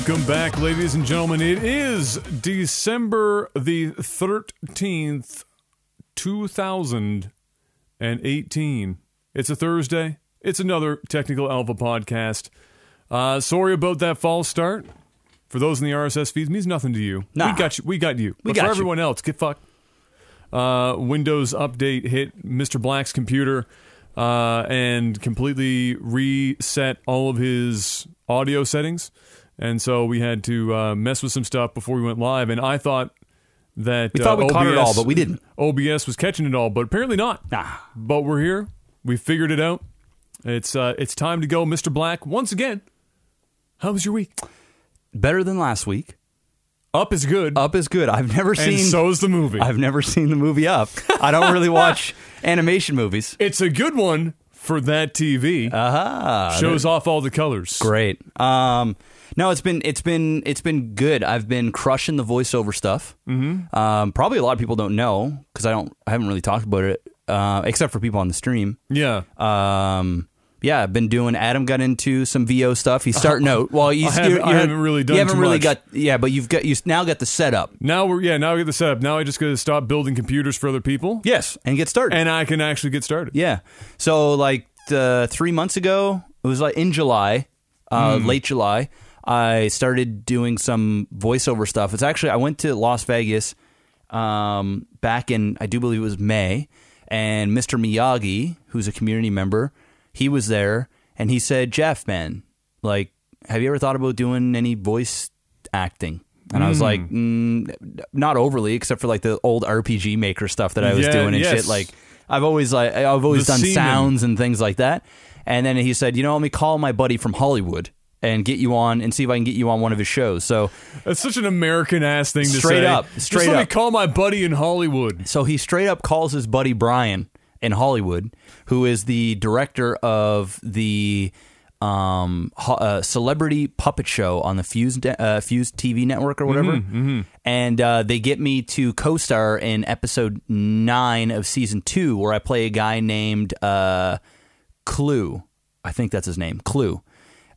Welcome back, ladies and gentlemen. It is December the 13th, 2018. It's a Thursday. It's another Technical Alpha podcast. Uh, sorry about that false start. For those in the RSS feeds, means nothing to you. Nah. We got you. We got you. We but got for you. everyone else, get fucked. Uh, Windows update hit Mr. Black's computer uh, and completely reset all of his audio settings. And so we had to uh, mess with some stuff before we went live. And I thought that We thought uh, we caught it all, but we didn't. OBS was catching it all, but apparently not. Nah. But we're here. We figured it out. It's uh, it's time to go, Mr. Black. Once again, how was your week? Better than last week. Up is good, Up is good. I've never seen. and so's the movie. I've never seen the movie Up. I don't really watch animation movies. it's a good one for that TV. Aha. Shows off all the colors. Great. Um, no, it's been it's been it's been good. I've been crushing the voiceover stuff. Mm-hmm. Um, probably a lot of people don't know because I don't I haven't really talked about it uh, except for people on the stream. Yeah. Um, yeah, I've been doing. Adam got into some VO stuff. He's starting out. Well, he's, I haven't- I haven't really done You haven't really much. got. Yeah, but you've got you now got the setup. Now we're yeah. Now I get the setup. Now I just got to stop building computers for other people, Yes, and get started. and I can actually get started. Yeah. So like the three months ago, it was like in July, uh, Hmm. late July, I started doing some voiceover stuff. It's actually I went to Las Vegas um, back in I do believe it was May, and Mr. Miyagi, who's a community member, he was there, and he said, "Jeff, man, like, have you ever thought about doing any voice acting?" And I was like, mm, "Not overly, except for like the old RPG Maker stuff that I was Yeah, doing and yes. shit." Like, I've always like I've always The done semen. sounds and things like that. And then he said, "You know, let me call my buddy from Hollywood and get you on and see if I can get you on one of his shows." So, That's such an American ass thing to Straight say. up, Just straight let me up. call my buddy in Hollywood. so he straight up calls his buddy Brian in Hollywood, who is the director of the um, uh, celebrity puppet show on the Fuse uh, Fuse TV network or whatever. Mm-hmm, And uh, they get me to co-star in episode nine of season two, where I play a guy named uh, Clue. I think that's his name, Clue.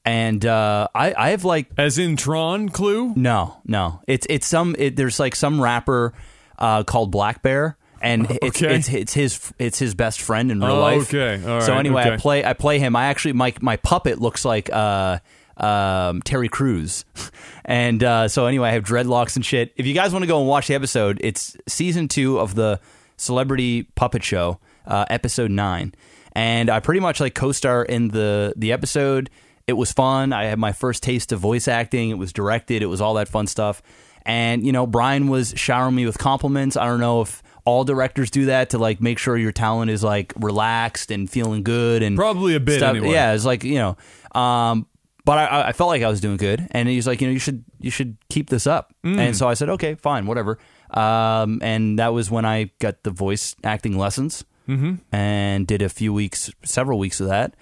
And uh, I, I have like As in Tron Clue. no, no. It's it's some. It, there's like some rapper uh, called Black Bear, and it's, Okay. it's it's his it's his best friend in real Oh, life. okay. So anyway, I play I play him. I actually my my puppet looks like uh um Terry Crews, and uh, so anyway, I have dreadlocks and shit. If you guys want to go and watch the episode, it's season two of the Celebrity Puppet Show, uh, episode nine, and I pretty much like co-star in the the episode. It was fun. I had my first taste of voice acting. It was directed. It was all that fun stuff. And you know, Brian was showering me with compliments. I don't know if all directors do that to like make sure your talent is like relaxed and feeling good and Probably a bit stuff. anyway. Yeah, it's like you know. Um, but I, I felt like I was doing good, and he's like, you know, you should you should keep this up. Mm. And so I said, okay, fine, whatever. Um, and that was when I got the voice acting lessons Mm-hmm. and did a few weeks, several weeks of that.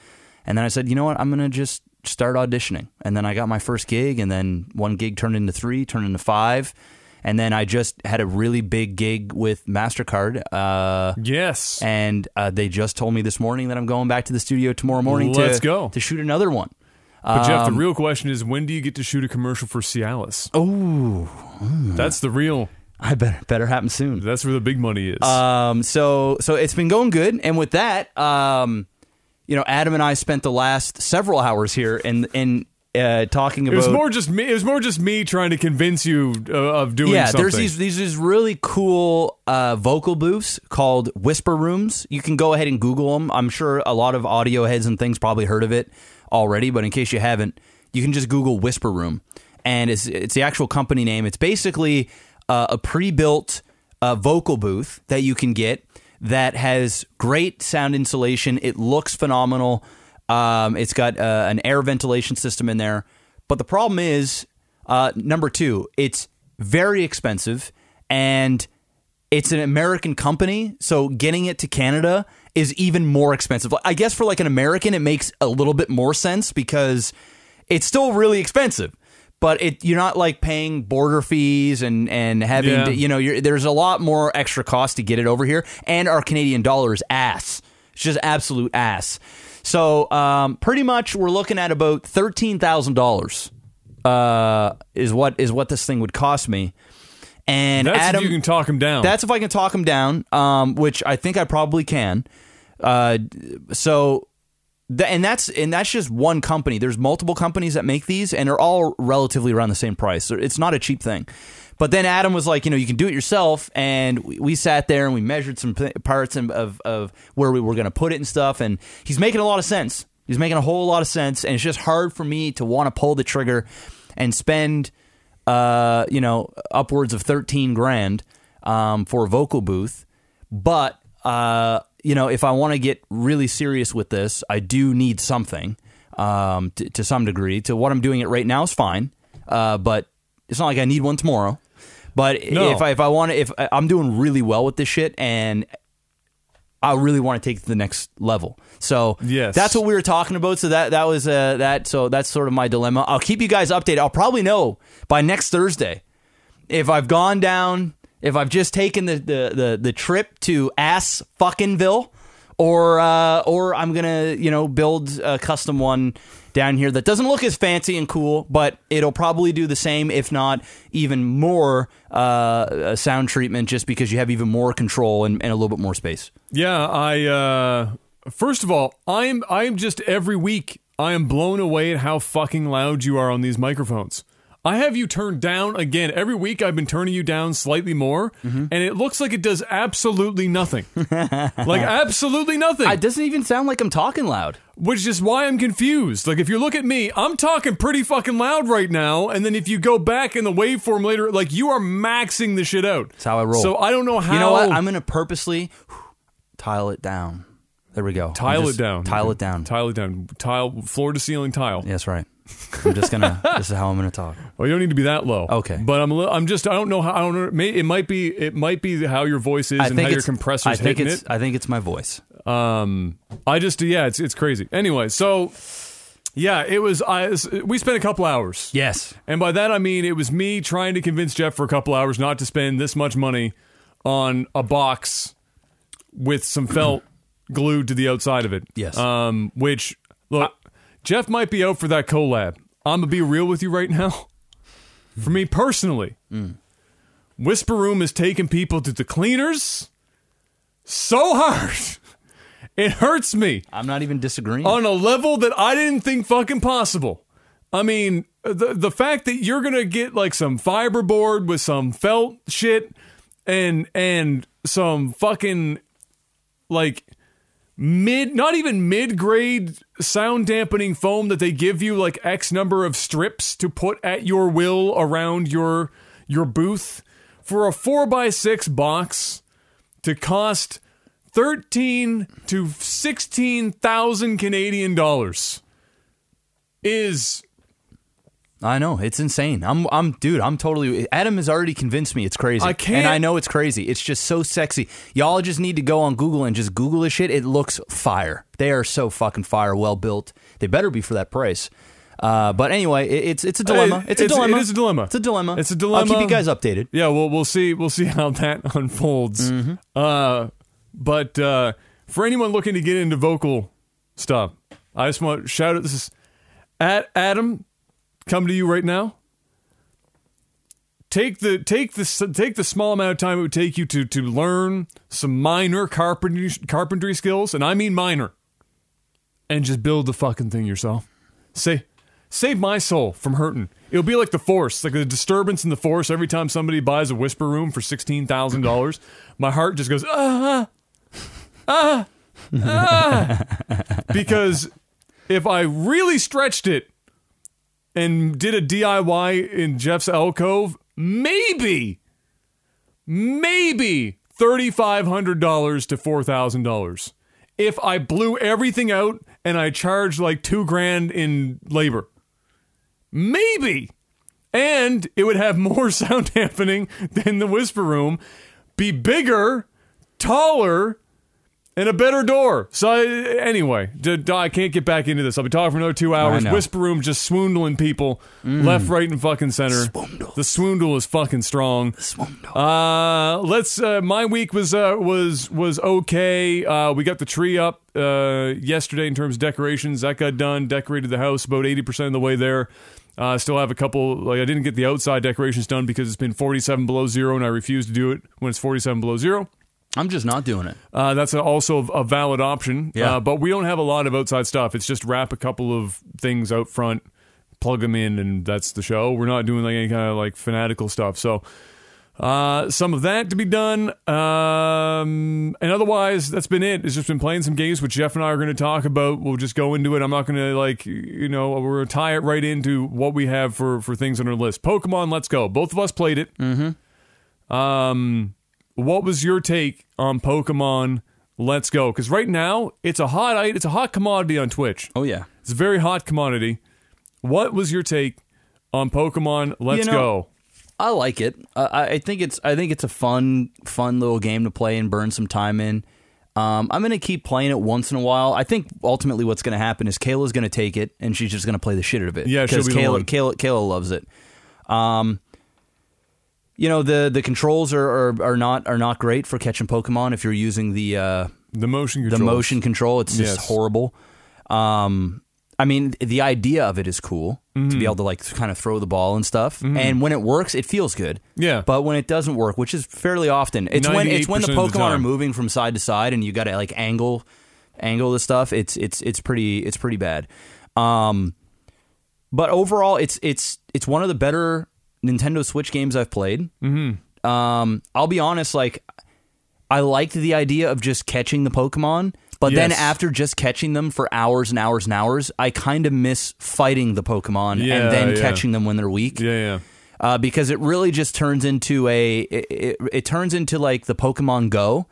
And then I said, you know what, I'm gonna just start auditioning. And then I got my first gig, and then one gig turned into three, turned into five. And then I just had a really big gig with Mastercard. Uh, Yes. and uh, they just told me this morning that I'm going back to the studio tomorrow morning Let's to go. to shoot another one. But Jeff, Um, the real question is, when do you get to shoot a commercial for Cialis? Oh, That's the real. I better better happen soon. That's where the big money is. Um, so so it's been going good, and with that, um, you know, Adam and I spent the last several hours here in in uh, talking it about was more just me. It was more just me trying to convince you uh, of doing yeah, something. there's these these these really cool uh, vocal booths called whisper rooms. You can go ahead and Google them. I'm sure a lot of audio heads and things probably heard of it already, but in case you haven't, you can just Google whisper room, and it's it's the actual company name. It's basically uh, a pre-built uh, vocal booth that you can get that has great sound insulation. It looks phenomenal. Um, it's got uh, an air ventilation system in there, but the problem is uh, number two, it's very expensive and it's an American company, so getting it to Canada is even more expensive. I guess for like an American, it makes a little bit more sense because it's still really expensive. But it, you're not like paying border fees and and having Yeah. to, you know you're, there's a lot more extra cost to get it over here, and our Canadian dollar is ass. It's just absolute ass. So um, pretty much we're looking at about thirteen thousand dollars uh, is what is what this thing would cost me. And That's Adam, if you can talk him down. that's if I can talk him down, um, which I think I probably can. Uh, so, and that's and that's just one company. There's multiple companies that make these, and they're all relatively around the same price. It's not a cheap thing. But then Adam was like, you know, you can do it yourself, and we, we sat there and we measured some parts of of where we were going to put it and stuff. And he's making a lot of sense. He's making a whole lot of sense, and it's just hard for me to want to pull the trigger and spend uh, you know, upwards of 13 grand um, for a vocal booth. But, uh, you know, if I want to get really serious with this, I do need something um, to, to some degree. To what I'm doing it right now is fine, uh, but it's not like I need one tomorrow. But No. if I if I want to, if I'm doing really well with this shit, and I really want to take it to the next level. So Yes. that's what we were talking about. So that that was uh, that. So that's sort of my dilemma. I'll keep you guys updated. I'll probably know by next Thursday if I've gone down, if I've just taken the the the, the trip to ass fuckingville, or uh, or I'm gonna you know build a custom one down here that doesn't look as fancy and cool, but it'll probably do the same, if not even more uh, sound treatment, just because you have even more control and, and a little bit more space. Yeah, I uh first of all, I'm I'm just every week I am blown away at how fucking loud you are on these microphones. I have you turned down again. Every week I've been turning you down slightly more, Mm-hmm. and it looks like it does absolutely nothing. like absolutely nothing. It doesn't even sound like I'm talking loud. which is why I'm confused. Like if you look at me, I'm talking pretty fucking loud right now, and then if you go back in the waveform later, like you are maxing the shit out. That's how I roll. So I don't know how You know what? I'm gonna purposely tile it down. There we go. Tile just- it down. Tile it down. Tile it down. Tile floor to ceiling tile. Yes, right. I'm just gonna. this is how I'm gonna talk. Well, you don't need to be that low. Okay. but I'm a little, I'm just I don't know how I don't know. May, it might be it might be how your voice is I and how your compressor's I think hitting it's. it. I think it's my voice. Um, I just yeah, it's it's crazy. Anyway, so yeah, it was. I we spent a couple hours. Yes. And by that I mean it was me trying to convince Jeff for a couple hours not to spend this much money on a box with some felt glued to the outside of it. Yes. Um, which look, Jeff might be out for that collab. I'm gonna be real with you right now. For me personally, Whisper Room is taking people to the cleaners so hard. It hurts me I'm not even disagreeing. on a level that I didn't think fucking possible. I mean, the the fact that you're gonna get like some fiberboard with some felt shit and and some fucking like mid not even mid grade sound dampening foam that they give you like X number of strips to put at your will around your your booth for a four by six box to cost thirteen to sixteen thousand Canadian dollars is I know it's insane. I'm, I'm, dude. I'm totally. Adam has already convinced me it's crazy. I can't- and I know it's crazy. It's just so sexy. Y'all just need to go on Google and just Google this shit. It looks fire. They are so fucking fire, well built. They better be for that price. Uh, but anyway, it, it's it's a dilemma. It- It's a dilemma. it's- a dilemma. it is a dilemma. It's a dilemma. It's a I'll keep you guys updated. Yeah, well, we'll see. We'll see how that unfolds. Mm-hmm. Uh, but uh, for anyone looking to get into vocal stuff, I just want to shout out. This is at Adam. Come to you right now. Take the take the take the small amount of time it would take you to to learn some minor carpentry carpentry skills, and I mean minor, and just build the fucking thing yourself. Say save my soul from hurting. It'll be like the force, like the disturbance in the force. Every time somebody buys a whisper room for sixteen thousand dollars, my heart just goes ah ah ah, because if I really stretched it and did a DIY in Jeff's alcove, maybe, maybe thirty five hundred dollars to four thousand dollars. If I blew everything out and I charged like two grand in labor, maybe, and it would have more sound dampening than the whisper room, be bigger, taller, and a better door. So anyway, I can't get back into this. I'll be talking for another two hours. Mm. Whisper room just swoondling people left, right, and fucking center. Swoondle. The swoondle is fucking strong. Uh, let's. Uh, my week was uh, was was okay. Uh, we got the tree up uh, yesterday in terms of decorations. That got done. Decorated the house about eighty percent of the way there. Uh, I still have a couple. Like I didn't get the outside decorations done because it's been 47 below zero, and I refuse to do it when it's 47 below zero. I'm just not doing it. Uh, that's also a valid option. Yeah. Uh, but we don't have a lot of outside stuff. It's just wrap a couple of things out front, plug them in, and that's the show. We're not doing like any kind of like fanatical stuff. So uh, some of that to be done. Um, and otherwise, that's been it. It's just been playing some games, which Jeff and I are going to talk about. We'll just go into it. I'm not going to like, you know, we're going to tie it right into what we have for, for things on our list. Pokemon, let's go. Both of us played it. Mm-hmm. Um, what was your take on Pokemon? Let's go. Because right now it's a hot. It's a hot commodity on Twitch. Oh yeah. It's a very hot commodity. What was your take on Pokemon? Let's You know- go. I like it. Uh, I think it's I think it's a fun fun little game to play and burn some time in. Um, I'm gonna keep playing it once in a while. I think ultimately what's gonna happen is Kayla's gonna take it and she's just gonna play the shit out of it. Yeah, because be Kayla. Kayla Kayla loves it. Um, you know the the controls are, are are not are not great for catching Pokemon if you're using the uh, The motion the control. motion control. It's just Yes. horrible. Um, I mean, the idea of it is cool to Mm-hmm. be able to like kind of throw the ball and stuff. And when it works, it feels good. Yeah. But when it doesn't work, which is fairly often, it's when it's when the 98% of the Pokemon are time. moving from side to side, and you got to like angle angle the stuff. It's it's it's pretty it's pretty bad. Um, but overall, it's it's it's one of the better Nintendo Switch games I've played. Mm-hmm. Um, I'll be honest, like I liked the idea of just catching the Pokemon, but then after just catching them for hours and hours and hours, I kind of miss fighting the Pokemon Yeah, and then yeah. catching them when they're weak. Yeah, yeah. Uh, because it really just turns into a it, it, it turns into like the Pokemon Go,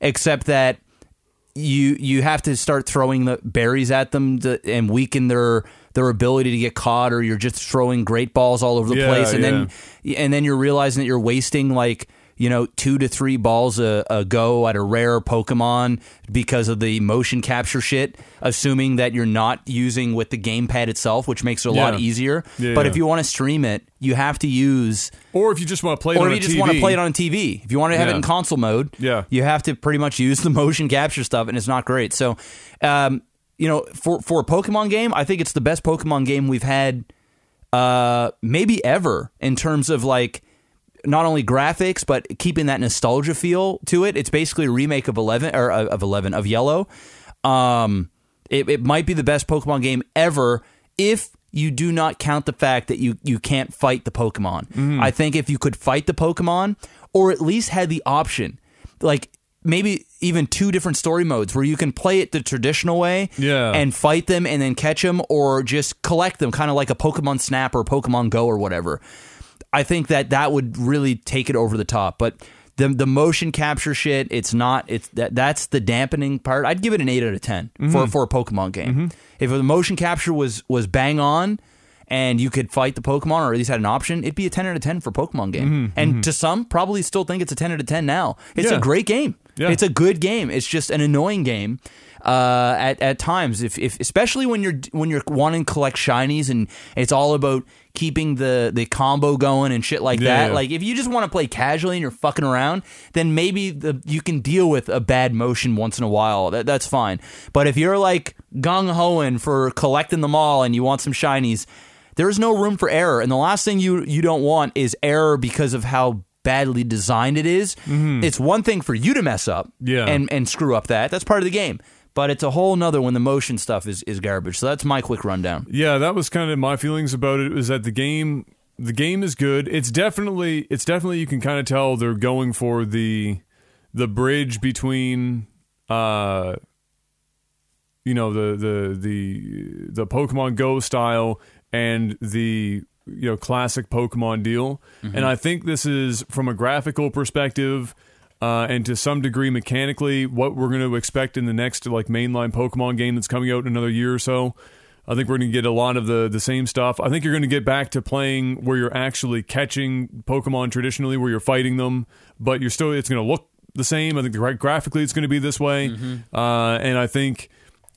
except that you you have to start throwing the berries at them to, and weaken their their ability to get caught, or you're just throwing great balls all over the Yeah, place, and then and then you're realizing that you're wasting like you know two to three balls a, a go at a rare Pokemon because of the motion capture shit, assuming that you're not using with the gamepad itself, which makes it a lot easier. Yeah, but yeah. if you want to stream it, you have to use Or if you just want to play it or on if you just TV. want to play it on TV. If you want to have it in console mode, Yeah. you have to pretty much use the motion capture stuff, and it's not great. So, um, you know, for for a Pokemon game, I think it's the best Pokemon game we've had, uh, maybe ever in terms of like not only graphics but keeping that nostalgia feel to it. It's basically a remake of Eleven or uh, of Eleven of Yellow. Um, it, it might be the best Pokemon game ever if you do not count the fact that you you can't fight the Pokemon. I think if you could fight the Pokemon, or at least had the option, like maybe even two different story modes where you can play it the traditional way Yeah. and fight them and then catch them, or just collect them, kind of like a Pokemon Snap or Pokemon Go or whatever. I think that that would really take it over the top. But the the motion capture shit, it's not. It's that that's the dampening part. I'd give it an eight out of 10 for mm-hmm. for a Pokemon game. Mm-hmm. If the motion capture was was bang on. And you could fight the Pokemon, or at least had an option. It'd be a ten out of ten for Pokemon game, mm-hmm. and to some, probably still think it's a ten out of ten now. It's Yeah. a great game. Yeah. It's a good game. It's just an annoying game uh, at at times. If, if especially when you're when you're wanting to collect shinies and it's all about keeping the the combo going and shit like Yeah, that. yeah. Like if you just want to play casually and you're fucking around, then maybe the you can deal with a bad motion once in a while. That that's fine. But if you're like gung hoing for collecting them all and you want some shinies, there's no room for error. And the last thing you you don't want is error because of how badly designed it is. It's one thing for you to mess up Mm-hmm. Yeah. and and screw up that. That's part of the game. But it's a whole nother when the motion stuff is, is garbage. So that's my quick rundown. Yeah, that was kind of my feelings about it. Was that the game? The game is good. It's definitely. It's definitely. You can kind of tell they're going for the the bridge between. uh you know the the the the Pokemon Go style and the you know classic Pokemon deal, and I think this is from a graphical perspective, uh, and to some degree mechanically, what we're going to expect in the next like mainline Pokemon game that's coming out in another year or so. I think we're going to get a lot of the the same stuff. I think you're going to get back to playing where you're actually catching Pokemon traditionally, where you're fighting them, but you're still it's going to look the same. I think gra- graphically it's going to be this way, uh, and I think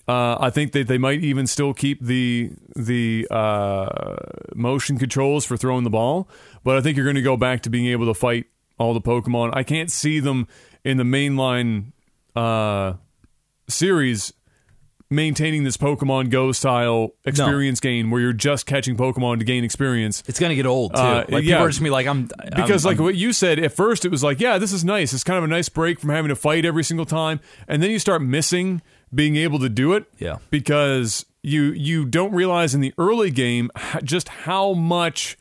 uh, I think that they might even still keep the the uh, motion controls for throwing the ball, but I think you're going to go back to being able to fight all the Pokemon. I can't see them in the mainline uh, series maintaining this Pokemon Go style experience gain where you're just catching Pokemon to gain experience. It's gonna get old too. Uh, like yeah. people are just gonna be like, I'm Because I'm- like what you said at first, it was like, yeah, this is nice. It's kind of a nice break from having to fight every single time, and then you start missing being able to do it. Yeah. Because you you don't realize in the early game just how much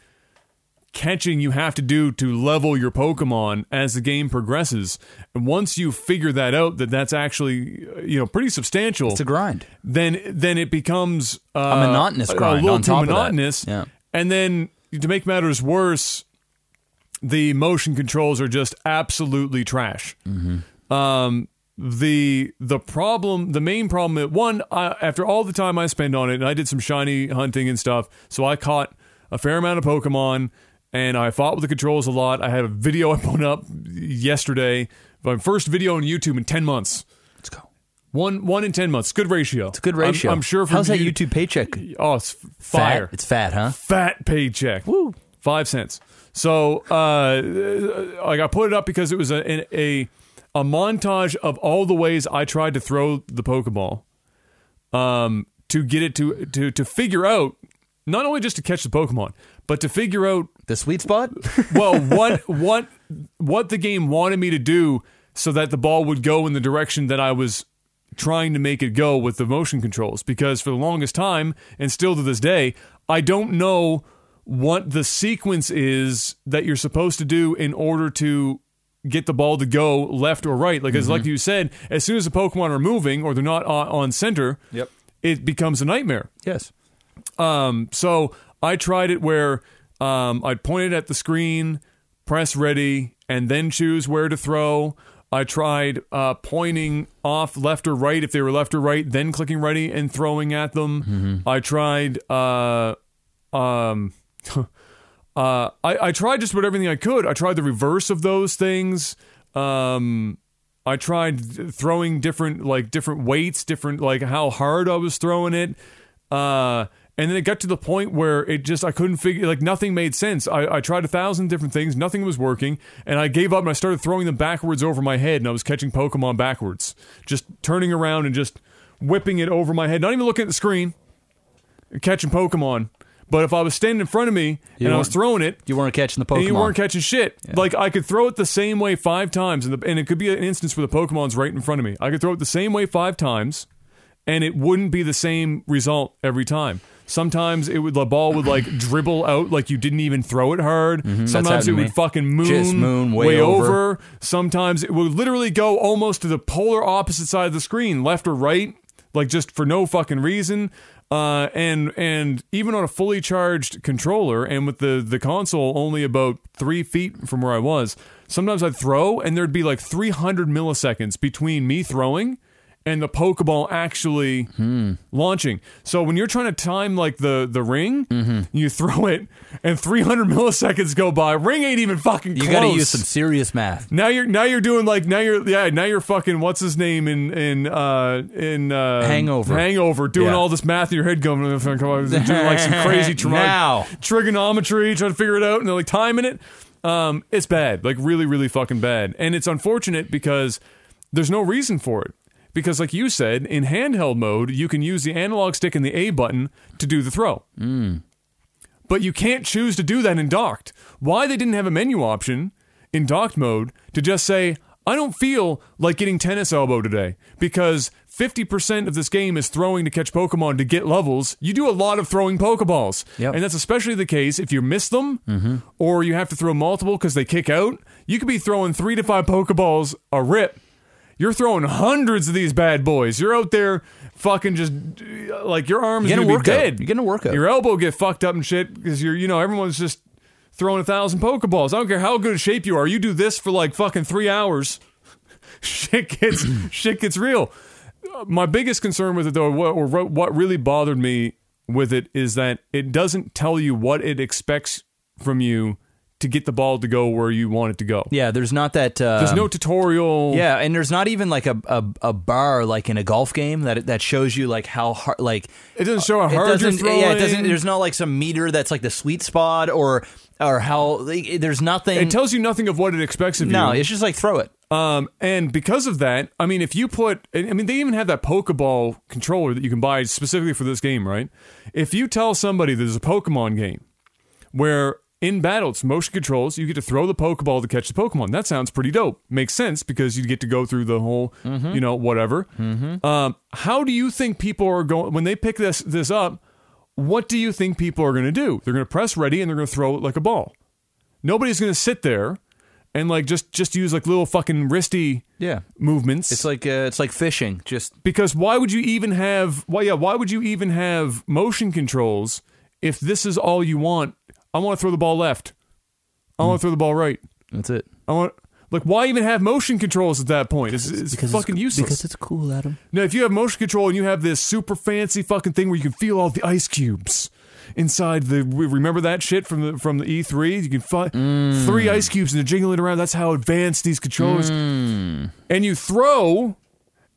catching you have to do to level your Pokemon as the game progresses. And once you figure that out, that that's actually uh, you know pretty substantial it's a grind. then then it becomes uh, A monotonous a- a, little on too top of that. monotonous. Yeah. And then to make matters worse, the motion controls are just absolutely trash. Mm-hmm. Um, the the problem, the main problem, one I, after all the time I spent on it, and I did some shiny hunting and stuff, so I caught a fair amount of Pokemon, and I fought with the controls a lot. I had a video I put up yesterday, my first video on YouTube in ten months. Let's go. One one in ten months, good ratio. It's a good ratio. I'm, I'm sure. How's that you- YouTube paycheck? Oh, it's f- Fat. fire. It's fat, huh? Fat paycheck. Woo. Five cents. So, uh, like, I put it up because it was a, a a montage of all the ways I tried to throw the Pokeball, um, to get it to to to figure out not only just to catch the Pokemon, but to figure out The sweet spot. well what what what the game wanted me to do so that the ball would go in the direction that I was trying to make it go with the motion controls because for the longest time and still to this day I don't know what the sequence is that you're supposed to do in order to get the ball to go left or right like as like you said as soon as the pokemon are moving or they're not on, on center Yep. it becomes a nightmare yes. um, so I tried it where um, I'd point it at the screen, press ready, and then choose where to throw. I tried uh, pointing off left or right if they were left or right, then clicking ready and throwing at them. I tried. Uh, um, uh, I, I tried just about everything I could. I tried the reverse of those things. Um, I tried throwing different like different weights, different like how hard I was throwing it. Uh, and then it got to the point where it just I couldn't figure like nothing made sense. I, I tried a thousand different things, nothing was working, and I gave up and I started throwing them backwards over my head, and I was catching Pokemon backwards, just turning around and just whipping it over my head, not even looking at the screen, catching Pokemon. But if I was standing in front of me You and I was throwing it, You weren't catching the Pokemon. and you weren't catching shit. Like I could throw it the same way five times, and, the, and it could be an instance where the Pokemon's right in front of me. I could throw it the same way five times, and it wouldn't be the same result every time. Sometimes it would the ball would like dribble out like you didn't even throw it hard. Mm-hmm. Sometimes it would fucking moon, Just moon way over. over. Sometimes it would literally go almost to the polar opposite side of the screen, left or right, like just for no fucking reason. Uh, and and even on a fully charged controller and with the the console only about three feet from where I was, sometimes I'd throw and there'd be like 300 milliseconds between me throwing and the Pokeball actually Hmm. launching. So when you're trying to time like the the ring, Mm-hmm. you throw it and 300 milliseconds go by. Ring ain't even fucking You close. got to use some serious math. Now you're now you're doing like now you're yeah now you're fucking what's his name in in uh in uh Hangover. hangover doing Yeah. all this math in your head going doing like some crazy tri- Now. trigonometry trying to figure it out and they're like timing it um it's bad like really really fucking bad and it's unfortunate because there's no reason for it because like you said in handheld mode you can use the analog stick and the A button to do the throw hmm. but you can't choose to do that in docked. Why they didn't have a menu option in docked mode to just say, I don't feel like getting tennis elbow today because 50% of this game is throwing to catch Pokemon to get levels. You do a lot of throwing Pokeballs. Yep. And that's especially the case if you miss them mm-hmm. or you have to throw multiple because they kick out. You could be throwing three to five Pokeballs a rip. You're throwing hundreds of these bad boys. You're out there fucking just like your arms gonna be dead. You're getting a workout. Your elbow get fucked up and shit because you're you know everyone's just throwing a thousand pokeballs. I don't care how good a shape you are. You do this for like fucking three hours, shit gets shit gets real. My biggest concern with it though, or what really bothered me with it is that it doesn't tell you what it expects from you to get the ball to go where you want it to go. Yeah, there's not that. Uh, There's no tutorial. Yeah, and there's not even like a, a, a bar like in a golf game that that shows you like how hard like It doesn't show how hard you're throwing. yeah it doesn't there's not like some meter that's like the sweet spot or or how like, there's nothing It tells you nothing of what it expects of no you. No, it's just like throw it Um, and because of that, I mean, if you put, I mean, they even have that Pokeball controller that you can buy specifically for this game, right? If you tell somebody there's a Pokemon game where in battle it's motion controls, you get to throw the Pokeball to catch the Pokemon. That sounds pretty dope. Makes sense because you get to go through the whole, you know, whatever. Um, how do you think people are going when they pick this this up? What do you think people are going to do? They're going to press ready and they're going to throw it like a ball. Nobody's going to sit there and like just just use like little fucking wristy Yeah. movements. It's like uh, it's like fishing. Just because why would you even have why yeah why would you even have motion controls if this is all you want i want to throw the ball left. I want to mm. throw the ball right. That's it. i want like why even have motion controls at that point? It's, it's fucking useless. Because it's cool, Adam. now if you have motion control and you have this super fancy fucking thing where you can feel all the ice cubes inside the remember that shit from the from the E3 you can find three mm. ice cubes and they're jingling around. That's how advanced these controllers mm. and you throw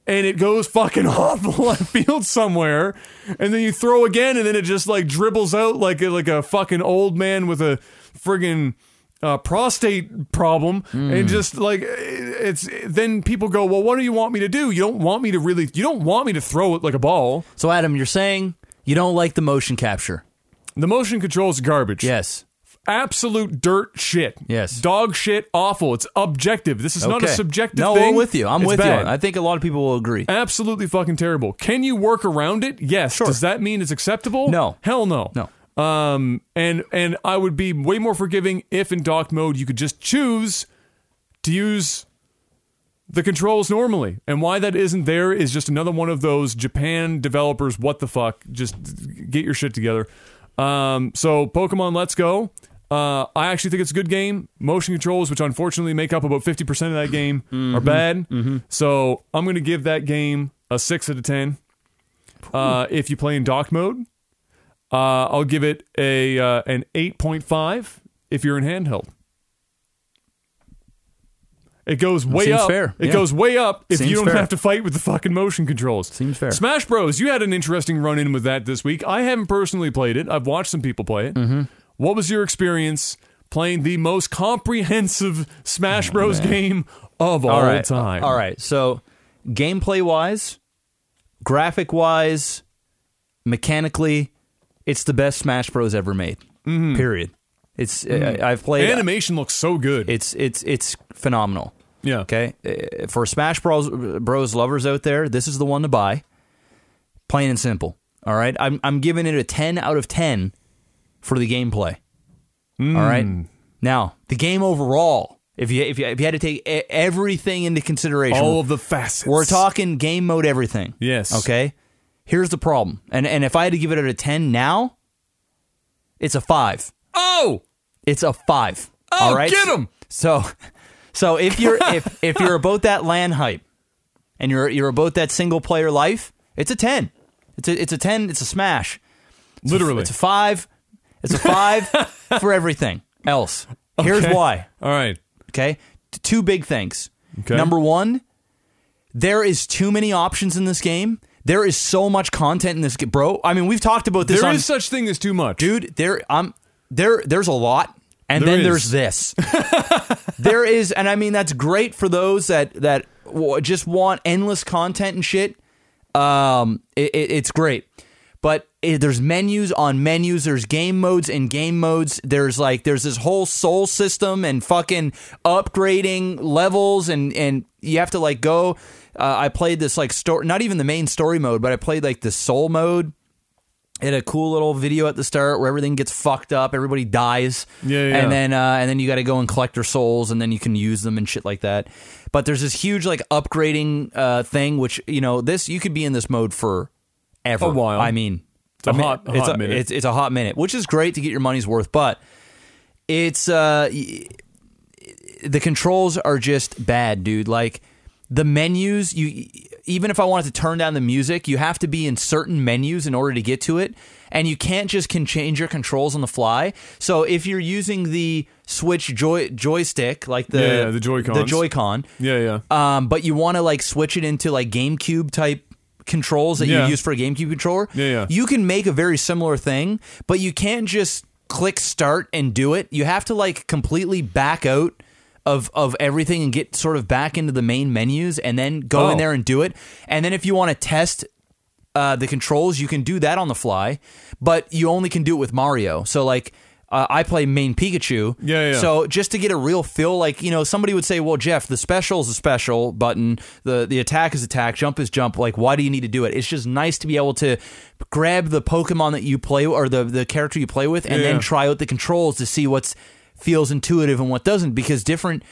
and it goes fucking off the left field somewhere, and then you throw again, and then it just like dribbles out like a, like a fucking old man with a friggin' uh, prostate problem, and just like it's then people go, well, what do you want me to do? You don't want me to really, you don't want me to throw it like a ball. So Adam, you're saying you don't like the motion capture? The motion control is garbage. Yes. Absolute dirt shit. Yes. dog shit, awful. It's objective. This is not a Okay. subjective No, thing. I'm with you. I'm It's with bad. you. I think a lot of people will agree. absolutely fucking terrible. Can you work around it? Yes. Sure. Does that mean it's acceptable? No. Hell no. No. Um and and I would be way more forgiving if in dock mode you could just choose to use the controls normally. And why that isn't there is just another one of those Japan developers what the fuck just get your shit together. Um so Pokemon Let's Go uh, I actually think it's a good game. Motion controls, which unfortunately make up about 50% of that game, are bad. So I'm going to give that game a 6 out of 10. Uh, if you play in dock mode, uh, I'll give it a uh, an 8.5 if you're in handheld. It goes way seems up. fair. It Yeah. goes way up if Seems you don't fair. have to fight with the fucking motion controls. Seems fair. Smash Bros. You had an interesting run in with that this week. I haven't personally played it. I've watched some people play it. Mm-hmm. What was your experience playing the most comprehensive Smash Oh, Bros. game of all, all right. time? All right. So, gameplay wise, graphic wise, mechanically, it's the best Smash Bros. ever made. Mm-hmm. Period. It's I, I've played. Uh, Animation looks so good. It's it's it's phenomenal. yeah. Okay, Uh, for Smash Bros. Bros. lovers out there, this is the one to buy. Plain and simple. All right, I'm I'm giving it a ten out of ten for the gameplay. All right. Hmm. Now the game overall, if you if you, if you had to take everything into consideration, All of the facets. we're talking game mode, everything. Yes. Okay. Here's the problem, and and if I had to give it a ten now, it's a five. Oh! It's a five. Oh, all right. get 'em! So, so if you're if if you're about that land hype, and you're you're about that single player life, it's a ten. It's a it's a ten. It's a smash. It's a- Literally. it's a five. It's a five for everything else. Here's Okay. why. All right. Okay, T- two big things. Okay. Number one, there is too many options in this game. There is so much content in this game, bro. I mean, we've talked about this There on is such thing as too much. dude there um there there's a lot and There then is. there's this there is and i mean that's great for those that that w- just want endless content and shit um it, it- it's great but it, there's menus on menus. There's game modes and game modes. There's like there's this whole soul system and fucking upgrading levels and and you have to like go uh, i played this like story not even the main story mode but i played like the soul mode. It had a cool little video at the start where everything gets fucked up, everybody dies, Yeah, yeah. and then uh, and then you got to go and collect their souls, and then you can use them and shit like that. But there's this huge like upgrading uh, thing, which you know this you could be in this mode for ever. A while. I mean, It's a mean, hot- it's hot a, minute. It's, it's a hot minute, which is great to get your money's worth, but it's uh the controls are just bad, dude. Like the menus, you even if I wanted to turn down the music, you have to be in certain menus in order to get to it, and you can't just can change your controls on the fly. So if you're using the Switch joy joystick, like the Yeah, yeah, the Joy-Cons. the Joy-Con, Yeah, yeah. um, but you want to like switch it into like GameCube type controls that Yeah. you use for a GameCube controller. Yeah, yeah. You can make a very similar thing, but you can't just click start and do it. You have to like completely back out of of everything and get sort of back into the main menus and then go Oh. in there and do it. And then if you want to test uh, the controls, you can do that on the fly, but you only can do it with Mario. So like. Uh, I play main Pikachu. Yeah, yeah. So just to get a real feel, like you know, somebody would say, "Well, Jeff, the special is a special button, the the attack is attack, jump is jump. Like, why do you need to do it?" It's just nice to be able to grab the Pokemon that you play or the the character you play with, and Yeah. then try out the controls to see what's feels intuitive and what doesn't. Because different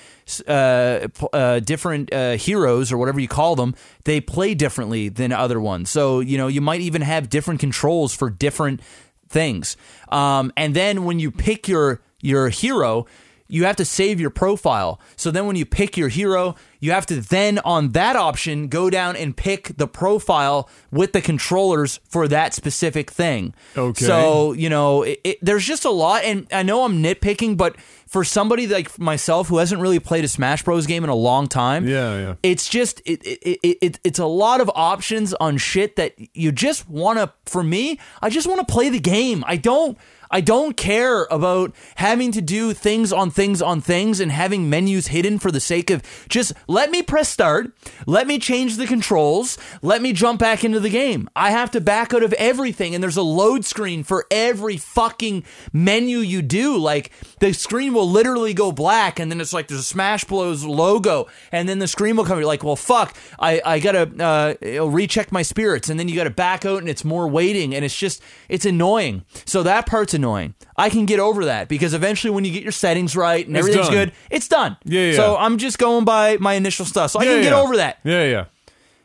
uh, uh, different uh, heroes or whatever you call them, they play differently than other ones. So you know, you might even have different controls for different things. Um, and then when you pick your your hero, you have to save your profile. So then when you pick your hero, you have to then on that option go down and pick the profile with the controllers for that specific thing. Okay. So, you know, it, it, there's just a lot and I know I'm nitpicking, but for somebody like myself who hasn't really played a Smash Bros game in a long time, Yeah, yeah. it's just it, it, it, it it's a lot of options on shit that you just want to for me i just want to play the game i don't i don't care about having to do things on things on things and having menus hidden for the sake of just let me press start. Let me change the controls. Let me jump back into the game. I have to back out of everything and there's a load screen for every fucking menu you do. Like the screen will literally go black and then it's like there's a smash bros. logo and then the screen will come you're like well fuck. I, I gotta uh, recheck my spirits and then you gotta back out and it's more waiting and it's just it's annoying. So that part's annoying i can get over that because eventually when you get your settings right and It's everything's done. good it's done Yeah, yeah. so i'm just going by my initial stuff so i can get yeah. over that Yeah, yeah.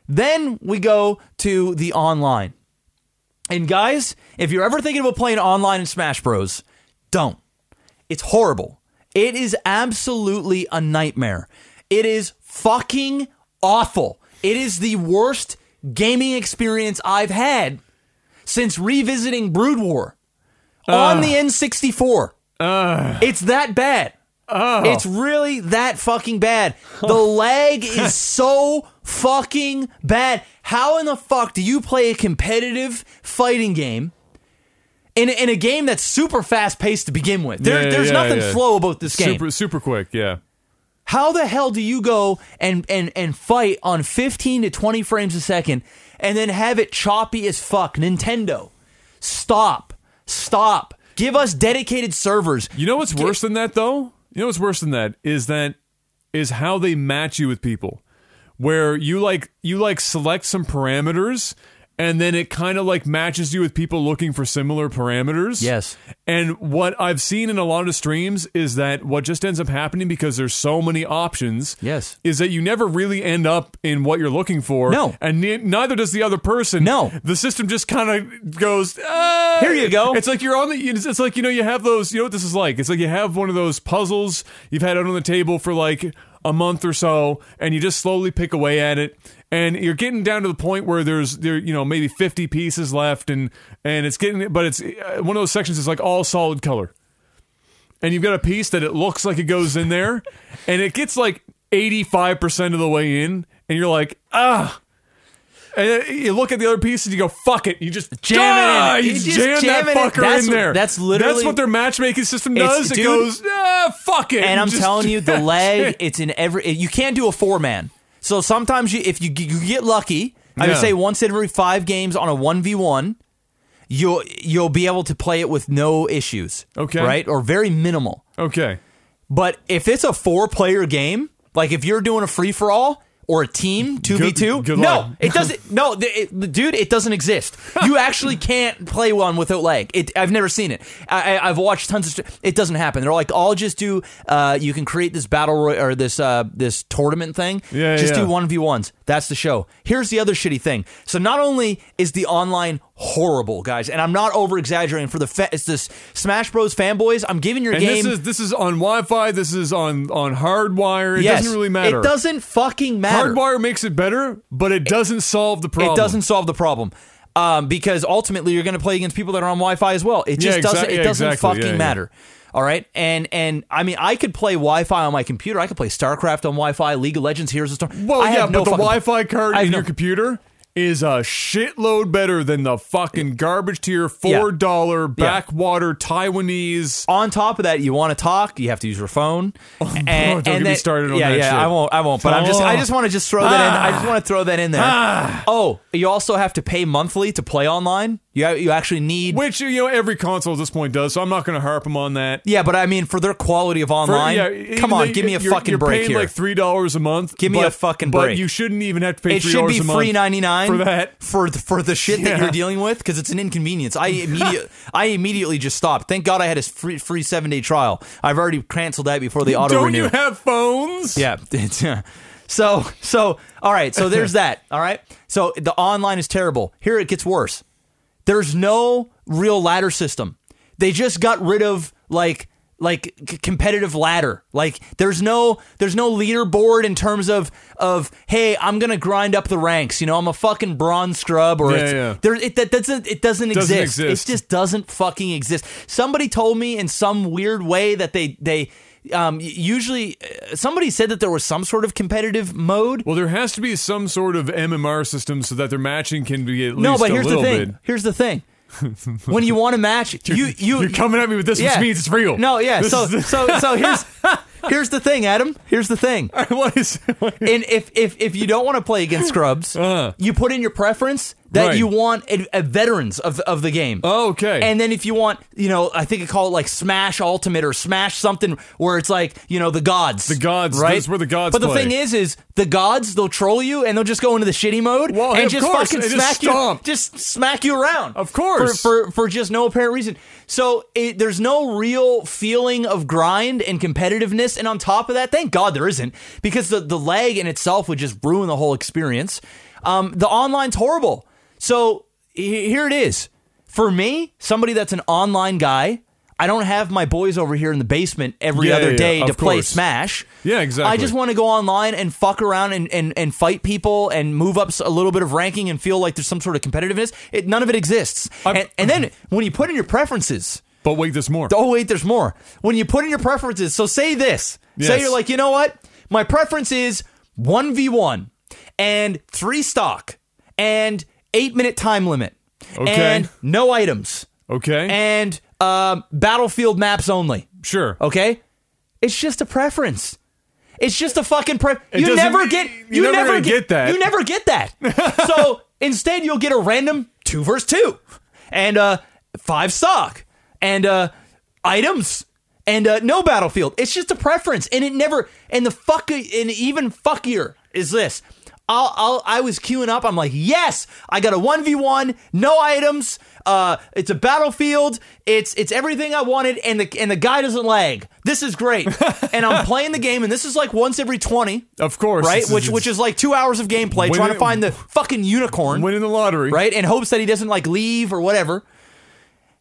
then we go to the online. And guys, if you're ever thinking about playing online in Smash Bros, don't. It's horrible. It is absolutely a nightmare. It is fucking awful. It is the worst gaming experience I've had since revisiting Brood War on the N64. It's that bad. Oh. It's really that fucking bad. The lag is so fucking bad. How in the fuck do you play a competitive fighting game in, in a game that's super fast paced to begin with? There, Yeah, there's yeah, nothing yeah. slow about this game. Super, super quick. Yeah. How the hell do you go and, and, and fight on 15 to 20 frames a second and then have it choppy as fuck? Nintendo, stop. Stop. Give us dedicated servers. You know what's worse than that though? You know what's worse than that is that is how they match you with people. Where you like you like select some parameters and then it kind of like matches you with people looking for similar parameters. Yes. And what I've seen in a lot of streams is that what just ends up happening because there's so many options. Yes. Is that you never really end up in what you're looking for. No. And ne- neither does the other person. No. The system just kind of goes, ah. Here you go. It's like you're on the. It's it's like you know you have those. You know what this is like? It's like you have one of those puzzles you've had out on the table for like a month or so, and you just slowly pick away at it, and you're getting down to the point where there's there you know maybe 50 pieces left, and and it's getting but it's uh, one of those sections is like all solid color, and you've got a piece that it looks like it goes in there, and it gets like 85 percent of the way in, and you're like ah. And you look at the other piece and you go, "Fuck it!" You just Jam it in. ah, You You just jam jam that it in. fucker That's in there. that's literally- that's what their matchmaking system does. It dude- goes, ah, fuck it. and I'm Just- telling you, the lag, it's in every. You can't do a four man. So sometimes you, if you you get lucky, I would say once every five games on a one v one, you'll you'll be able to play it with no issues. Okay. right or very minimal. okay, But if it's a four player game, like if you're doing a free for all or a team two v two, Good- good no, luck. it doesn't. No, it, dude, it doesn't exist. You actually can't play one without lag. It, I've never seen it. I, I've watched tons of. It doesn't happen. They're like, I'll just do. Uh, you can create this battle roy- or this uh, this tournament thing. Yeah, just yeah. do one v ones. That's the show. Here's the other shitty thing. So not only is the online horrible, guys, and I'm not over exaggerating for the fa- it's this Smash Bros fanboys. I'm giving your and game. this is this is on Wi-Fi. This is on on hardwire. It Yes. doesn't really matter. It doesn't fucking matter. Hardwire makes it better, but it doesn't solve the problem. It doesn't solve the problem. Um, because ultimately you're going to play against people that are on Wi-Fi as well. It just Yeah, doesn't. It yeah, doesn't exactly. fucking yeah. matter. All right, and and I mean I could play Wi-Fi on my computer. I could play StarCraft on Wi-Fi, League of Legends, Heroes of the Storm. Well, I yeah, have no but the fucking- Wi-Fi card in no- your computer is a shitload better than the fucking garbage tier four dollar backwater Taiwanese. On top of that, you want to talk, you have to use your phone. and, Oh, don't get me started on yeah, that yeah, shit. I won't. I won't. But I'm just. I Oh. just want to just throw that in. I just want to throw that in there. Ah. Oh, you also have to pay monthly to play online. You you actually need. Which you know every console at this point does, so I'm not going to harp them on that. yeah, but I mean, for their quality of For- online, yeah, come on, though give me a you're- fucking you're break paying here. Like three dollars a month. Give me but- a fucking But break. you shouldn't even have to pay it should be a month free ninety nine for that. for the, for the shit that you're dealing with because it's an inconvenience. I immediate I immediately just stopped. Thank God I had a free free seven day trial. I've already canceled that before the auto Don't renew. you have phones? Yeah. So so all right. So there's that. All right. So the online is terrible. Here it gets worse. There's no real ladder system. They just got rid of like like c- competitive ladder. Like there's no there's no leaderboard in terms of of hey I'm gonna grind up the ranks. You know I'm a fucking bronze scrub or Yeah, it's, yeah. there it that doesn't it doesn't, Doesn't exist. exist. It just doesn't fucking exist. Somebody told me in some weird way that they they um usually uh, somebody said that there was some sort of competitive mode. Well, there has to be some sort of MMR system so that their matching can be at least No, but here's the thing. bit. Here's the thing. When you want to match, you you You're coming at me with this, yeah. which means it's real. No, yeah. This So so so here's here's the thing, Adam. Here's the thing. what is? And if if if you don't want to play against scrubs, Uh. you put in your preference that Right. you want a, a veterans of of the game. Oh, okay. And then if you want, you know, I think it call it like Smash Ultimate or Smash something where it's like, you know, the gods. The gods, right? that's where the gods are. But the play. thing is, is the gods they'll troll you and they'll just go into the shitty mode Well, hey, and of just course, fucking and just smack you, stomp. just smack you around. Of course. for for, for just no apparent reason. So it, there's no real feeling of grind and competitiveness. And on top of that, thank God there isn't because the the lag in itself would just ruin the whole experience. Um, the online's horrible. So here it is. For me, somebody that's an online guy, I don't have my boys over here in the basement every Yeah, other yeah, day yeah, to play course. Smash. Yeah, exactly. I just want to go online and fuck around and, and, and fight people and move up a little bit of ranking and feel like there's some sort of competitiveness. It, none of it exists. And, and then when you put in your preferences, but wait, there's more. oh wait, there's more. When you put in your preferences, so say this. Say you're like, you know what? My preference is one v one and three stock and eight minute time limit Okay. and no items Okay. and um, battlefield maps only. sure. Okay, it's just a preference. It's just a fucking pre. You never get. you're never never gonna get that. You never get that. so instead, you'll get a random two versus two, and uh, five stock, and uh, items, and uh, no battlefield. It's just a preference, and it never. And the fuck, and even fuckier is this. I'll, I'll, I was queuing up. I'm like, yes, I got a one v one, no items. Uh, it's a battlefield. It's it's everything I wanted, and the and the guy doesn't lag. This is great. and I'm playing the game, and this is like once every twenty, Of course. right? This is- Which which is like two hours of gameplay Winning- trying to find the fucking unicorn, winning the lottery. right? In hopes that he doesn't like leave or whatever.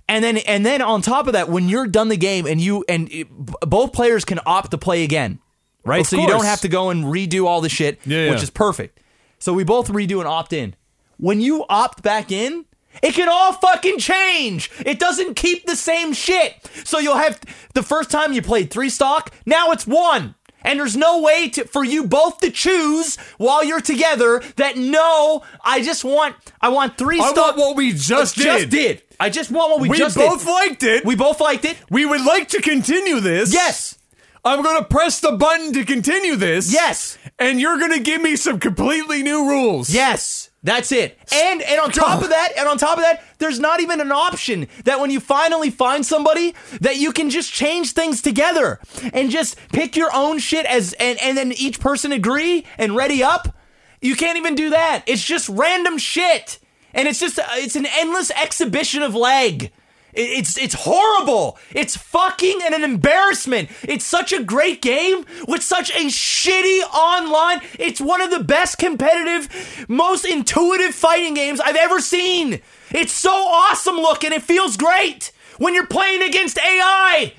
And then and then on top of that, when you're done the game and you and it- b- both players can opt to play again, right? Of so you don't have to go and redo all the shit, Yeah, which yeah. is perfect. So we both redo and opt in. When you opt back in, it can all fucking change. It doesn't keep the same shit. So you'll have the first time you played three stock, now it's one. And there's no way to, for you both to choose while you're together that no, I just want I want three I stock. want what we just did. just did. I just want what we, We just did. We both liked it. We both liked it. We would like to continue this. Yes. I'm going to press the button to continue this. Yes. And you're going to give me some completely new rules. Yes. That's it. And and on top of oh. that, and on top of that, there's not even an option that when you finally find somebody that you can just change things together and just pick your own shit as and, and then each person agree and ready up. You can't even do that. It's just random shit. And it's just it's an endless exhibition of leg. It- It's it's horrible. It's fucking and an embarrassment. It's such a great game with such a shitty online. It's one of the best competitive, most intuitive fighting games I've ever seen. It's so awesome looking. It feels great when you're playing against AI.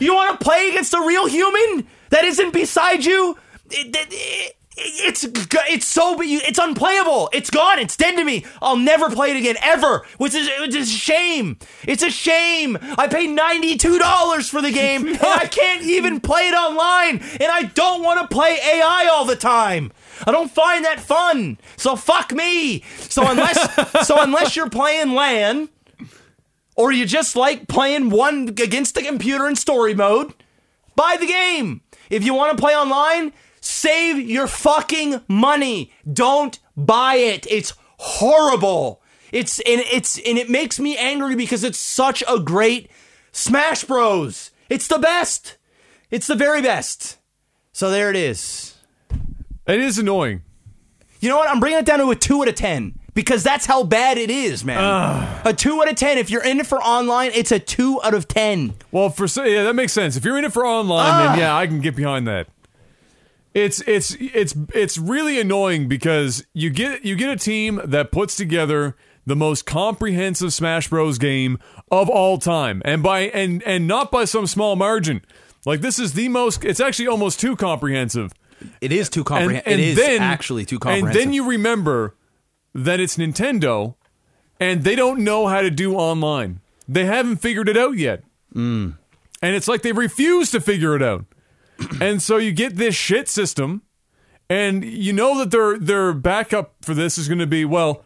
You want to play against a real human that isn't beside you? It- it- It's it's so it's unplayable. It's gone. It's dead to me. I'll never play it again ever. Which is it's a shame. It's a shame. I paid ninety two dollars for the game and I can't even play it online. And I don't want to play AI all the time. I don't find that fun. So fuck me. So unless so unless you're playing LAN or you just like playing one against the computer in story mode, buy the game. If you want to play online, save your fucking money. Don't buy it. It's horrible. It's and it's and it makes me angry because it's such a great Smash Bros. It's the best. It's the very best. So there it is. It is annoying. You know what? I'm bringing it down to a 2 out of 10 because that's how bad it is, man. A 2 out of 10. If you're in it for online, it's a 2 out of 10. Well, for yeah, that makes sense. If you're in it for online, then yeah, I can get behind that. It's it's it's it's really annoying because you get you get a team that puts together the most comprehensive Smash Bros game of all time, and by and and not by some small margin. Like this is the most. It's actually almost too comprehensive. It is too comprehensive. It is then, actually too comprehensive. And then you remember that it's Nintendo, and they don't know how to do online. They haven't figured it out yet, mm. and it's like they refuse to figure it out and so you get this shit system, and you know that their their backup for this is going to be well.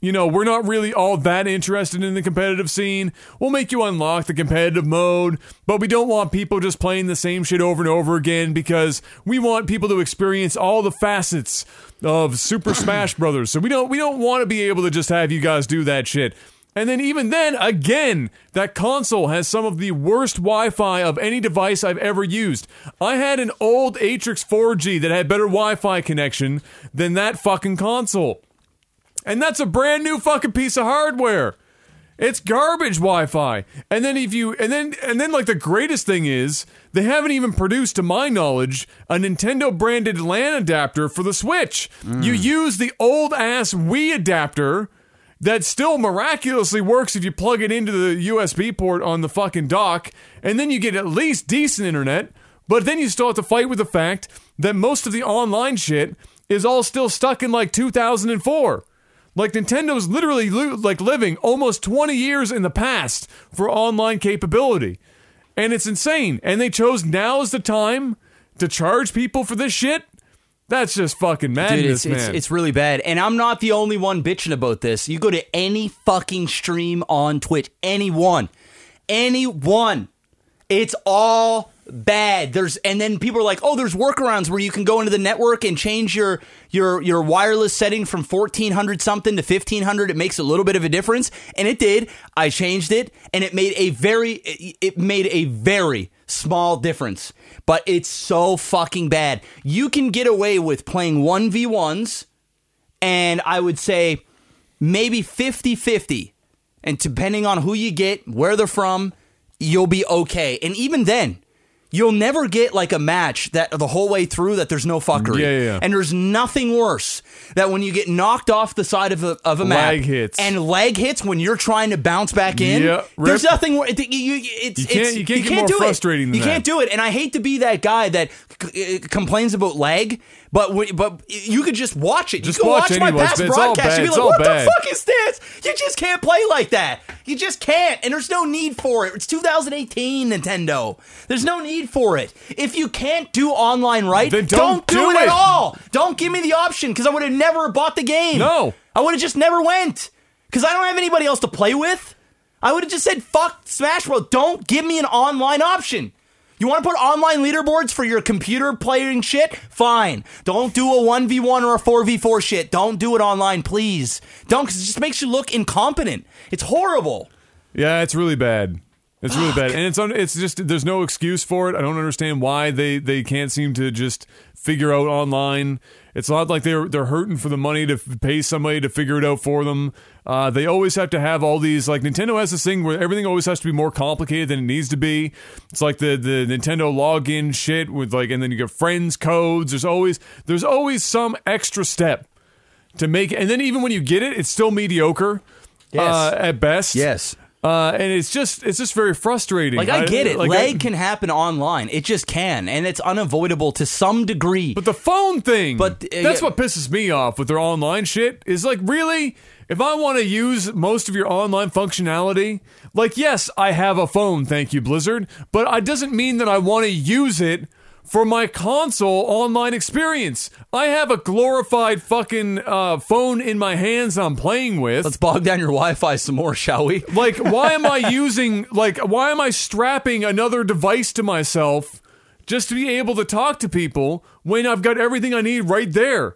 You know, we're not really all that interested in the competitive scene. We'll make you unlock the competitive mode, but we don't want people just playing the same shit over and over again because we want people to experience all the facets of Super Smash Brothers. So we don't we don't want to be able to just have you guys do that shit. And then, even then, again, that console has some of the worst Wi Fi of any device I've ever used. I had an old Atrix 4G that had better Wi Fi connection than that fucking console. And that's a brand new fucking piece of hardware. It's garbage Wi-Fi. And then if you and then and then like the greatest thing is they haven't even produced to my knowledge a Nintendo branded LAN adapter for the Switch. Mm. You use the old ass Wii adapter that still miraculously works if you plug it into the USB port on the fucking dock, and then you get at least decent internet. But then you still have to fight with the fact that most of the online shit is all still stuck in like 2004. Like Nintendo's literally like living almost 20 years in the past for online capability. And it's insane. And they chose now is the time to charge people for this shit. That's just fucking madness, Dude, it's, man. It's, it's really bad. And I'm not the only one bitching about this. You go to any fucking stream on Twitch, anyone, anyone, it's all bad. There's and then people are like, "Oh, there's workarounds where you can go into the network and change your your your wireless setting from 1400 something to 1500. It makes a little bit of a difference." And it did. I changed it and it made a very it made a very small difference but it's so fucking bad. You can get away with playing 1v1s and I would say maybe 50 50. And depending on who you get, where they're from, you'll be okay. And even then, You'll never get like a match that the whole way through that there's no fuckery. Yeah, yeah, yeah. And there's nothing worse that when you get knocked off the side of a, of a lag hits. and leg hits when you're trying to bounce back in. Yeah, there's nothing. You, you, it's, you can't, it's, you can't, you can't do frustrating it. You that. can't do it. And I hate to be that guy that c- complains about lag, but but you could just watch it. Just you can watch, watch my past broadcast. You'd be like, what bad. the fuck is this? You just can't play like that. You just can't. And there's no need for it. It's 2018, Nintendo. There's no need for it. If you can't do online right, then don't, don't do, do it, it at all. Don't give me the option because I would have never bought the game. No. I would have just never went because I don't have anybody else to play with. I would have just said, fuck Smash Bros. Don't give me an online option. You want to put online leaderboards for your computer playing shit? Fine. Don't do a 1v1 or a 4v4 shit. Don't do it online, please. Don't, because it just makes you look incompetent. It's horrible. Yeah, it's really bad. It's really bad, and it's un- it's just there's no excuse for it. I don't understand why they they can't seem to just figure out online. It's not like they're they're hurting for the money to f- pay somebody to figure it out for them. Uh, they always have to have all these like Nintendo has this thing where everything always has to be more complicated than it needs to be. It's like the the Nintendo login shit with like, and then you get friends codes. There's always there's always some extra step to make, and then even when you get it, it's still mediocre Yes. uh, at best. Yes. Uh, and it's just it's just very frustrating. Like I get it, like, lag I- can happen online. It just can, and it's unavoidable to some degree. But the phone thing, But, uh, that's what pisses me off with their online shit. Is like, really? If I want to use most of your online functionality, like, yes, I have a phone, thank you, Blizzard, but it doesn't mean that I want to use it for my console online experience. I have a glorified fucking uh, phone in my hands I'm playing with. Let's bog down your Wi-Fi some more, shall we? Like, why am I using, like, why am I strapping another device to myself just to be able to talk to people when I've got everything I need right there?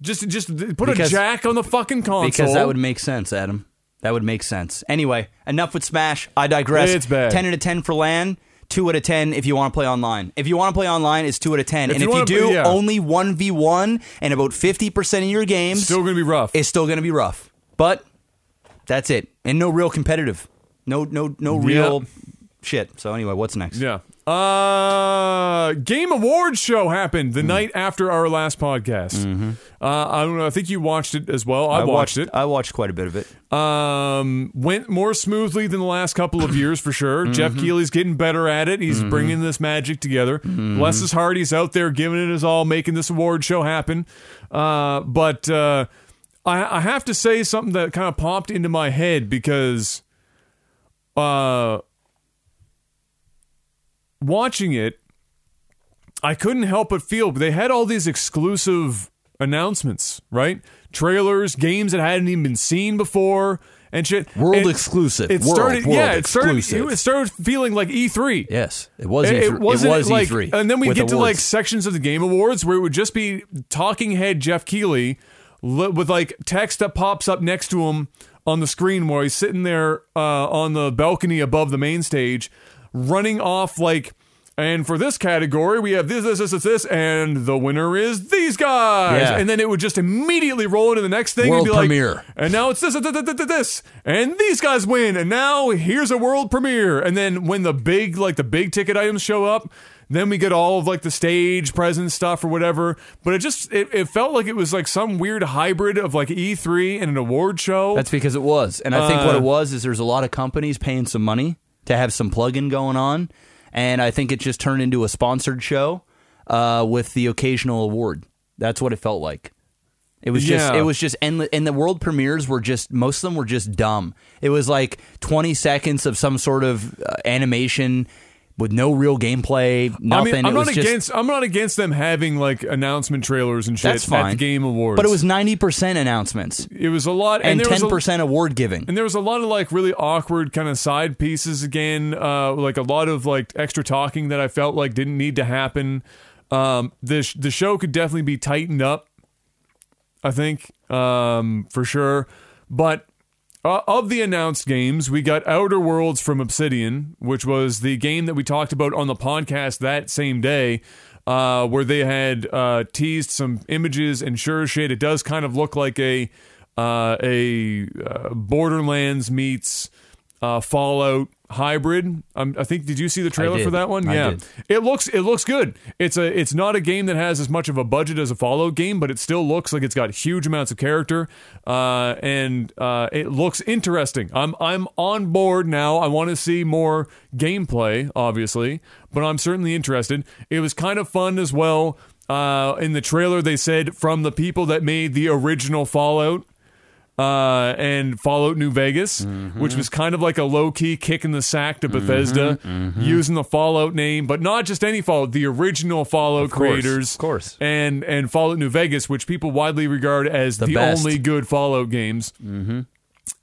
Just, just put Because- a jack on the fucking console. Because that would make sense, Adam. That would make sense. Anyway, enough with Smash. I digress. It's bad. 10 out of 10 for LAN. 2 out of 10 if you want to play online. If you want to play online, it's 2 out of 10. If and you if you wanna do play- yeah. only 1v1 and about 50% of your games, still gonna be rough. it's still going to be rough. But that's it. And no real competitive. No no no real shit. So anyway, what's next? yeah. Uh, Game Awards show happened the night after our last podcast. Uh, I don't know. I think you watched it as well. I, watched, it. Mm-hmm. I watched quite a bit of it. Um, went more smoothly than the last couple of years for sure. Mm-hmm. Geoff Keighley's getting better at it. He's bringing this magic together. Mm-hmm. Bless his heart, he's out there giving it his all, making this award show happen. Uh, but uh, I, I have to say something that kind of popped into my head because uh, watching it, I couldn't help but feel they had all these exclusive announcements, right? Trailers, games that hadn't even been seen before, and shit. World And exclusive. It World, started, world yeah. It started. exclusive. It started feeling like E3. Yes, it was. It, E3. it wasn't it was like, E3. and then we get to like sections of the Game Awards where it would just be talking head Geoff Keighley with like text that pops up next to him on the screen while he's sitting there uh, on the balcony above the main stage, running off like. And for this category, we have this, this, this, this, this, and the winner is these guys. Yeah. And then it would just immediately roll into the next thing World and be like, premiere. and now it's this, this, this, this, and these guys win, and now here's a world premiere. And then when the big, like the big ticket items show up, then we get all of like the stage presence stuff or whatever. But it just, it, it felt like it was like some weird hybrid of like E3 and an award show. That's because it was. And I think what Uh, it was is there's a lot of companies paying some money to have some plug-in going on. And I think it just turned into a sponsored show uh, with the occasional award. That's what it felt like. It was just Yeah. it was just and and the world premieres were just most of them were just dumb. It was like 20 seconds of some sort of uh, animation with no real gameplay, nothing. I mean, I'm not just, against. I'm not against them having like announcement trailers and shit That's fine. at the Game Awards. But it was 90% announcements it was a lot, and there was a- 10% award giving. And there was a lot of like really awkward kind of side pieces again, uh, like a lot of like extra talking that I felt like didn't need to happen. Um, the sh- the show could definitely be tightened up, I think, um, for sure. But uh, of the announced games, we got Outer Worlds from Obsidian, which was the game that we talked about on the podcast that same day, uh, where they had uh, teased some images and sure shit, it does kind of look like a uh, a uh, Borderlands meets uh, Fallout hybrid. Um, I think did you see the trailer for that one? I yeah, did. it looks it looks good. It's a it's not a game that has as much of a budget as a Fallout game, but it still looks like it's got huge amounts of character, uh, and uh, it looks interesting. I'm I'm on board now. I want to see more gameplay, obviously, but I'm certainly interested. It was kind of fun as well. Uh, in the trailer, they said from the people that made the original Fallout uh, and Fallout New Vegas, Mm-hmm. which was kind of like a low key kick in the sack to Bethesda, mm-hmm. using the Fallout name, but not just any Fallout, the original Fallout course, creators, of course. and and Fallout New Vegas, which people widely regard as the, best. only good Fallout games, mm-hmm.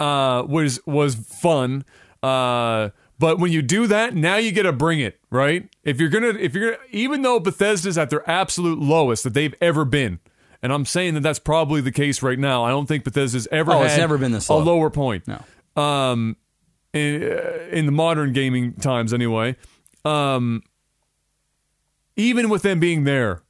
uh, was was fun. Uh, but when you do that, now you get to bring it right. If you're gonna, if you're gonna, even though Bethesda's at their absolute lowest that they've ever been. And I'm saying that that's probably the case right now. I don't think Bethesda's ever Oh, had it's never been this a low. lower point. No. Um, in, uh, in the modern gaming times, anyway. Um, even with them being there,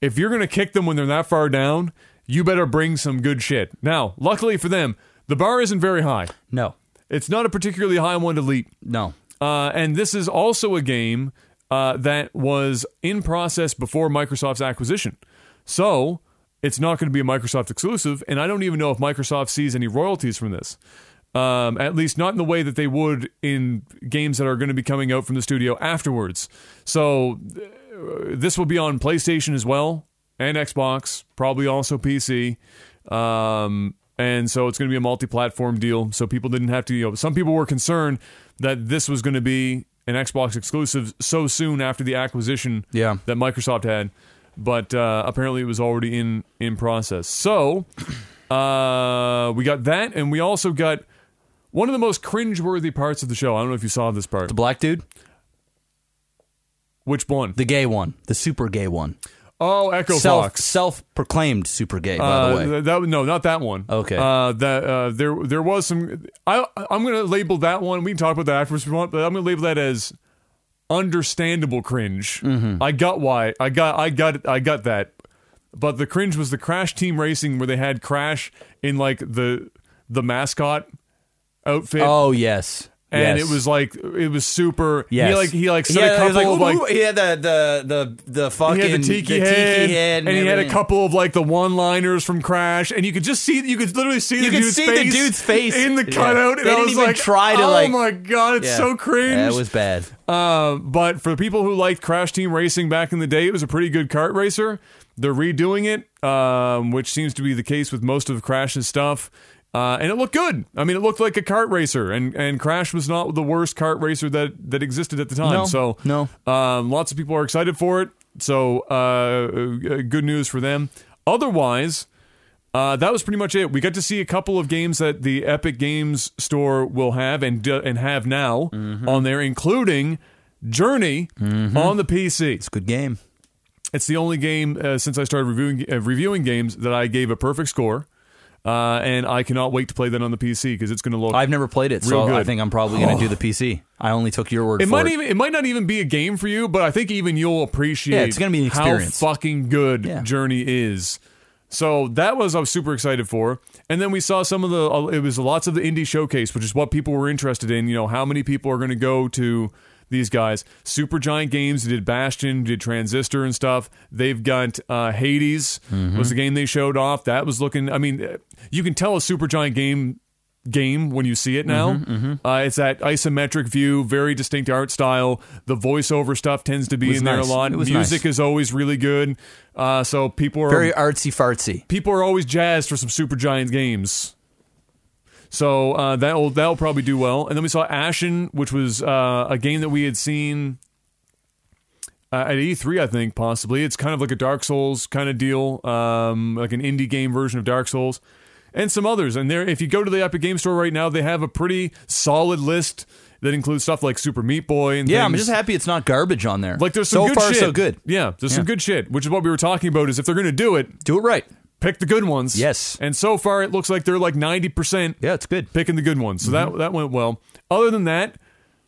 if you're going to kick them when they're that far down, you better bring some good shit. Now, luckily for them, the bar isn't very high. No. It's not a particularly high one to leap. No. Uh, and this is also a game uh, that was in process before Microsoft's acquisition. So it's not going to be a Microsoft exclusive. And I don't even know if Microsoft sees any royalties from this. Um, at least not in the way that they would in games that are going to be coming out from the studio afterwards. So uh, this will be on PlayStation as well and Xbox, probably also PC. Um, and so it's going to be a multi-platform deal. So people didn't have to. You know, some people were concerned that this was going to be an Xbox exclusive so soon after the acquisition Yeah. that Microsoft had, but uh, apparently it was already in in process. So uh, we got that, and we also got one of the most cringeworthy parts of the show. I don't know if you saw this part. The black dude, Which one? the gay one, the super gay one, Oh, Echo self Fox. self proclaimed super gay. By Uh, the way, th- that no, not that one. Okay. Uh, that uh, there there was some. I I'm gonna label that one. We can talk about that afterwards if we want, but I'm gonna label that as understandable cringe. Mm-hmm. I got why. I got I got. I got that. But the cringe was the Crash Team Racing where they had Crash in like the the mascot outfit. oh yes, and Yes. it was like it was super. Yes. He like he like said Yeah, a it couple of like, like ooh, he had the the the the fucking he had the tiki, the head, head and, he had a couple of like the one-liners from Crash, and you could just see, you could literally see You the could dude's see the face dude's face. in the Yeah. cutout. And They I didn't was even like, try to, oh like- my god, it's Yeah. so cringe. That was bad. Uh, but for people who liked Crash Team Racing back in the day, it was a pretty good kart racer. They're redoing it, um, which seems to be the case with most of Crash's stuff. Uh, and it looked good. I mean, it looked like a kart racer, and, and Crash was not the worst kart racer that, that existed at the time. No, so, no. um, lots of people are excited for it. So, uh, uh, good news for them. Otherwise, uh, that was pretty much it. We got to see a couple of games that the Epic Games Store will have and do- and have now Mm-hmm. on there, including Journey on the PC. It's a good game. It's the only game uh, since I started reviewing uh, reviewing games that I gave a perfect score, uh, and I cannot wait to play that on the PC because it's going to look. I've never played it, so Real I think I'm probably going to do the PC. I only took your word for it might it. even it might not even be a game for you, but I think even you'll appreciate. Yeah, it's gonna be an experience. How fucking good Yeah. Journey is. So that was I was super excited for, and then we saw some of the. uh, It was lots of the indie showcase, which is what people were interested in. You know, how many people are going to go to these guys? Supergiant Games did Bastion, did Transistor and stuff. They've got uh, Hades was the game they showed off. That was looking. I mean, you can tell a Supergiant game game when you see it now. Mm-hmm, Uh, it's that isometric view, very distinct art style. The voiceover stuff tends to be in there nice. a lot. Music nice. is always really good. Uh, so people are Very artsy fartsy. people are always jazzed for some Supergiant games. So uh, that'll that'll probably do well. And then we saw Ashen, which was uh, a game that we had seen uh, at E3, I think possibly. It's kind of like a Dark Souls kind of deal, um, like an indie game version of Dark Souls, and some others. And there, if you go to the Epic Game Store right now, they have a pretty solid list that includes stuff like Super Meat Boy and Yeah, I'm just happy it's not garbage on there. Like there's some so good far shit. so good. Yeah, there's some good shit, which is what we were talking about. Is if they're going to do it, Do it right. Pick the good ones. Yes. And so far, it looks like they're like 90% Yeah, it's good. picking the good ones. So Mm-hmm. that that went well. Other than that,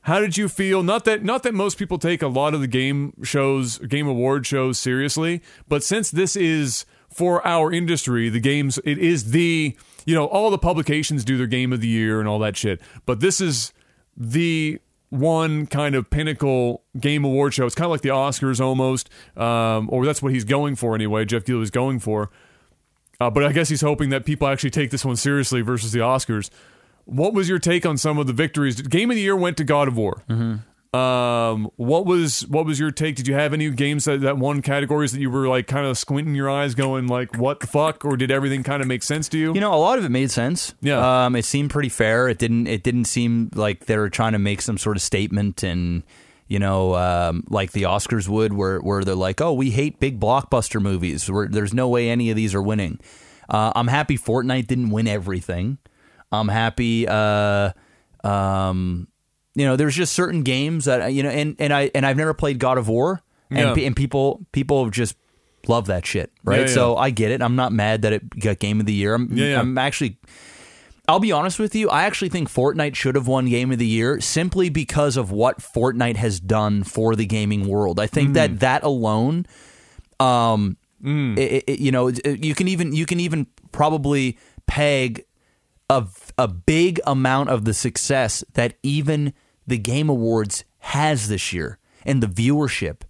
how did you feel? Not that not that most people take a lot of the game shows, game award shows seriously, but since this is for our industry, the games it is the you know all the publications do their game of the year and all that shit, but this is the one kind of pinnacle game award show. It's kind of like the Oscars almost, um, or that's what he's going for anyway. Jeff Gill is going for. Uh, but I guess he's hoping that people actually take this one seriously versus the Oscars. What was your take on some of the victories? Game of the year went to God of War. Um, what was what was your take? Did you have any games that, that won categories that you were like kind of squinting your eyes, going like, "What the fuck?" Or did everything kind of make sense to you? You know, a lot of it made sense. Yeah. Um, it seemed pretty fair. It didn't. It didn't seem like they were trying to make some sort of statement and. You know, um, like the Oscars would, where where they're like, "Oh, we hate big blockbuster movies. Where there's no way any of these are winning." Uh, I'm happy Fortnite didn't win everything. I'm happy. Uh, um, you know, there's just certain games that you know, and and I and I've never played God of War, and Yeah. pe- and people people just love that shit, right? Yeah, yeah. So I get it. I'm not mad that it got Game of the Year. I'm. I'm actually. I'll be honest with you. I actually think Fortnite should have won Game of the Year simply because of what Fortnite has done for the gaming world. I think Mm. that that alone, um, it- it- you know, it- you can even you can even probably peg a a big amount of the success that even the Game Awards has this year and the viewership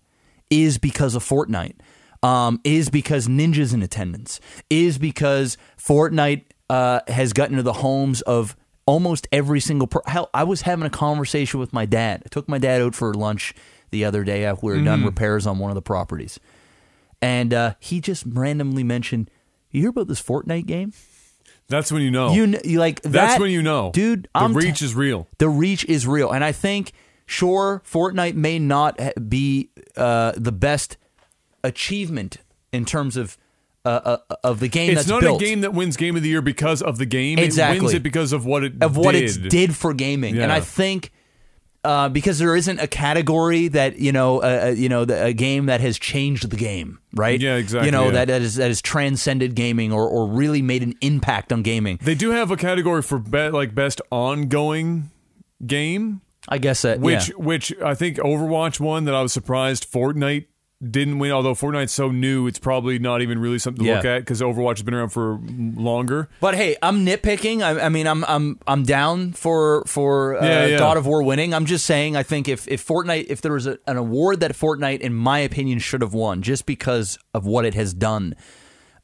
is because of Fortnite. Um, is because Ninja's in attendance. Is because Fortnite uh, has gotten to the homes of almost every single per- hell I was having a conversation with my dad. I took my dad out for lunch the other day after we were Mm-hmm. done repairs on one of the properties. And uh, he just randomly mentioned, "You hear about this Fortnite game?" That's when you know. You, kn- you like Oh. That's when you know, dude. The I'm reach t- is real. the reach is real, and I think sure Fortnite may not be uh, the best achievement in terms of uh, uh, of the game It's that's not built. a game that wins game of the year because of the game. It Exactly. wins it because of what it of what did. it did for gaming, and I think. Uh, because there isn't a category that you know, uh, uh, you know, the, a game that has changed the game, right? Yeah, exactly, You know yeah. that that is that has transcended gaming or or really made an impact on gaming. They do have a category for be- like best ongoing game, I guess that which yeah. which I think Overwatch won. That I was surprised Fortnite didn't win. Although Fortnite's so new, it's probably not even really something to Yeah. look at because Overwatch has been around for longer. But hey, I'm nitpicking. I, I mean, I'm I'm I'm down for for uh, Yeah, yeah. God of War winning. I'm just saying. I think if if Fortnite, if there was a, an award that Fortnite, in my opinion, should have won, just because of what it has done.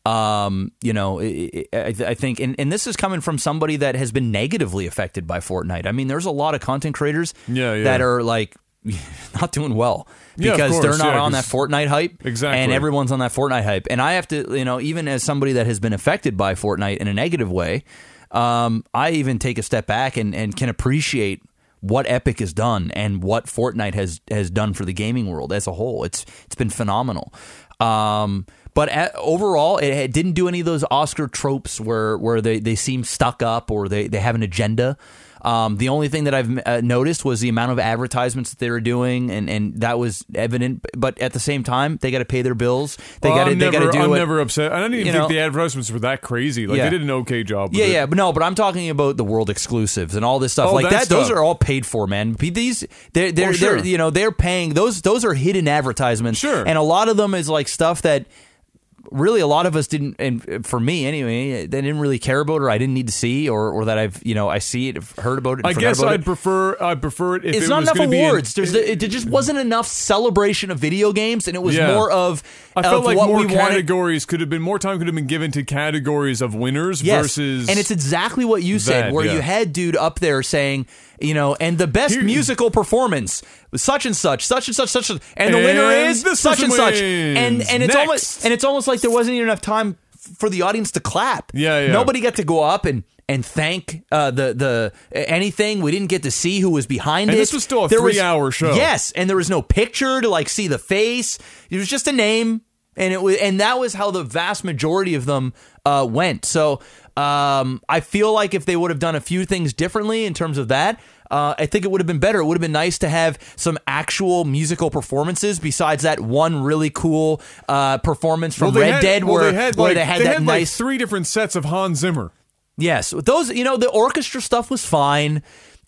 Um, you know, I, I, think, and, and this is coming from somebody that has been negatively affected by Fortnite. I mean, there's a lot of content creators Yeah, yeah. that are like not doing well Yeah, because they're not yeah, on that Fortnite hype. Exactly. And everyone's on that Fortnite hype. And I have to, you know, even as somebody that has been affected by Fortnite in a negative way, um, I even take a step back and, and can appreciate what Epic has done and what Fortnite has has done for the gaming world as a whole. It's it's been phenomenal. Um, but at, overall, it, it didn't do any of those Oscar tropes where where they, they seem stuck up or they, they have an agenda. Um, the only thing that I've uh, noticed was the amount of advertisements that they were doing, and, and that was evident. But at the same time, they got to pay their bills. They Well, got to they got to do I'm what- never upset. I don't even think know- the advertisements were that crazy. Like Yeah. they did an okay job. With Yeah, it. yeah, but no, but I'm talking about the world exclusives and all this stuff Oh, like that that. Those are all paid for, man. These they're they're, Oh, sure. they're you know they're paying those those are hidden advertisements. Sure. and a lot of them is like stuff that really a lot of us didn't and for me anyway they didn't really care about or I didn't need to see or or that I've you know I see it heard about it. I guess I'd it. prefer I'd prefer it if It's it not enough gonna be an- awards. There's the, it just wasn't enough celebration of video games, and it was Yeah. more of I felt of like more we wanted. categories could have been more time could have been given to categories of winners Yes. versus and it's exactly what you said, that, where yeah. you had dude up there saying, you know, and the best Here- musical performance, such and such, such and such, such, and, and the winner And is such and person such, and and it's Next. almost and it's almost like there wasn't even enough time for the audience to clap. Yeah, yeah. Nobody got to go up and. And thank uh, the the anything we didn't get to see who was behind And it. this was still a There was- three-hour show. Yes, and there was no picture to like see the face. It was just a name, and it was and that was how the vast majority of them uh, went. So um, I feel like if they would have done a few things differently in terms of that. Uh, I think it would have been better. It would have been nice to have some actual musical performances besides that one really cool uh, performance from Well, Red had- Dead well, where, they had where like, they had that like nice three different sets of Hans Zimmer. Yes, those you know the orchestra stuff was fine.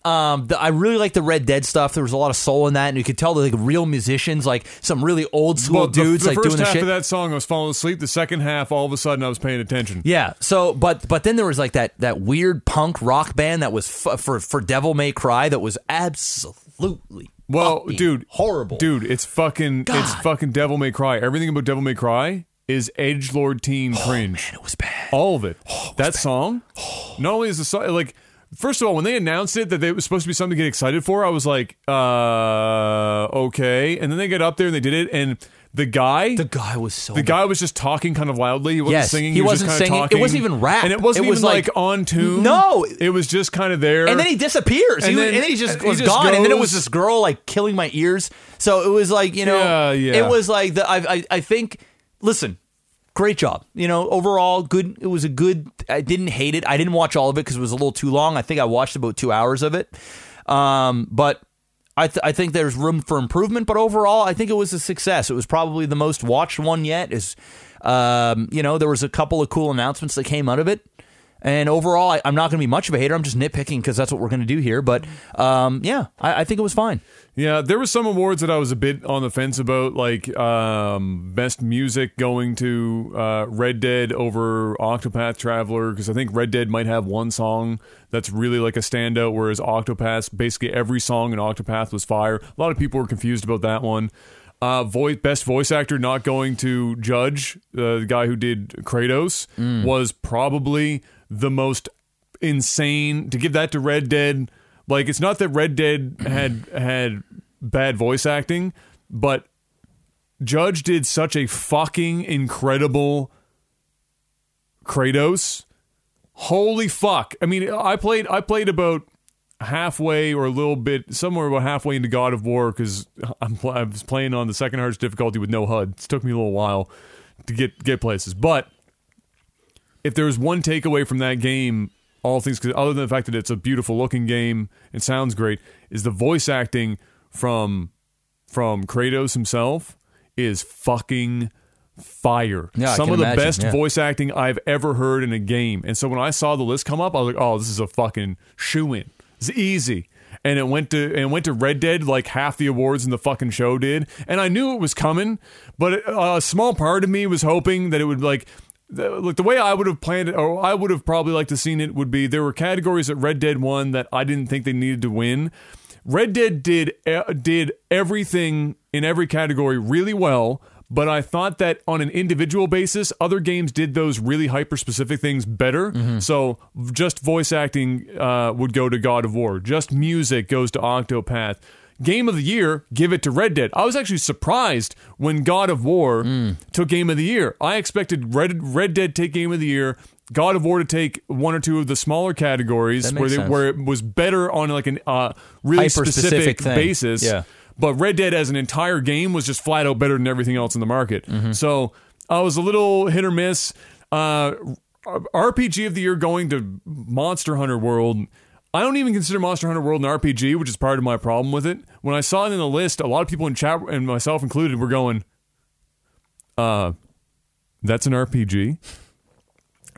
Um, the, I really like the Red Dead stuff. There was a lot of soul in that, and you could tell that like real musicians, like some really old school Well, the, dudes, the like first doing the half shit. of that song, I was falling asleep. The second half, all of a sudden, I was paying attention. yeah. So, but but then there was like that that weird punk rock band that was f- for for Devil May Cry that was absolutely Well, dude, horrible, dude. It's fucking, it's fucking Devil May Cry. Everything about Devil May Cry is edge lord teen cringe. Man, it was bad. All of it. that song. Not only is the song like. First of all, when they announced it that it was supposed to be something to get excited for, I was like, uh, okay. And then they get up there and they did it, and the guy, The guy was so the guy was just talking kind of loudly. He wasn't Yes, singing. he was wasn't just kind singing. It talking. wasn't even rap. and it wasn't It was even like, like- on tune. No. it was just kind of there. and then he disappears. And he, then- and then he just and he was just gone. And then it was goes- this girl like killing my ears. So it was like you know, Yeah, yeah. it was like the I I, I think. Listen, great job. You know, overall good. It was a good. I didn't hate it. I didn't watch all of it because it was a little too long. I think I watched about two hours of it. Um, but. I, th- I think there's room for improvement, but overall, I think it was a success. It was probably the most watched one yet. Is um, you know, there was a couple of cool announcements that came out of it. And overall, I, I'm not going to be much of a hater. I'm just nitpicking because that's what we're going to do here. But um, yeah, I, I think it was fine. Yeah, there were some awards that I was a bit on the fence about, like um, best music going to uh, Red Dead over Octopath Traveler, because I think Red Dead might have one song that's really like a standout, whereas Octopath, basically every song in Octopath was fire. A lot of people were confused about that one. Uh, voice best voice actor not going to Judge, uh, the guy who did Kratos, was probably the most insane to give that to Red Dead. Like it's not that Red Dead had had bad voice acting, but Judge did such a fucking incredible Kratos. Holy fuck. I mean, I played I played about halfway or a little bit somewhere about halfway into God of War cuz I'm I was playing on the second hardest difficulty with no HUD. It took me a little while to get get places. But if there's one takeaway from that game, all things other than the fact that it's a beautiful looking game and sounds great, is the voice acting from from Kratos himself is fucking fire. Yeah, Some of the imagine, best yeah. voice acting I've ever heard in a game. And so when I saw the list come up, I was like, "Oh, this is a fucking shoe in. It's easy." And it went to and it went to Red Dead like half the awards in the fucking show did. And I knew it was coming, but a small part of me was hoping that it would like the, look the way I would have planned it, or I would have probably liked to seen it would be there were categories that Red Dead won that I didn't think they needed to win. Red Dead did uh, did everything in every category really well, but I thought that on an individual basis, other games did those really hyper specific things better. So just voice acting uh, would go to God of War. Just music goes to Octopath. Game of the year, give it to Red Dead. I was actually surprised when God of War took Game of the Year. I expected Red Red Dead take Game of the Year. God of War to take one or two of the smaller categories where they, where it was better on like an uh, really Hyper-specific specific thing. basis. Yeah. But Red Dead as an entire game was just flat out better than everything else in the market. Mm-hmm. So I was a little hit or miss. Uh, RPG of the year going to Monster Hunter World. I don't even consider Monster Hunter World an RPG, which is part of my problem with it. When I saw it in the list, a lot of people in chat, and myself included, were going, uh, that's an RPG.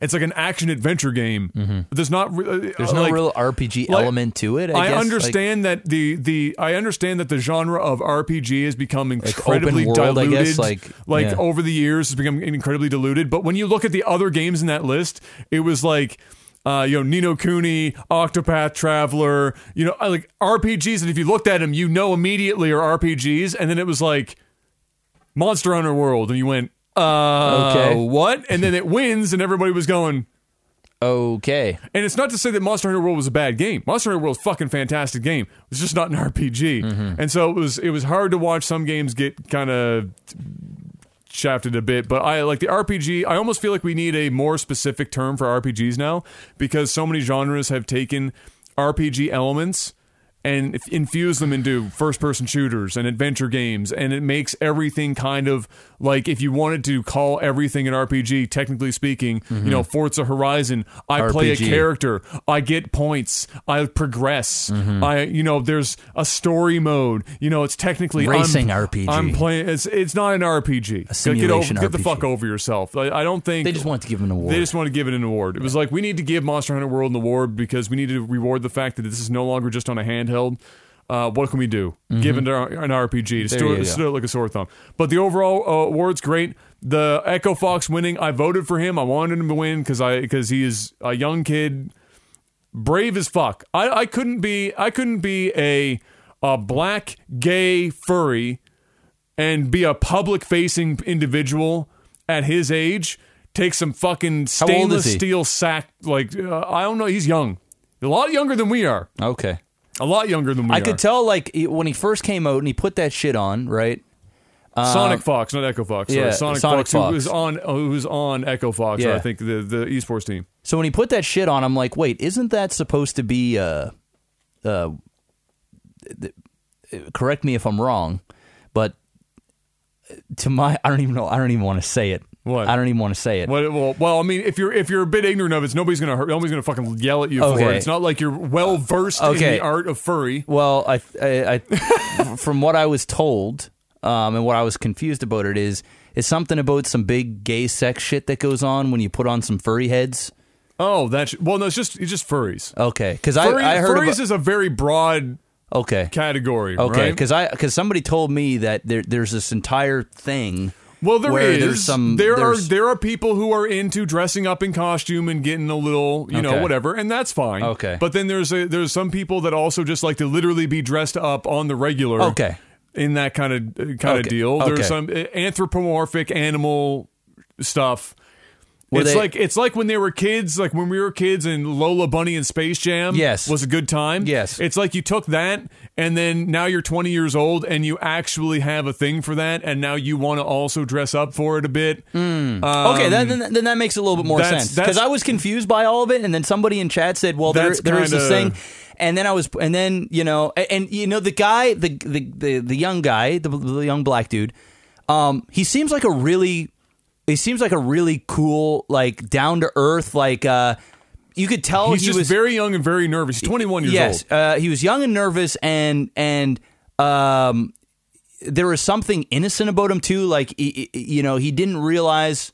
It's like an action adventure game. There's not. re- uh, Mm-hmm. There's no like- real RPG like, element to it. I, I, guess. Like, understand that the the I understand that the genre of RPG has become incredibly world, I diluted. guess, like- like yeah. over the years, has become incredibly diluted. But when you look at the other games in that list, it was like. Uh, you know, Ni no Kuni, Octopath Traveler, you know, like RPGs. And if you looked at them, you know immediately are RPGs. And then it was like Monster Hunter World. And you went, uh, Okay. what? And then it wins, and everybody was going, okay. and it's not to say that Monster Hunter World was a bad game. Monster Hunter World is a fucking fantastic game. It's just not an RPG. Mm-hmm. And so it was it was hard to watch some games get kind of shafted a bit, but I like the RPG. I almost feel like we need a more specific term for RPGs now because so many genres have taken RPG elements and infuse them into first person shooters and adventure games and it makes everything kind of like if you wanted to call everything an RPG technically speaking you mm-hmm. know Forza Horizon I play a character I get points I progress mm-hmm. I you know there's a story mode you know it's technically Racing I'm, RPG. I'm playing it's it's not an RPG get, over, get the fuck over yourself I, I don't think They just want to give an award. they just want to give it an award. It was like we need to give Monster Hunter World an award because we need to reward the fact that this is no longer just on a handheld. Held, uh, what can we do? Give it an RPG. Mm-hmm. Do it, go. just do it like a sore thumb. But the overall uh, award's great. The Echo Fox winning, I voted for him. I wanted him to win because I because he is a young kid, brave as fuck. I, I couldn't be I couldn't be a a black gay furry and be a public facing individual at his age. Take some fucking How old is stainless steel sack. Like uh, I don't know. He's young, a lot younger than we are. okay. A lot younger than we I are. could tell, like, he- when he first came out and he put that shit on, right? Sonic Fox, not Echo Fox. Sorry. yeah, Sonic, Sonic Fox, Fox. who was on who was on Echo Fox. Yeah. I think the the esports team. So when he put that shit on, I'm like, wait, isn't that supposed to be? Uh, uh, th- correct me if I'm wrong, but to my, I don't even know. I don't even want to say it. What? I don't even want to say it. Well, well, well, I mean, if you're if you're a bit ignorant of it, nobody's gonna hurt, nobody's gonna fucking yell at you for Okay. it. It's not like you're well versed in the art of furry. Well, I, I, I from what I was told, um, and what I was confused about it is, is something about some big gay sex shit that goes on when you put on some furry heads. Oh, that's well, no, it's just it's just furries. Okay, because I, Furry, I heard furries about, is a very broad okay, category. okay, right? because I because somebody told me that there, there's this entire thing. Well, there is. there's some- there are there are people who are into dressing up in costume and getting a little, you know, whatever, and that's fine. Okay. But then there's a, there's some people that also just like to literally be dressed up on the regular. Okay. In that kind of kind of Okay. deal, Okay. there's some uh, anthropomorphic animal stuff. Were it's they- like it's like when they were kids, like when we were kids, and Lola Bunny and Space Jam. Yes. was a good time. Yes. it's like you took that, and then now you're 20 years old, and you actually have a thing for that, and now you want to also dress up for it a bit. Hmm. okay, then, then then that makes a little bit more Um, that's- sense because I was confused by all of it, and then somebody in chat said, "Well, there there is this thing." And then I was, and then you know, and, and you know, the guy, the the the, the young guy, the, the young black dude, um, he seems like a really, he seems like a really cool, like down to earth, like uh, you could tell He's he just was very young and very nervous. He's 21 years yes, old. uh, he was young and nervous, and and um, there was something innocent about him too. Like he- he- you know, he didn't realize.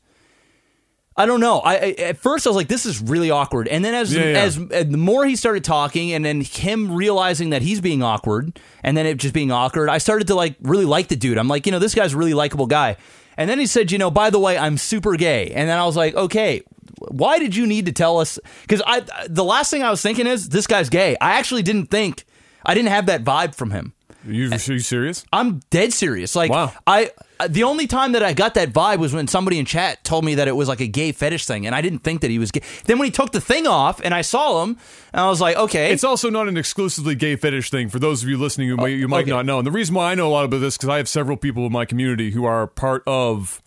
I don't know. I, I at first I was like, "This is really awkward," and then as Yeah, yeah. as the more he started talking, and then him realizing that he's being awkward, and then it just being awkward, I started to like really like the dude. I'm like, you know, this guy's a really likable guy. And then he said, you know, by the way, I'm super gay. And then I was like, okay, why did you need to tell us? Because I the last thing I was thinking is this guy's gay. I actually didn't think I didn't have that vibe from him. You, are you serious? I'm dead serious. Like Wow. I the only time that I got that vibe was when somebody in chat told me that it was like a gay fetish thing, and I didn't think that he was gay. Then when he took the thing off and I saw him, and I was like, okay, It's also not an exclusively gay fetish thing for those of you listening who might, you might okay. not know. And the reason why I know a lot about this because I have several people in my community who are part of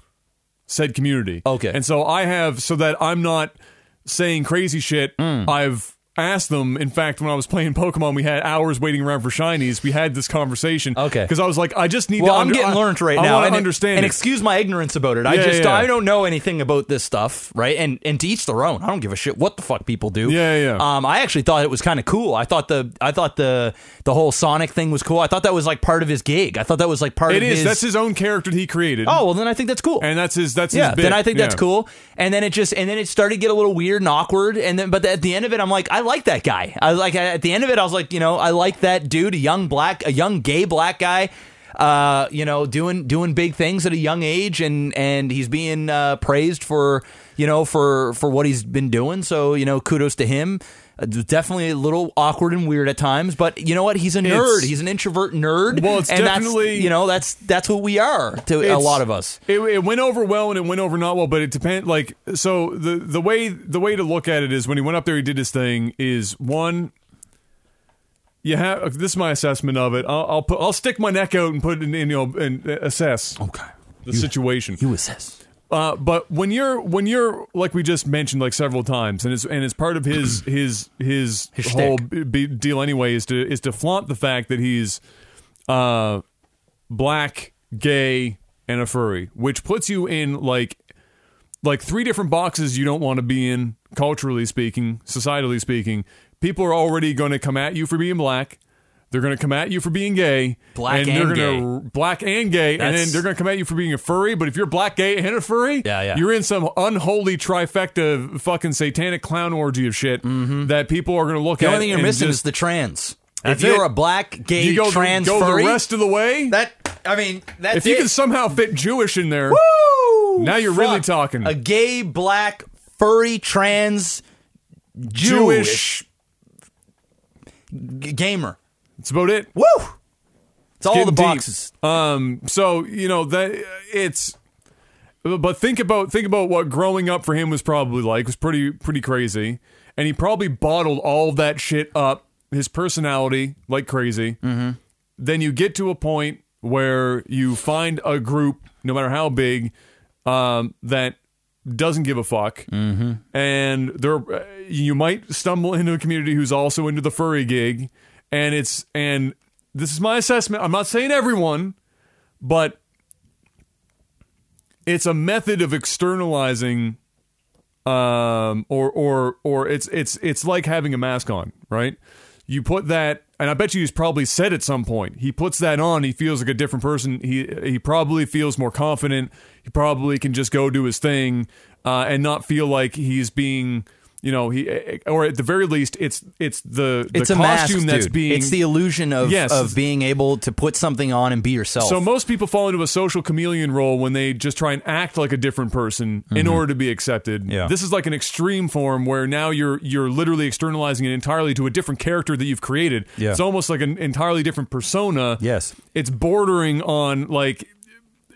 said community. Okay. And so I have so that I'm not saying crazy shit. Hmm. I've asked them. In fact, when I was playing Pokemon, we had hours waiting around for shinies. We had this conversation. Okay. Because I was like, I just need. well, to I'm under- getting I- learned right I now, and to understand. and it. excuse my ignorance about it. I Yeah, just yeah. I don't know anything about this stuff, right? And and to each their own. I don't give a shit what the fuck people do. Yeah, yeah. Um, I actually thought it was kind of cool. I thought the I thought the the whole Sonic thing was cool. I thought that was like part of his gig. I thought that was like part It of is. his. That's his own character that he created. oh well, then I think that's cool. and that's his. That's yeah, his bit. then I think that's Yeah. cool. And then it just and then it started to get a little weird and awkward. And then but at the end of it, I'm like, I like that guy. I like at the end of it, I was like, you know, I like that dude, a young black, a young gay black guy. Uh, you know, doing doing big things at a young age, and and he's being uh, praised for you know for for what he's been doing. So you know, kudos to him. Uh, definitely a little awkward and weird at times, but you know what? He's a nerd. It's- he's an introvert nerd. Well, it's and definitely- you know that's that's what we are to a lot of us. It, it went over well and it went over not well, but it depends. Like so, the the way the way to look at it is when he went up there, he did his thing. Is one, you have this is my assessment of it. I'll, I'll put I'll stick my neck out and put it in, you know and assess Okay. the situation. You assess. Uh, but when you're when you're like we just mentioned like several times, and it's and it's part of his his his, His whole b- b- deal anyway is to is to flaunt the fact that he's uh black, gay, and a furry, which puts you in like like three different boxes you don't want to be in culturally speaking, societally speaking. People are already going to come at you for being black. They're going to come at you for being gay, Black they're gonna black and gay, and then they're going to come at you for being a furry. But if you're black, gay, and a furry, Yeah, yeah. you're in some unholy trifecta, fucking satanic clown orgy of shit that people are going to look Mm-hmm. The only thing you're missing just- is the trans. That's if you're it. a black, gay, you go, trans go furry, the rest of the way. that I mean, that's if you it. can somehow fit Jewish in there, Woo! Now you're really talking. A gay, black, furry, trans, Jewish, g- gamer. That's about it. Woo! It's all the getting deep. boxes. Um, so you know that it's, but think about think about what growing up for him was probably like. It was pretty pretty crazy, and he probably bottled all that shit up. His personality like crazy. Mm-hmm. Then you get to a point where you find a group, no matter how big, um, that doesn't give a fuck, mm-hmm. and there you might stumble into a community who's also into the furry gig, and it's and this is my assessment. I'm not saying everyone, but it's a method of externalizing um or or or it's it's it's like having a mask on, right? You put that and I bet you he's probably said at some point. He puts that on, he feels like a different person. He he probably feels more confident. He probably can just go do his thing uh, and not feel like he's being you know, he or at the very least, it's it's the the It's a mask, costume that's dude. being It's the illusion of Yes. of being able to put something on and be yourself. So most people fall into a social chameleon role when they just try and act like a different person in order to be accepted. Mm-hmm. Yeah. This is like an extreme form where now you're you're literally externalizing it entirely to a different character that you've created. Yeah. It's almost like an entirely different persona. Yes. It's bordering on like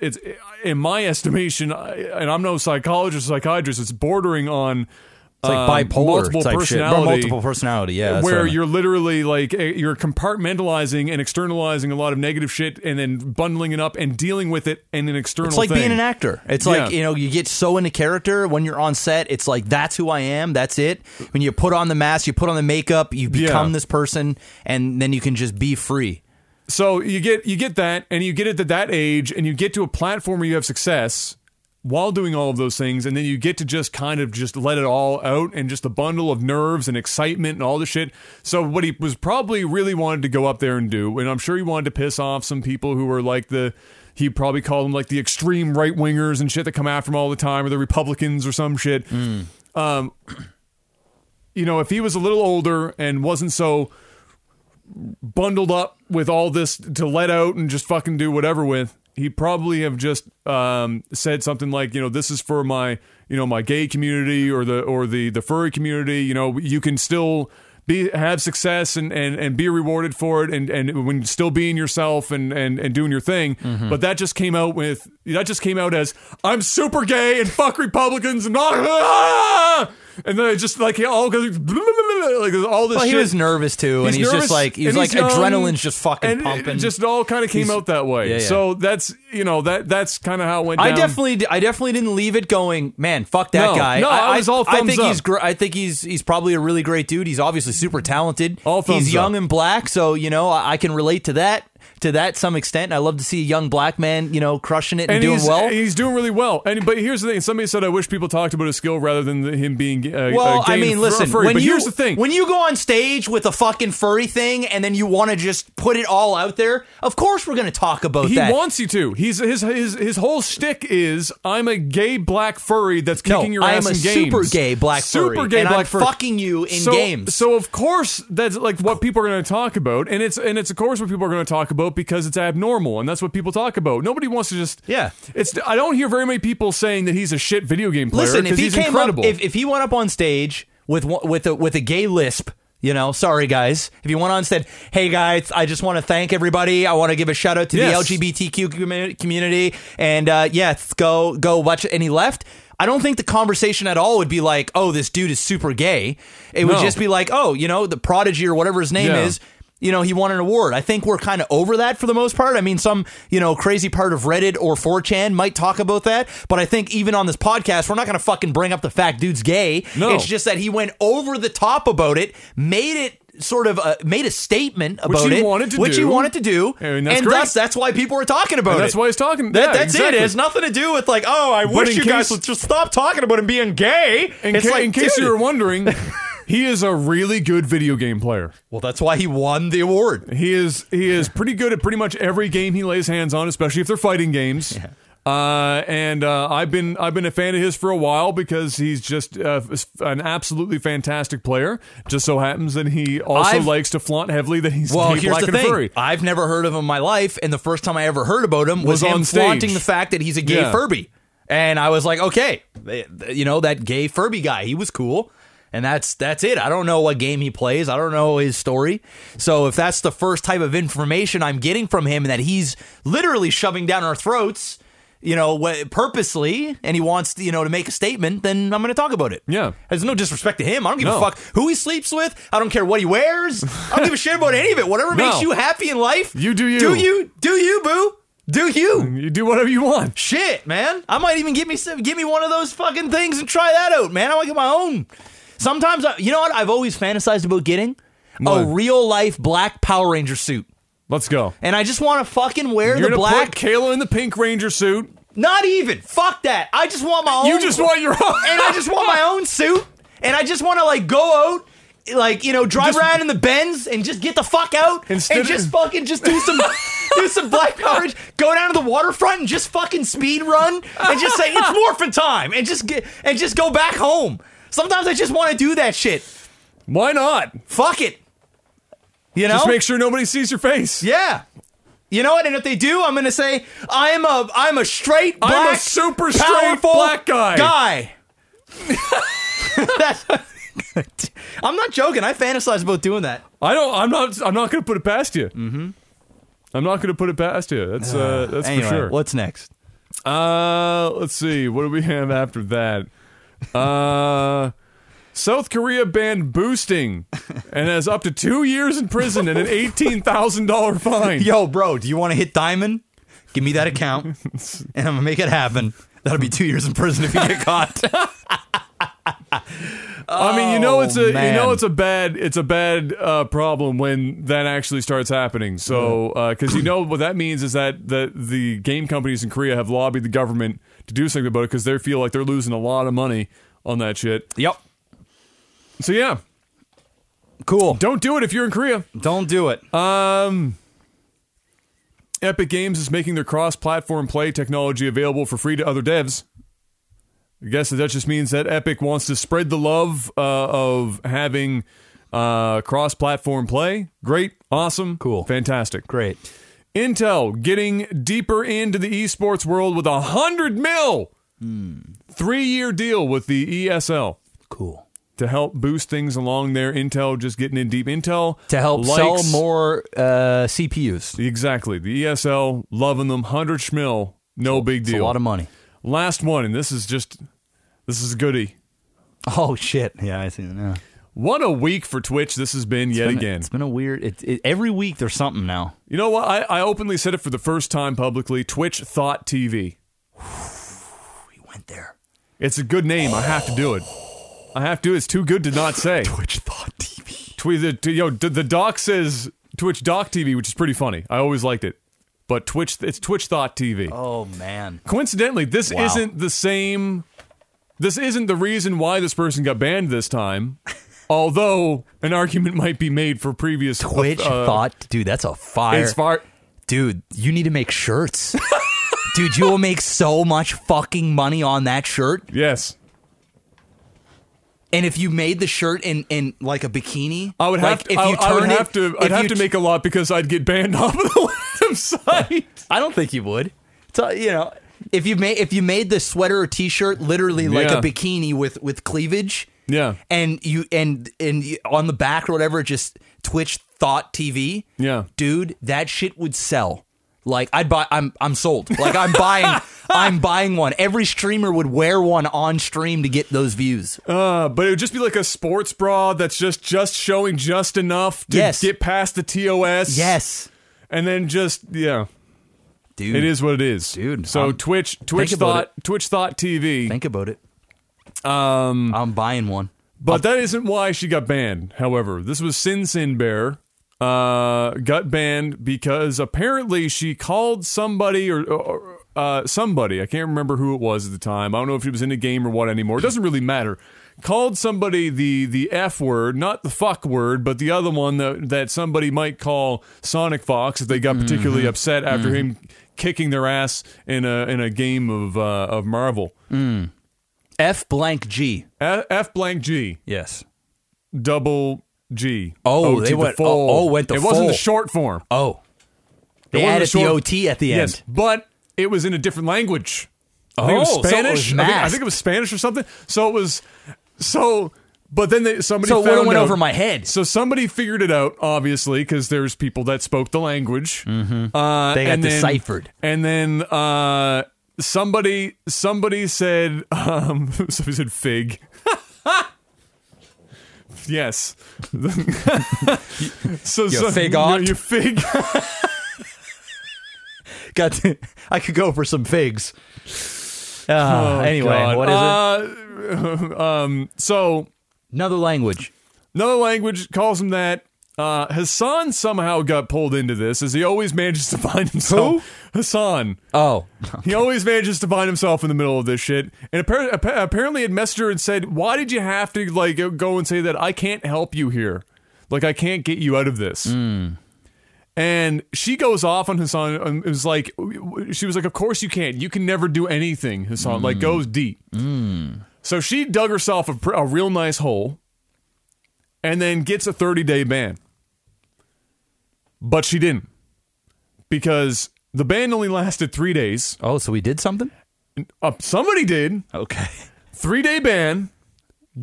it's in my estimation, and I'm no psychologist, or psychiatrist. It's bordering on. It's like bipolar multiple type shit. Personality, multiple personality, yeah. that's what I where mean. you're literally like eh, you're compartmentalizing and externalizing a lot of negative shit, and then bundling it up and dealing with it in an external. Way. It's like thing. being an actor. It's Yeah. like, you know, you get so into character when you're on set. It's like, that's who I am. That's it. When you put on the mask, you put on the makeup, you become Yeah. this person, and then you can just be free. So you get you get that, and you get it at that age, and you get to a platform where you have success while doing all of those things, and then you get to just kind of just let it all out, and just a bundle of nerves and excitement and all the shit. So what he was probably really wanted to go up there and do, and I'm sure he wanted to piss off some people who were like the. He probably called them like the extreme right wingers and shit that come after him all the time, or the Republicans or some shit. Um, you know, if he was a little older and wasn't so bundled up with all this to let out and just fucking do whatever with, he'd probably have just um, said something like, you know, this is for my, you know, my gay community or the or the the furry community. You know, you can still be have success and, and, and be rewarded for it and, and when still being yourself and, and, and doing your thing. But that just came out with that just came out as I'm super gay and fuck Republicans and ah! And then it just like he all goes like all this Well, he was nervous too, and he's nervous, just like, he's like, adrenaline's just fucking and it pumping. just all kind of came He's- out that way. Yeah, yeah. So that's you know that that's kind of how it went. I down. definitely, I definitely didn't leave it going. Man, fuck that No, guy. no, I was all I think up. he's, gr- I think he's, he's probably a really great dude. He's obviously super talented. All thumbs he's young up. and black, so you know, I, I can relate to that, to that some extent. I love to see a young black man, you know, crushing it and, and doing he's, well. He's doing really well. And but here's the thing: somebody said I wish people talked about his skill rather than him being. Uh, Well, uh, I mean, listen. furry. When but you here's the thing: when you go on stage with a fucking furry thing, and then you want to just put it all out there, of course we're going to talk about that. he that. wants you to. He's his his his whole shtick is I'm a gay black furry that's no, kicking your I ass am a super gay black super furry, gay and black I'm furry. fucking you in so, games. So of course that's like what people are going to talk about, and it's and it's of course what people are going to talk about because it's abnormal, and that's what people talk about. Nobody wants to just Yeah. It's I don't hear very many people saying that he's a shit video game player Listen, if he he's came incredible. up, if, if he went up on stage with one- with a with a gay lisp, you know, sorry guys, if he went on and said, "Hey guys, I just want to thank everybody. I want to give a shout out to Yes. the LGBTQ commu- community, and uh, yeah, go go watch." it," And he left. I don't think the conversation at all would be like, "Oh, this dude is super gay." It would No. just be like, "Oh, you know, the prodigy or whatever his name Yeah. is." You know, he won an award. I think we're kind of over that for the most part. I mean, some, you know, crazy part of Reddit or 4chan might talk about that, but I think even on this podcast, we're not going to fucking bring up the fact dude's gay. No. It's just that he went over the top about it, made it sort of uh, made a statement about he it, wanted to which he wanted to do, And that's great. thus that's why people are talking about And it. that's why he's talking. That- yeah, that's exactly. it. It has nothing to do with like, oh, I wish in you guys would just stop talking about him being gay. In, it's ca- like, in case dude. you were wondering, he is a really good video game player. well, that's why he won the award. He is he is pretty good at pretty much every game he lays hands on, especially if they're fighting games. Uh, and uh, I've been I've been a fan of his for a while because he's just uh, an absolutely fantastic player. Just so happens that he also I've- likes to flaunt heavily that he's Well, gay, here's black, the and thing. furry. I've never heard of him in my life, and the first time I ever heard about him was, Was him on stage. flaunting the fact that he's a gay Yeah. Furby. And I was like, okay, you know that gay Furby guy, he was cool. And that's that's it. I don't know what game he plays. I don't know his story. So if that's the first type of information I'm getting from him, and that he's literally shoving down our throats, you know, purposely, and he wants you know to make a statement, then I'm going to talk about it. Yeah. There's no disrespect to him. I don't give No. a fuck who he sleeps with. I don't care what he wears. I don't give a shit about any of it. Whatever makes you happy in life, You do you. Do you? Do you, boo? Do you? You do whatever you want. Shit, man. I might even give me some, give me one of those fucking things and try that out, man. I want to get my own. Sometimes, I, you know what? I've always fantasized about getting a What? real life black Power Ranger suit, Let's go. and I just want to fucking wear You're the gonna black. put Kayla in the pink ranger suit. Not even. Fuck that. I just want my own. You just want your own. and I just want my own suit, and I just want to like go out, like you know, drive Just- around in the Benz and just get the fuck out Instead and of- just fucking just do some do some black power, go down to the waterfront and just fucking speed run and just say it's morphin time and just get and just go back home. Sometimes I just want to do that shit. Why not? Fuck it. You know? Just make sure nobody sees your face. yeah. You know what? And if they do, I'm gonna say I'm a I'm a straight black, I'm a super straight black guy. Guy. I'm not joking. I fantasize about doing that. I don't. I'm not. I'm not going to put it past you. Mm-hmm. I'm not going to put it past you. That's uh, that's anyway, for sure. what's next? Uh, let's see. What do we have after that? Uh, South Korea banned boosting and has up to two years in prison and an eighteen thousand dollar fine. Yo, bro, do you want to hit diamond? Give me that account, and I'm gonna make it happen. That'll be two years in prison if you get caught. I mean, you know, it's a Oh, you know, it's a bad it's a bad uh, problem when that actually starts happening. So, because you know what that means is that the the game companies in Korea have lobbied the government to do something about it because they feel like they're losing a lot of money on that shit. yep. So yeah, Cool. don't do it if you're in Korea. Don't do it. Um, Epic Games is making their cross-platform play technology available for free to other devs. I guess that just means that Epic wants to spread the love uh, of having uh, cross-platform play. Great, awesome, Cool. fantastic. Great. Intel getting deeper into the esports world with a hundred mil three-year deal with the ESL Cool. to help boost things along there. Intel just getting in deep. Intel To help likes- sell more uh, CPUs. Exactly. The ESL loving them. Hundred schmil, no big It's deal. a lot of money. Last one, and this is just this is a goodie. Oh shit! Yeah, I see that now. What a week for Twitch this has been yet Been- again. it's been a weird. It, it, every week there's something now. You know what? I, I openly said it for the first time publicly. Twitch Thot TV. We went there. It's a good name. I have to do it. I have to. It's too good to not say. Twitch Thot TV. Tweet the yo the, the doc says Twitch Doc TV, which is pretty funny. I always liked it. But Twitch, it's Twitch Thot TV. Oh man. Coincidentally, this Wow. isn't the same. This isn't the reason why this person got banned this time. although an argument might be made for previous Twitch uh, thought, dude, that's a fire. It's dude, you need to make shirts. dude, you will make so much fucking money on that shirt. Yes, And if you made the shirt in in like a bikini, I would have. like, to, I, I would it- have to. I'd have to make a lot because I'd get banned off of the website. I don't think you would. So you know, if you made if you made the sweater or t-shirt literally like Yeah. a bikini with with cleavage, Yeah. and you and and on the back or whatever, just Twitch Thot TV, Yeah. dude, that shit would sell. Like I'd buy. I'm I'm sold. Like I'm buying. I'm buying one. Every streamer would wear one on stream to get those views. Uh, but it would just be like a sports bra that's just just showing just enough to Yes. get past the TOS. Yes, and then just yeah, dude. it is what it is, Dude, So I'm- Twitch, Twitch Thot, Twitch Thot TV. Think about it. Um, I'm buying one. But that isn't why she got banned. However, this was Sin Sin Bear uh, got banned because apparently she called somebody or, or uh, somebody. I can't remember who it was at the time. I don't know if she was in a game or what anymore. It doesn't really matter. Called somebody the the F word, not the fuck word, but the other one that that somebody might call Sonic Fox if they got particularly upset after him kicking their ass in a in a game of uh, of Marvel. F blank G. F, F blank G. Yes. double G. Oh, O they the went- full. oh, oh, went the It wasn't the full. short form. Oh, It they wasn't added the short- OT at the end. Yes, but it was in a different language. I think it Oh, so was it Spanish. was I, think, I masked. think it was Spanish or something. So it was so. But then they, somebody So it would've went out- over my head. So somebody figured it out, obviously, because there's people that spoke the language. Mm-hmm. Uh, They got and then- deciphered. And then uh, somebody somebody said um, somebody said fig. yes. so, so fig you, ought? you fig. Got. To, I could go for some figs. Uh, anyway, God. what is it? Uh, um, so Another language. another language calls him that. Uh, Hassan somehow got pulled into this, as he always manages to find himself. Who? Hassan. Oh, He always manages to find himself in the middle of this shit. And appar- appa- apparently, had messaged her and said, "Why did you have to like go and say that I can't help you here? Like I can't get you out of this." Hmm. And she goes off on Hassan. And it was like, she was like, "Of course you can't. You can never do anything." Hassan like hmm. goes deep. Hmm. So she dug herself a, pr- a real nice hole, and then gets a thirty day ban. But she didn't because the ban only lasted three days. oh, so we did something. Uh, somebody did. Okay. Three day ban,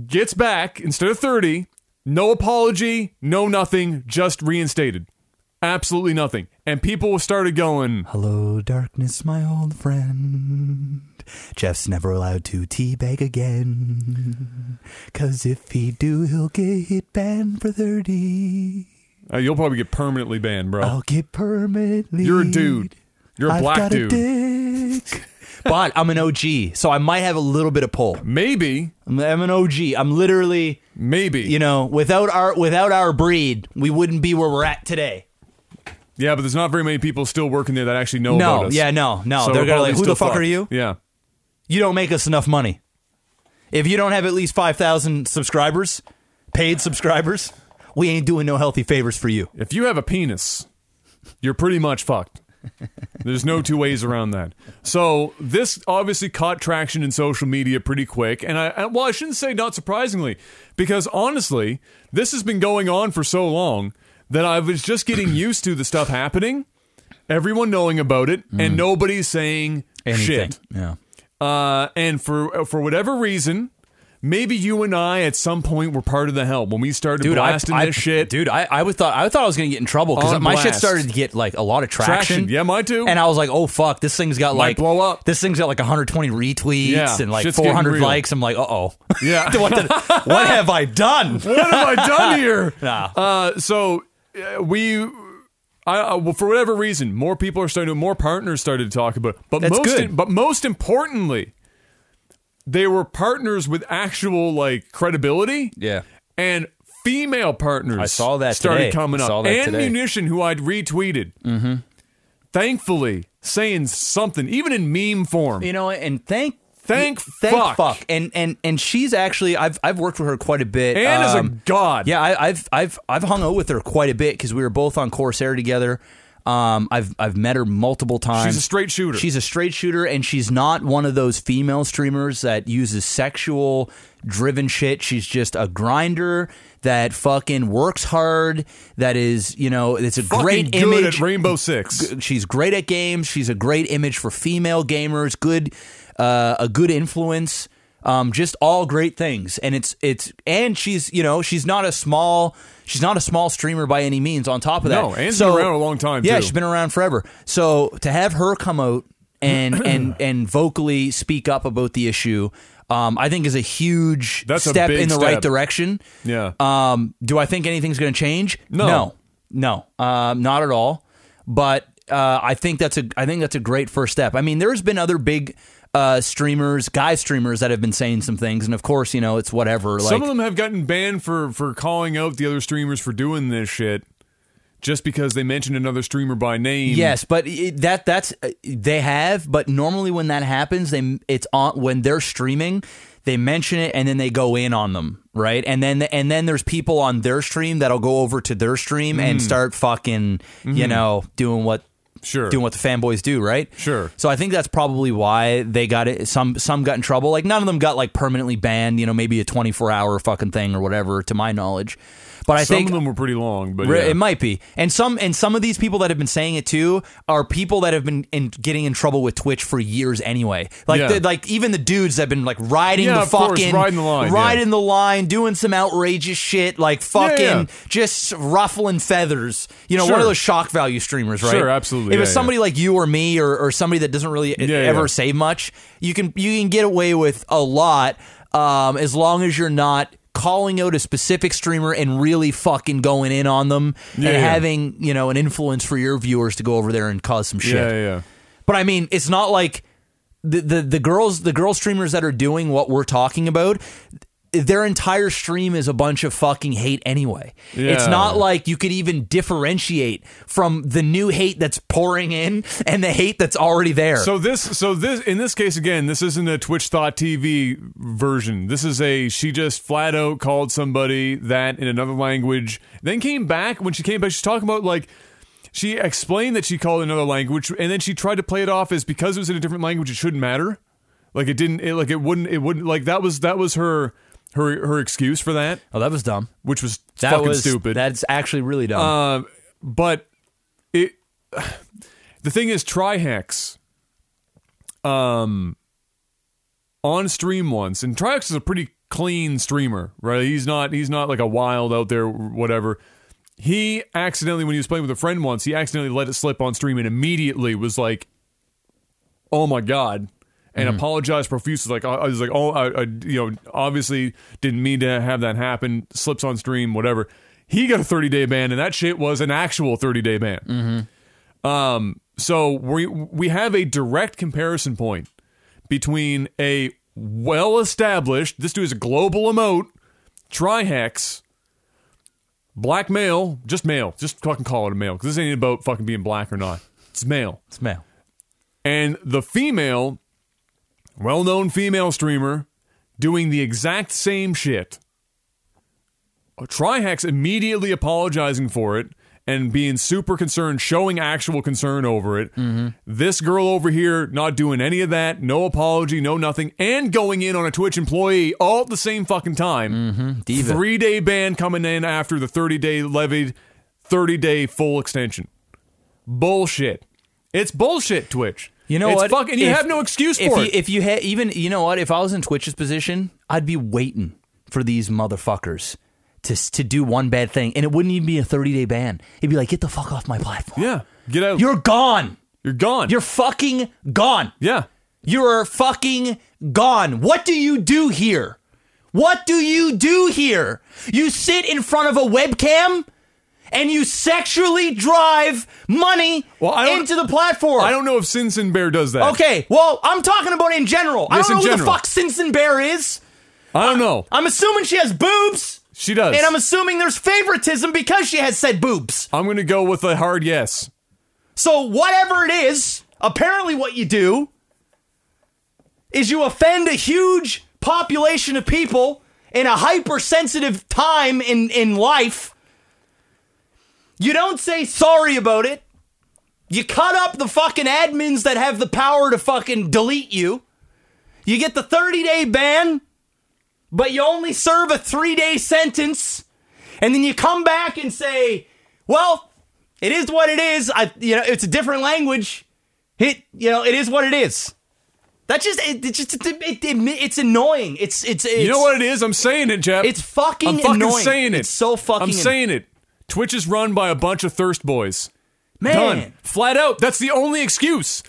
gets back instead of 30. No apology, no nothing, just reinstated. Absolutely nothing. And people started going, Hello, darkness, my old friend. Jeff's never allowed to teabag again. Cause if he do, he'll get banned for 30. Uh, you'll probably get permanently banned, bro. I'll get permanently. You're a dude. You're a I've black got dude. A dick. but I'm an OG, so I might have a little bit of pull. Maybe, I'm I'm an OG. I'm literally, maybe. you know, without our without our breed, we wouldn't be where we're at today. yeah, but there's not very many people still working there that actually know No, about us. yeah, no, no. So They're gonna like, who the still fuck are you? Yeah. You don't make us enough money. If you don't have at least five thousand subscribers, paid subscribers, we ain't doing no healthy favors for you. If you have a penis, you're pretty much fucked. There's no two ways around that. So this obviously caught traction in social media pretty quick, and I well, I shouldn't say not surprisingly, because honestly, this has been going on for so long that I was just getting used to the stuff happening, everyone knowing about it, and nobody's saying shit. Yeah. Uh, and for for whatever reason, maybe you and I at some point were part of the help when we started Dude, blasting I, I, this shit. Dude, I, I would thought I thought I was gonna get in trouble because my shit started to get like a lot of traction. Traction. Yeah, mine too. And I was like, oh fuck, this thing's got Might like blow up. This thing's got like 120 retweets Yeah, and like 400 likes. I'm like, uh oh. Yeah. what, did- what have I done? what have I done here? Nah. Uh, so uh, we. I, uh, well, for whatever reason, more people are starting to, more partners started to talk about it. But That's most, good. but most importantly, they were partners with actual like credibility. Yeah. and female partners. I saw that started today. coming I up. saw that and today. munition, who I'd retweeted. Mm-hmm. Thankfully, saying something, even in meme form. You know, and thank Thank thank fuck. fuck. And and and she's actually I've I've worked with her quite a bit. and as a Um, god, Yeah, I, I've I've I've hung out with her quite a bit because we were both on Corsair together. Um, I've I've met her multiple times. she's a straight shooter. She's a straight shooter, and she's not one of those female streamers that uses sexual driven shit. She's just a grinder that fucking works hard. That is, you know, it's a Fucking great good image. at Rainbow Six. She's great at games. She's a great image for female gamers. Good, uh, a good influence. Um, just all great things, and it's it's and she's you know she's not a small she's not a small streamer by any means. On top of that, No, Anne's been around a long time, Yeah, too. she's been around forever. So to have her come out and and and vocally speak up about the issue, um, I think is a huge That's step big in the right direction. Yeah. Um, do I think anything's going to change? No. no, no, um, not at all. But uh, I think that's a I think that's a great first step. I mean, there's been other big uh, streamers, guy streamers that have been saying some things, and of course, you know, it's whatever. Like, Some of them have gotten banned for for calling out the other streamers for doing this shit, just because they mentioned another streamer by name. Yes, but it, that that's uh, they have. But normally when that happens, they it's on when they're streaming. They mention it and then they go in on them, right? And then and then there's people on their stream that'll go over to their stream Mm. and start fucking, you know, doing what Sure. doing what the fanboys do, right? Sure. So I think that's probably why they got it. Some some got in trouble. Like none of them got like permanently banned. You know, maybe a 24 hour fucking thing or whatever, to my knowledge. But I Some think of them were pretty long, but Re- yeah. It might be, and some and some of these people that have been saying it too are people that have been in, getting in trouble with Twitch for years anyway. Like, Yeah. the, like even the dudes that have been like riding Yeah, the of course, fucking riding the line, riding the line, doing some outrageous shit, like fucking just ruffling feathers. You know, one of those shock value streamers, right? Sure, absolutely, If it's somebody like you or me or, or somebody that doesn't really ever say much, you can you can get away with a lot um, as long as you're not calling out a specific streamer and really fucking going in on them Yeah, and yeah. having you know an influence for your viewers to go over there and cause some shit. yeah, yeah. But I mean, it's not like the, the the girls the girl streamers that are doing what we're talking about. Their entire stream is a bunch of fucking hate anyway. It's not like you could even differentiate from the new hate that's pouring in and the hate that's already there. So this, so this, in this case again, this isn't a Twitch Thot TV version. This is a she just flat out called somebody that in another language, then came back. When she came back, she's talking about like she explained that she called another language, and then she tried to play it off as because it was in a different language, it shouldn't matter. Like it didn't, it, like it wouldn't, it wouldn't. Like that was that was her her her excuse for that, oh, that was dumb. which was That fucking was stupid. That's actually really dumb. Um, but it the thing is Trihex um on stream once and Trihex is a pretty clean streamer, right? He's not he's not like a wild out there whatever. he accidentally, when he was playing with a friend once, he accidentally let it slip on stream and immediately was like, "Oh my god." And apologized profusely, like I was like, oh, I, I, you know, obviously didn't mean to have that happen. Slips on stream, whatever. He got a 30 day ban, and that shit was an actual 30 day ban. Um, so we we have a direct comparison point between a well established. This dude is a global emote, trihex, black male, just male, just fucking call it a male because this ain't about fucking being black or not. It's male, It's male. and the female, well known female streamer, doing the exact same shit. Uh, Trihex immediately apologizing for it and being super concerned, showing actual concern over it. Mm-hmm. This girl over here not doing any of that, no apology, no nothing, and going in on a Twitch employee all at the same fucking time. Mm-hmm. Diva. Three day ban coming in after the 30 day levied, 30 day full extension. Bullshit. It's bullshit, Twitch. You know it's what? Fucking, you If- have no excuse if for you, it. If you had even, you know what? If I was in Twitch's position, I'd be waiting for these motherfuckers to to do one bad thing, and it wouldn't even be a thirty day ban. It'd be like, get the fuck off my platform. yeah, get out. You're, gone. You're gone. gone. You're fucking gone. yeah. You're fucking gone. What do you do here? What do you do here? You sit in front of a webcam and you sexually drive money Well, I don't- into the platform. I don't know if Sin Bear does that. Okay, well, I'm talking about in general. I don't know who general. the fuck Simpson Bear is. I don't know. I'm assuming she has boobs, She does. and I'm assuming there's favoritism because she has said boobs. I'm going to go with a hard yes. So whatever it is, apparently what you do is you offend a huge population of people in a hypersensitive time in, in life. You don't say sorry about it. You cut up the fucking admins that have the power to fucking delete you. You get the 30 day ban, but you only serve a three day sentence. And then you come back and say, well, it is what it is. I, you know, it's a different language. It, you know, it is what it is. That just, it, it just, it, it, it, it's annoying. It's, it's, it's, You know what it is? I'm saying it, Jeff. It's fucking I'm fucking annoying. saying it. It's so fucking I'm saying it. Twitch is run by a bunch of thirst boys. man. Done. Flat out. That's the only excuse.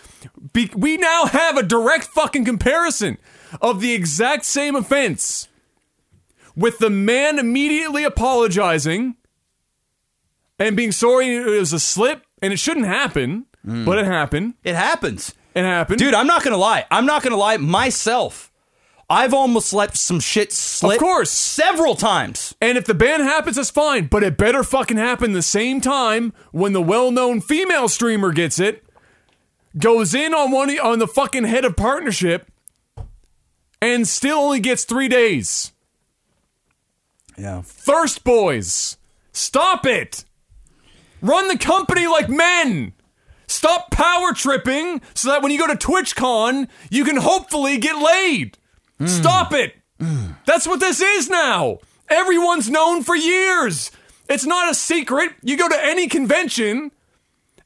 Be- we now have a direct fucking comparison of the exact same offense with the man immediately apologizing and being sorry it was a slip and it shouldn't happen, mm. but it happened. It happens. It happened. Dude, I'm not gonna lie. I'm not gonna lie. Myself, I've almost let some shit slip. Of course. several times. And if the ban happens, that's fine. But it better fucking happen the same time when the well-known female streamer gets it, goes in on one on the fucking head of partnership, and still only gets three days. Yeah. Thirst boys, stop it. Run the company like men. Stop power tripping so that when you go to TwitchCon, you can hopefully get laid. Stop it. That's what this is now. Everyone's known for years. It's not a secret. You go to any convention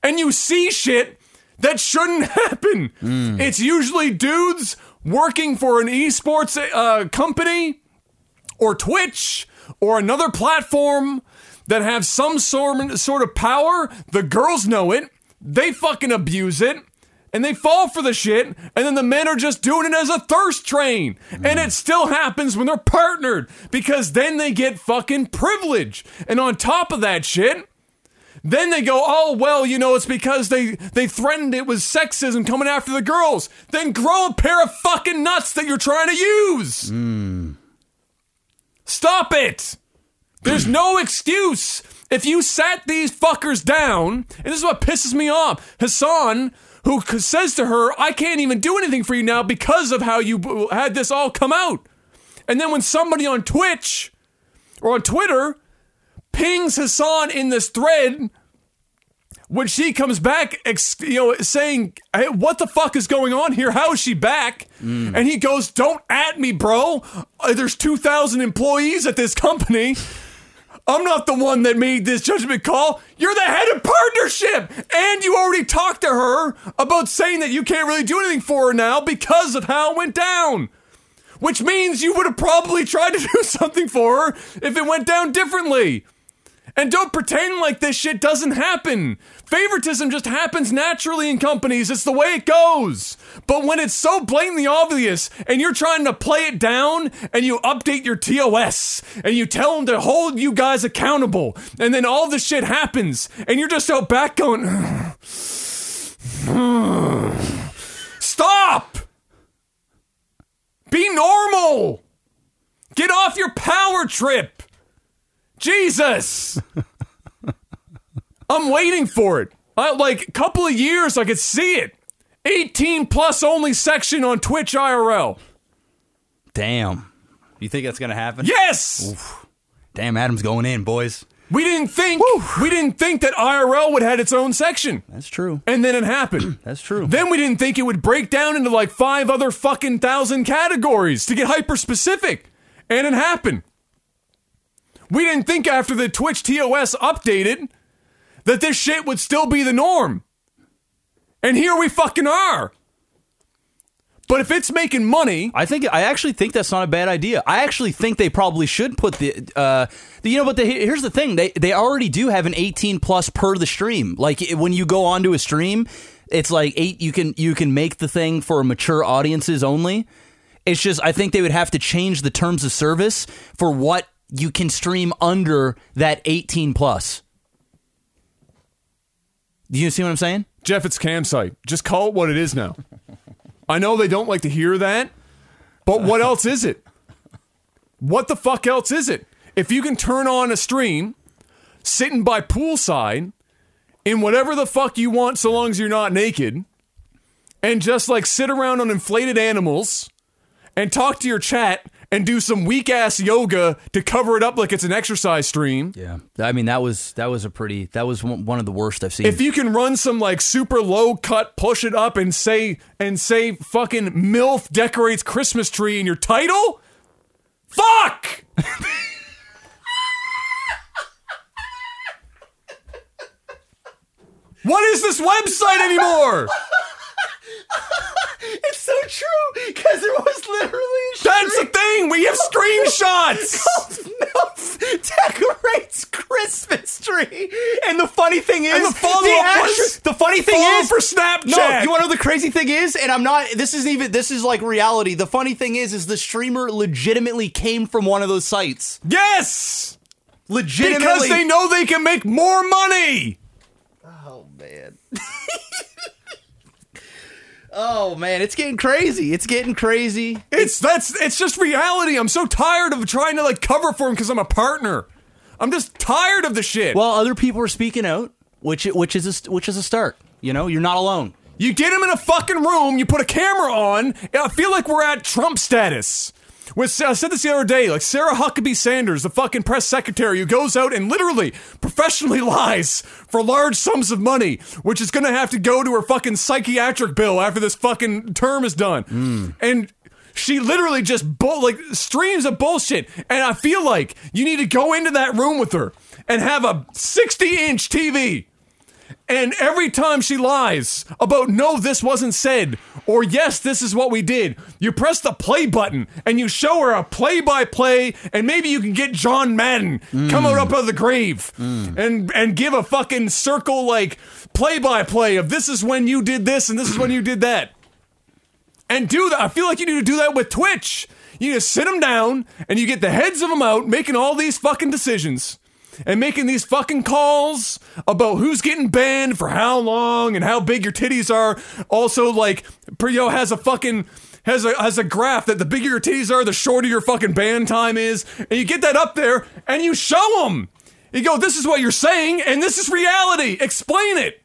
and you see shit that shouldn't happen. It's usually dudes working for an esports uh, company or Twitch or another platform that have some sort sort of power. The girls know it. They fucking abuse it. And they fall for the shit, and then the men are just doing it as a thirst train. And it still happens when they're partnered because then they get fucking privilege. And on top of that shit, then they go, oh well, you know, it's because they they threatened it was sexism coming after the girls. Then grow a pair of fucking nuts that you're trying to use. Hmm. Stop it. There's no excuse. If you sat these fuckers down, and this is what pisses me off, Hassan, who says to her, I can't even do anything for you now because of how you had this all come out. And then when somebody on Twitch or on Twitter pings Hassan in this thread, when she comes back, ex- you know, saying, hey, "What the fuck is going on here? How is she back?" and he goes, "Don't at me, bro. Uh, there's two thousand employees at this company. I'm not the one that made this judgment call. You're the head of partnership, and you already talked to her about saying that you can't really do anything for her now because of how it went down." Which means you would have probably tried to do something for her if it went down differently. And don't pretend like this shit doesn't happen. Favoritism just happens naturally in companies. It's the way it goes. But when it's so blatantly obvious and you're trying to play it down and you update your TOS and you tell them to hold you guys accountable and then all this shit happens and you're just out back going, stop! Be normal! Get off your power trip! Jesus! I'm waiting for it. I, like a couple of years, I could see it. 18 plus only section on Twitch IRL. Damn. You think that's gonna happen? Yes. Damn, Adam's going in, boys. We didn't think we didn't think that IRL would have its own section, That's true. and then it happened. That's true. Then we didn't think it would break down into like five other fucking thousand categories to get hyper specific, and it happened. We didn't think after the Twitch TOS updated that this shit would still be the norm. And here we fucking are. But if it's making money, I think I actually think that's not a bad idea. I actually think they probably should put the, uh, the you know, but the, here's the thing: they they already do have an 18 plus per the stream. Like when you go onto a stream, it's like eight. You can you can make the thing for mature audiences only. It's just I think they would have to change the terms of service for what you can stream under that 18 plus. Do you see what I'm saying? Jeff, it's cam site. Just call it what it is now. I know they don't like to hear that, but what else is it? What the fuck else is it? If you can turn on a stream sitting by poolside in whatever the fuck you want so long as you're not naked and just like sit around on inflated animals and talk to your chat and do some weak ass yoga to cover it up like it's an exercise stream. Yeah, I mean that was that was a pretty that was one of the worst I've seen. if you can run some like super low cut, push it up and say and say fucking MILF decorates Christmas tree in your title, fuck. what is this website anymore? It's so true because there was literally That's the thing. We have screenshots. MILF decorates Christmas tree, and the funny thing is, And the follow-up actu- was the funny thing follow is for Snapchat. No, you want to know the crazy thing is, and I'm not. This isn't even. This is like reality. The funny thing is, is the streamer legitimately came from one of those sites. Yes, Legitimately, because they know they can make more money. Oh man. oh man, it's getting crazy. It's getting crazy. It's that's it's just reality. I'm so tired of trying to like cover for him because I'm a partner. I'm just tired of the shit. Well, other people are speaking out, which which is a, which is a start. You know, you're not alone. you get him in a fucking room, you put a camera on. and I feel like we're at Trump status. With, I said this the other day, like Sarah Huckabee Sanders, the fucking press secretary, who goes out and literally professionally lies for large sums of money, which is gonna have to go to her fucking psychiatric bill after this fucking term is done. Hmm. And she literally just bull like streams of bullshit. And I feel like you need to go into that room with her and have a 60 inch TV. And every time she lies about no, this wasn't said, or yes, this is what we did, you press the play button and you show her a play by play, and maybe you can get John Madden come out mm. up out of the grave mm. and and give a fucking circle like play by play of this is when you did this and this is when you did that. And do that. I feel like you need to do that with Twitch. You need to sit them down and you get the heads of them out making all these fucking decisions and making these fucking calls about who's getting banned for how long and how big your titties are. Also, like, Priyo has a fucking has a has a graph that the bigger your titties are, the shorter your fucking ban time is, and you get that up there and you show them. You go, this is what you're saying, and this is reality. Explain it.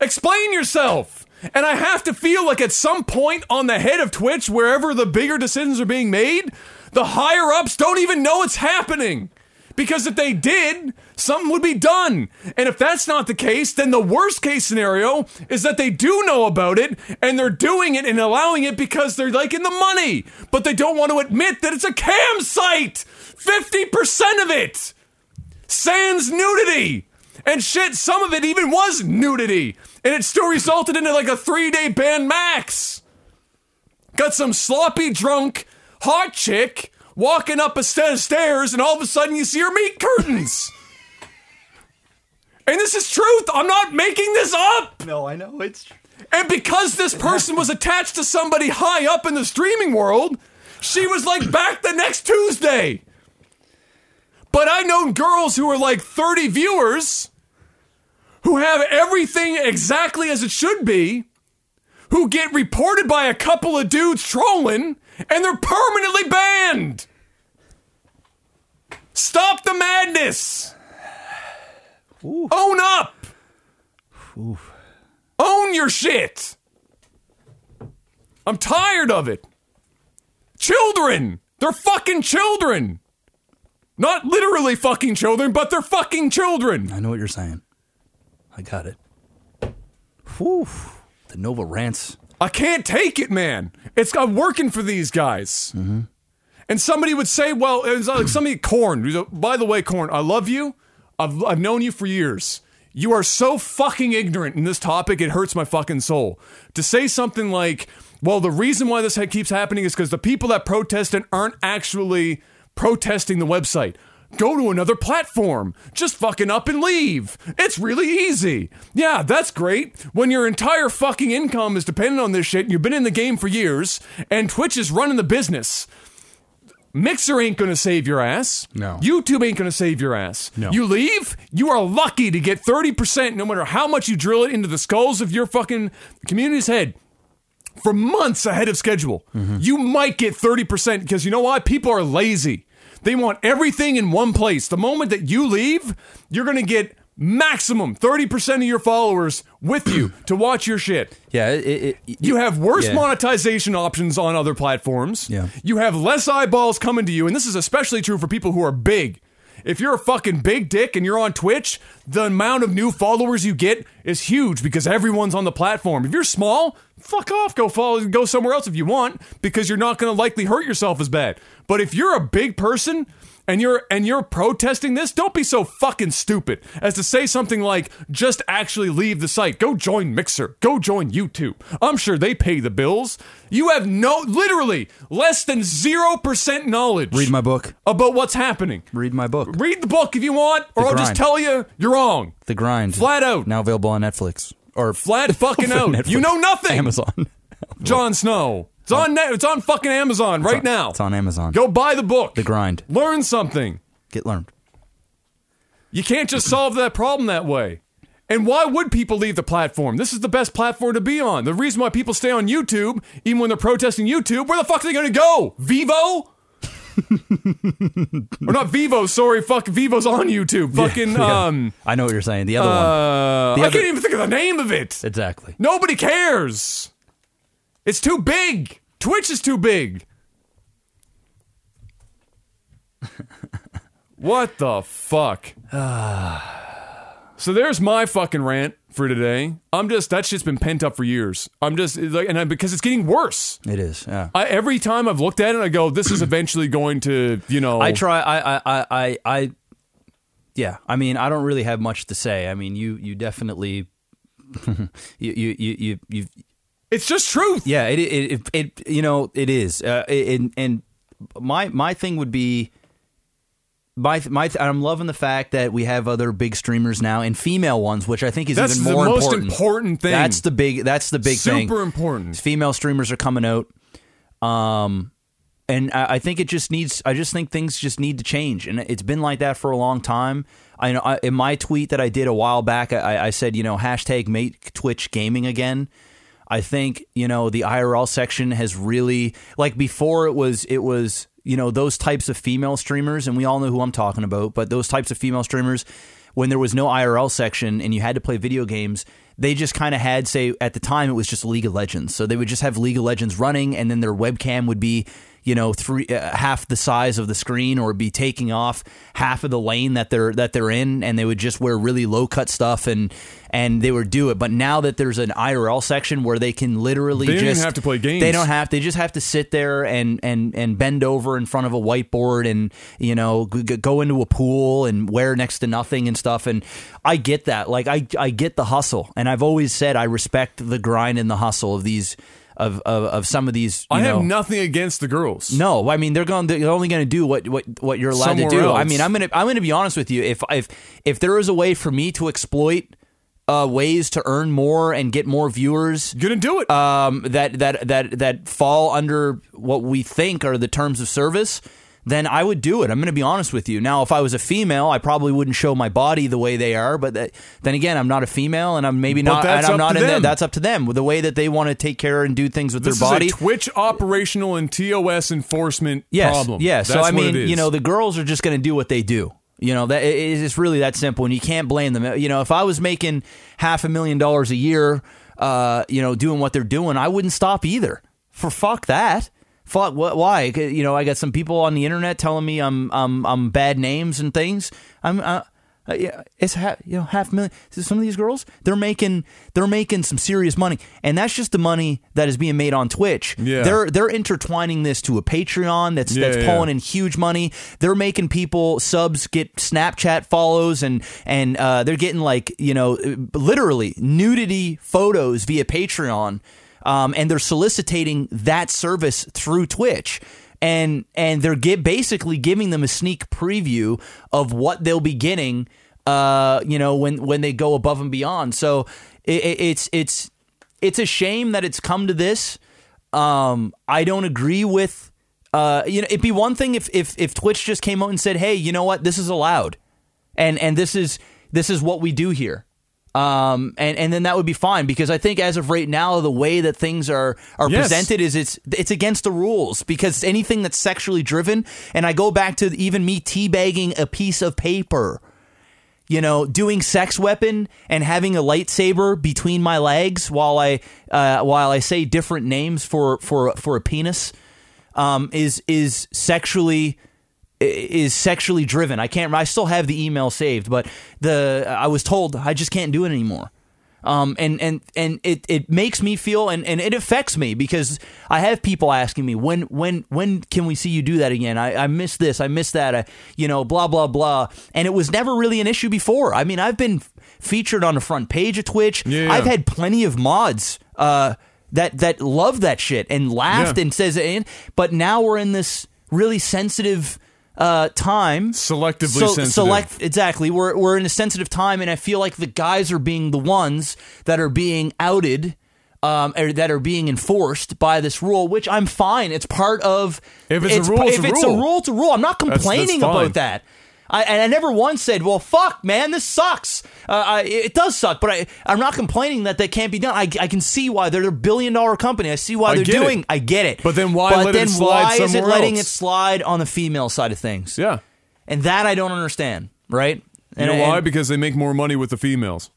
Explain yourself. And I have to feel like at some point on the head of Twitch, wherever the bigger decisions are being made, the higher ups don't even know it's happening. Because if they did, something would be done. And if that's not the case, then the worst case scenario is that they do know about it and they're doing it and allowing it because they're liking the money. But they don't want to admit that it's a cam site. 50% of it. Sans nudity. And shit, some of it even was nudity. And it still resulted into like a three day ban max. Got some sloppy drunk, hot chick walking up a set of stairs, and all of a sudden you see her meat curtains. And this is truth. I'm not making this up. No, I know it's. True. And because this person was attached to somebody high up in the streaming world, she was like back the next Tuesday. But I know girls who are like 30 viewers who have everything exactly as it should be, who get reported by a couple of dudes trolling, and they're permanently banned. Stop the madness. Ooh. Own up. Own your shit. I'm tired of it. Children. They're fucking children. Not literally fucking children, but they're fucking children. I know what you're saying. I got it. Whew. The Nova rants. I can't take it, man. It's I'm working for these guys. Mm-hmm. And somebody would say, well, it's like somebody, Corn. By the way, Corn, I love you. I've, I've known you for years. You are so fucking ignorant in this topic, it hurts my fucking soul. To say something like, well, the reason why this keeps happening is because the people that protested aren't actually protesting the website. Go to another platform. Just fucking up and leave. It's really easy. Yeah, that's great. When your entire fucking income is dependent on this shit and you've been in the game for years and Twitch is running the business. Mixer ain't gonna save your ass. No. YouTube ain't gonna save your ass. No. You leave, you are lucky to get 30% no matter how much you drill it into the skulls of your fucking community's head for months ahead of schedule. Mm-hmm. You might get 30% because you know why? People are lazy. They want everything in one place. The moment that you leave, you're going to get maximum 30% of your followers with you to watch your shit. Yeah, it, it, it- You have worse Yeah. monetization options on other platforms. Yeah. You have less eyeballs coming to you, and this is especially true for people who are big. If you're a fucking big dick and you're on Twitch, the amount of new followers you get is huge because everyone's on the platform. If you're small, fuck off, go follow, go somewhere else if you want because you're not going to likely hurt yourself as bad. But if you're a big person and you're and you're protesting this, don't be so fucking stupid as to say something like just actually leave the site. Go join Mixer. Go join YouTube. I'm sure they pay the bills. You have no literally less than 0% knowledge read my book. about what's happening. Read my book. Read the book if you want or The I'll just tell you you're wrong. The Grind. Flat out. Now available on Netflix or Flat fucking out. Netflix. You know nothing. Amazon. Jon Snow. It's on net, it's on fucking Amazon right now. It's on Amazon. Go buy the book. The Grind. Learn something. Get learned. You can't just solve that problem that way. And why would people leave the platform? This is the best platform to be on. The reason why people stay on YouTube, even when they're protesting YouTube, where the fuck are they going to go? Vevo? or not Vevo, sorry, fuck, Vevo's on YouTube. Fucking, Yeah. um, I know what you're saying. The other one. uh, The I other- can't even think of the name of it. Exactly. Nobody cares. It's too big. Twitch is too big. what the fuck? so there's my fucking rant for today. I'm just that shit's been pent up for years. I'm just like, and I, because it's getting worse. It is. Yeah. I, every time I've looked at it, I go, "This is eventually going to, you know." I try. I, I, I, I, I, yeah. I mean, I don't really have much to say. I mean, you, you definitely, you, you, you, you, you It's just truth. yeah. It, it, it, it you know, it is. Uh, and, and my, my thing would be. My, my, I'm loving the fact that we have other big streamers now and female ones, which I think is That's even the more most important. important thing. That's the big. That's the big thing. Super important. Female streamers are coming out. Um, and I, I think it just needs. I just think things just need to change, and it's been like that for a long time. I know I, in my tweet that I did a while back, I, I said, you know, hashtag make Twitch gaming again. I think you know the IRL section has really like before it was it was you know those types of female streamers, and we all know who I'm talking about. But those types of female streamers, when there was no IRL section and you had to play video games, they just kind of had say at the time it was just League of Legends, so they would just have League of Legends running, and then their webcam would be you know three uh, half the size of the screen or be taking off half of the lane that they're that they're in and they would just wear really low cut stuff and and they would do it. But now that there's an IRL section where they can literally They don't just have to play games. they don't have they just have to sit there and and and bend over in front of a whiteboard and you know g- go into a pool and wear next to nothing and stuff. And I get that. Like I I get the hustle. And I've always said I respect the grind and the hustle of these of of, of some of these. You I know, have nothing against the girls. no, I mean they're going. They're only going to do what what what you're allowed Somewhere to do. I mean, I'm gonna I'm gonna be honest with you. If if if there is a way for me to exploit uh, ways to earn more and get more viewers, You Gonna do it. um, that that that that fall under what we think are the terms of service, then I would do it. I'm going to be honest with you. Now, if I was a female, I probably wouldn't show my body the way they are. But that, then again, I'm not a female, and I'm maybe But not. that's and I'm up not to in that. them. That's up to them. The way that they want to take care and do things with this their body. Twitch operational and TOS enforcement Yes, problem. yeah. So I mean, you know, the girls are just going to do what they do. You know, that it- it's really that simple, and you can't blame them. You know, if I was making half a million dollars a year, uh, you know, doing what they're doing, I wouldn't stop either. For fuck that. Fuck what? Why? You know, I got some people on the internet telling me I'm I'm I'm bad names and things. I'm. Uh, uh, yeah, it's half, you know half million. Some of these girls, they're making they're making some serious money, and that's just the money that is being made on Twitch. Yeah. They're they're intertwining this to a Patreon that's Yeah, that's yeah. pulling in huge money. They're making people subs get Snapchat follows and and uh, they're getting like you know literally nudity photos via Patreon, um, and they're soliciting that service through Twitch. And and they're get, basically giving them a sneak preview of what they'll be getting, uh, you know, when when they go above and beyond. So it, it- it's it's it's a shame that it's come to this. Um, I don't agree with. Uh, you know, it'd be one thing if if if Twitch just came out and said, "Hey, you know what? This is allowed, and and this is this is what we do here." Um, and and then that would be fine because I think as of right now, the way that things are are Yes. presented is it's it's against the rules because anything that's sexually driven, and I go back to even me teabagging a piece of paper you know, doing sex weapon and having a lightsaber between my legs while I uh, while I say different names for for for a penis um, is is sexually is sexually driven. I can't. I still have the email saved, but the I was told I just can't do it anymore. Um, and and and it, it makes me feel and, and it affects me because I have people asking me when when when can we see you do that again? I, I miss this, I miss that, I, you know, blah blah blah. And it was never really an issue before. I mean, I've been featured on the front page of Twitch. Yeah. I've had plenty of mods uh, that that love that shit and laughed Yeah. and says it. But now we're in this really sensitive uh, time Selectively so, sensitive. Select exactly. We're we're in a sensitive time, and I feel like the guys are being the ones that are being outed. Um, or that are being enforced by this rule, which I'm fine. It's part of. If it's a rule, it's if a it's rule. a rule, it's a rule. I'm not that's complaining about that. I, and I never once said, "Well, fuck, man, this sucks." Uh, I, it does suck, but I, I'm not complaining that that can't be done. I, I can see why they're a billion dollar company. I see why I they're get it. doing. I get it. But then why But then why is it letting else? it slide on the female side of things? yeah. And that I don't understand, right? You And, know why? Because they make more money with the females.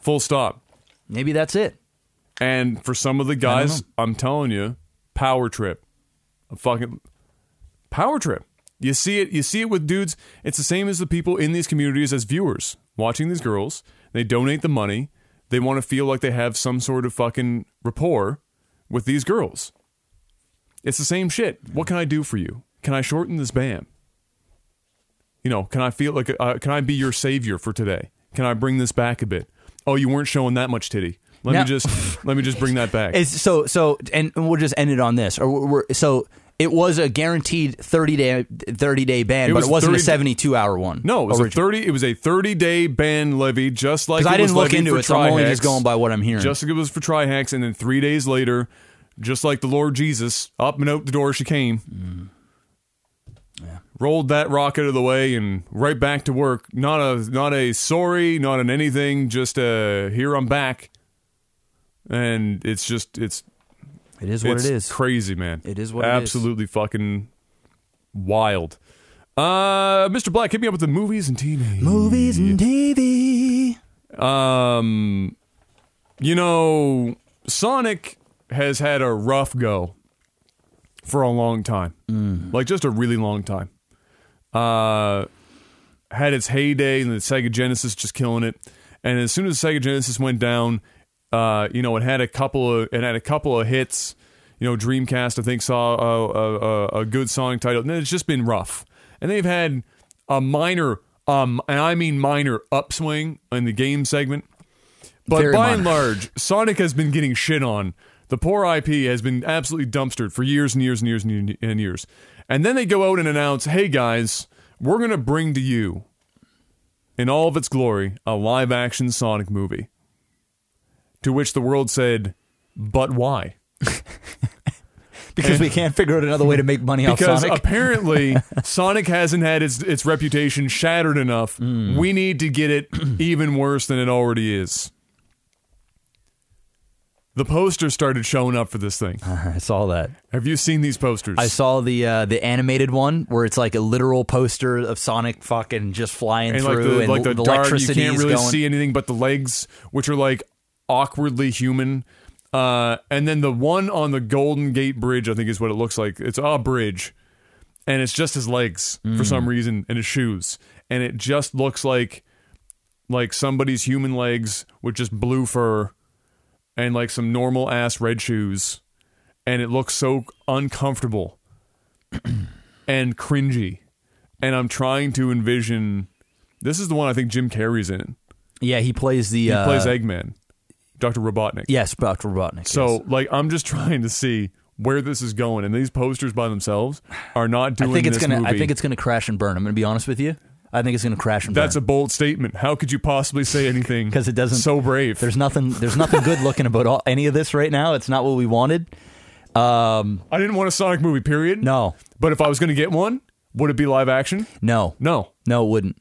Full stop. maybe that's it. And for some of the guys, I'm telling you, power trip. A fucking power trip. You see it, you see it with dudes. It's the same as the people in these communities as viewers watching these girls. They donate the money. They want to feel like they have some sort of fucking rapport with these girls. It's the same shit. What can I do for you? Can I shorten this band? You know, can I feel like uh, can I be your savior for today? Can I bring this back a bit? Oh, you weren't showing that much titty. Let Now- me just let me just bring that back. It's so so, and we'll just end it on this. Or we're- so it was a guaranteed thirty day thirty day ban, It but was it wasn't 30 a seventy two hour one. No, it was a thirty. It was a thirty day ban levy, just like I didn't look into it, so I'm only just going by what I'm hearing. Just like it was for Trihex, and then three days later, just like the Lord Jesus, up and out the door she came. Mm. Rolled that rock out of the way and right back to work. Not a not a sorry, not an anything. Just a here I'm back. And it's just it's it is what it's it is. crazy, man. It is what it is. absolutely fucking wild. Uh, Mr. Black, hit me up with the movies and TV. Movies and TV. Um, you know, Sonic has had a rough go for a long time, like just a really long time. Uh, had its heyday in the Sega Genesis, just killing it. And as soon as the Sega Genesis went down, uh, you know, it had a couple of it had a couple of hits. You know, Dreamcast I think saw a, a, a, good song title, and it's just been rough. And they've had a minor, um, and I mean minor upswing in the game segment. But Very by and large, Sonic has been getting shit on The poor IP has been absolutely dumpstered for years and years and years and years and years. And then they go out and announce, "Hey guys, we're going to bring to you in all of its glory a live action Sonic movie." To which the world said, "But why?" because we can't figure out another way to make money off because Sonic. apparently Sonic hasn't had its its reputation shattered enough. Hmm. We need to get it even worse than it already is. The posters started showing up for this thing. I saw that. Have you seen these posters? I saw the uh, the animated one where it's like a literal poster of Sonic fucking just flying and like through the and like the, the dart, you can't really going. see anything but the legs, which are like awkwardly human. Uh, and then the one on the Golden Gate Bridge, I think is what it looks like. It's a bridge, and it's just his legs for Mm. some reason, and his shoes, and it just looks like like somebody's human legs with just blue fur and like some normal ass red shoes, and it looks so uncomfortable and cringy. And I'm trying to envision. This is the one I think Jim Carrey's in. yeah, he plays the He uh, plays Eggman, Doctor Robotnik. Yes, Dr. Robotnik. So yes. like I'm just trying to see where this is going, and these posters by themselves are not doing. I think it's gonna. movie. I think it's gonna crash and burn. I'm gonna be honest with you. I think it's gonna crash and burn. That's a bold statement. How could you possibly say anything? Because it doesn't- So brave. there's nothing. There's nothing good looking about all, any of this right now. It's not what we wanted. Um, I didn't want a Sonic movie. Period. no, But if I was going to get one, would it be live action? no, No. no, it wouldn't.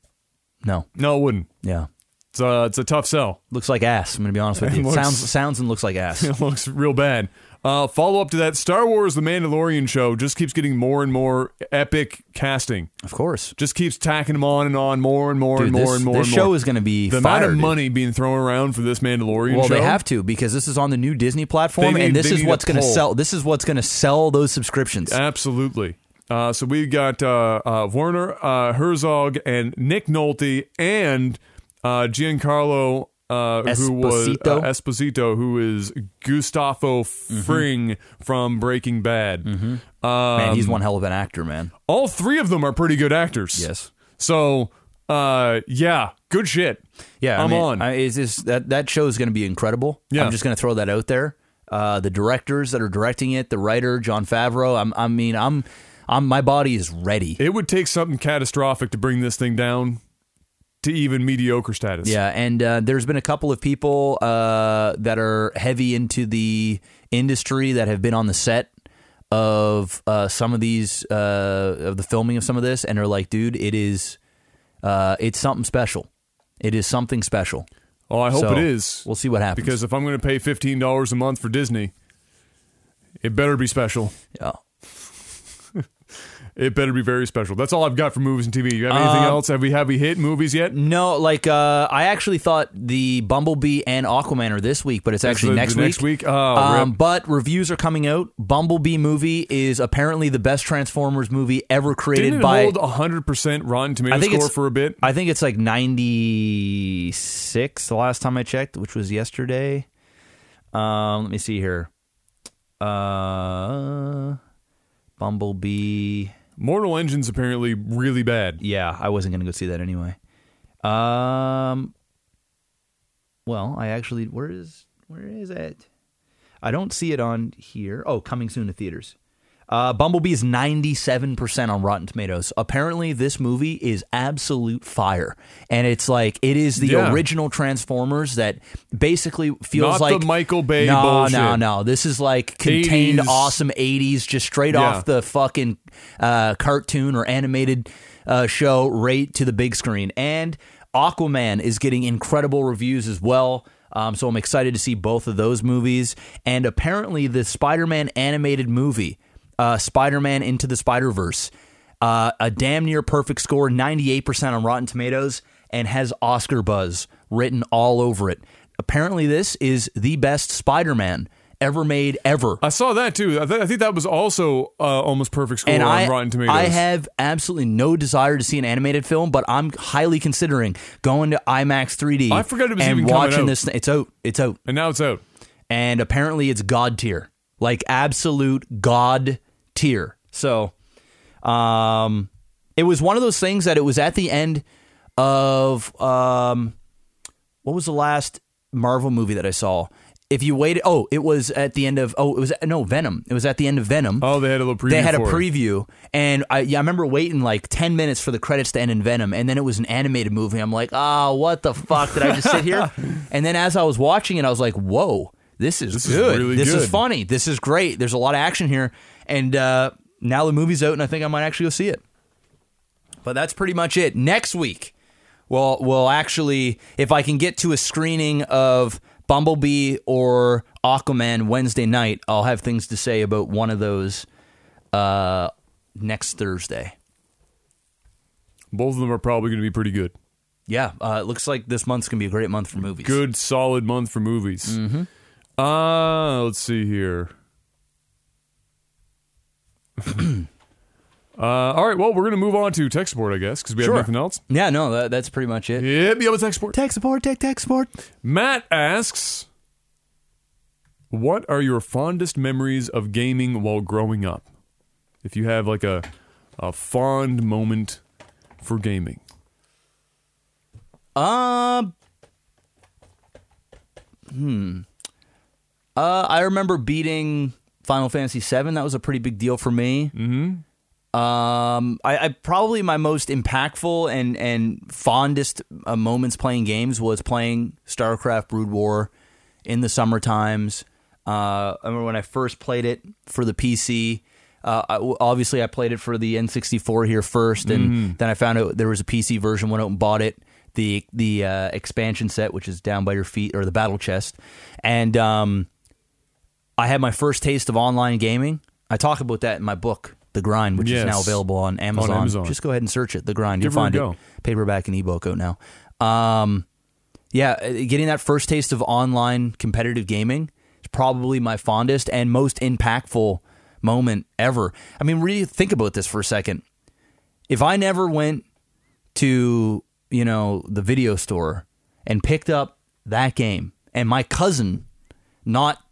No, No, it wouldn't. yeah, It's a, it's a tough sell. looks like ass. I'm gonna be honest with It you. looks- sounds sounds and looks like ass. It looks real bad. Uh, follow up to that, Star Wars: The Mandalorian show just keeps getting more and more epic casting. of course, Just keeps tacking them on and on, more and more dude. and more this and more. this and show more. is gonna be the fire, amount of dude. money being thrown around for this Mandalorian. Well, show. they have to because this is on the new Disney platform, need- and this is what's going to sell. This is what's going to sell those subscriptions. Absolutely. Uh, so we've got uh, uh, Werner uh, Herzog and Nick Nolte and uh, Giancarlo, uh, who was Esposito. uh, Esposito, who is Gustavo Fring from Breaking Bad. Um, man, he's one hell of an actor, man. all three of them are pretty good actors. Yes. So, uh, yeah, good shit. Yeah, I I'm mean, on. I, it's just, that that show is going to be incredible. Yeah. I'm just going to throw that out there. Uh, the directors that are directing it, the writer Jon Favreau. I'm, I mean, I'm, I'm, my body is ready. it would take something catastrophic to bring this thing down to even mediocre status. Yeah, and uh, there's been a couple of people uh, that are heavy into the industry that have been on the set of uh, some of these uh, of the filming of some of this, and are like, dude, it is, uh, it's something special. It is something special. Oh, I hope So, it is. We'll see what happens. Because if I'm going to pay fifteen dollars a month for Disney, it better be special. yeah. It better be very special. That's all I've got for movies and TV. You have anything Um, else? Have we have we hit movies yet? No, like uh, I actually thought the Bumblebee and Aquaman are this week, but it's actually the- next the week. next week? Oh, um, but reviews are coming out. Bumblebee movie is apparently the best Transformers movie ever created Didn't it by. hold hundred percent Rotten Tomato score for a bit? I think it's like ninety six. The last time I checked, which was yesterday. Um, let me see here. Uh, Bumblebee. Mortal Engines apparently really bad. Yeah, I wasn't gonna go see that anyway. Um, well, I actually where is where is it? I don't see it on here. Oh, coming soon to theaters. Uh, Bumblebee is ninety seven percent on Rotten Tomatoes. Apparently, this movie is absolute fire, and it's like it is the Yeah. original Transformers that basically feels Not like the Michael Bay No, bullshit. no, no. This is like contained 80s. awesome eighties, just straight Yeah. off the fucking uh, cartoon or animated uh, show right to the big screen. And Aquaman is getting incredible reviews as well. Um, so I'm excited to see both of those movies. And apparently, the Spider Man animated movie, uh, Spider Man Into the Spider Verse, uh, a damn near perfect score, 98% on Rotten Tomatoes, and has Oscar buzz written all over it. Apparently, this is the best Spider Man ever made ever. I saw that too. I, th- I think that was also uh, almost perfect score and on I, Rotten Tomatoes. I have absolutely no desire to see an animated film, but I'm highly considering going to IMAX 3D. I forgot it was and even coming watching this. It's out. It's out, and now it's out. and apparently it's god tier, like absolute god tier. So, um, it was one of those things that it was at the end of um, what was the last Marvel movie that I saw? if you waited, oh, it was at the end of oh, it was no Venom. It was at the end of Venom. Oh, they had a little preview. they had a preview, and I yeah, I remember waiting like ten minutes for the credits to end in Venom, and then it was an animated movie. I'm like, oh, what the fuck did I just sit here? and then as I was watching it, I was like, whoa, this is This is good. really this is funny. This is great. There's a lot of action here, and uh, now the movie's out, and I think I might actually go see it. But that's pretty much it. Next week, we'll we'll actually, if I can get to a screening of Bumblebee or Aquaman Wednesday night, I'll have things to say about one of those uh, next Thursday. Both of them are probably going to be pretty good. Yeah, uh, it looks like this month's gonna be a great month for movies. Good, solid month for movies. Mm-hmm. Uh, let's see here. uh, all right, well, we're going to move on to tech support, I guess, because we Sure. have nothing else. Yeah, no, that, that's pretty much it. Yep, yep, it's tech support. Tech support, tech, tech support. Matt asks, "What are your fondest memories of gaming while growing up? If you have like a a fond moment for gaming." Uh, hmm. Uh, I remember beating Final Fantasy VII. That was a pretty big deal for me. Mm-hmm. Um, I, I probably my most impactful and and fondest uh, moments playing games was playing StarCraft Brood War in the summer times. Uh, I remember when I first played it for the PC. Uh, I, obviously, I played it for the N64 here first, and then I found out there was a PC version. Went out and bought it, the the uh, expansion set, which is down by your feet, or the battle chest, and um, I had my first taste of online gaming. I talk about that in my book, The Grind, which is now available on Amazon. Amazon. Just go ahead and search it, The Grind. Give You'll find it paperback and ebook out now. Um, yeah, uh, getting that first taste of online competitive gaming is probably my fondest and most impactful moment ever. I mean, really think about this for a second. If I never went to, you know, the video store and picked up that game and my cousin not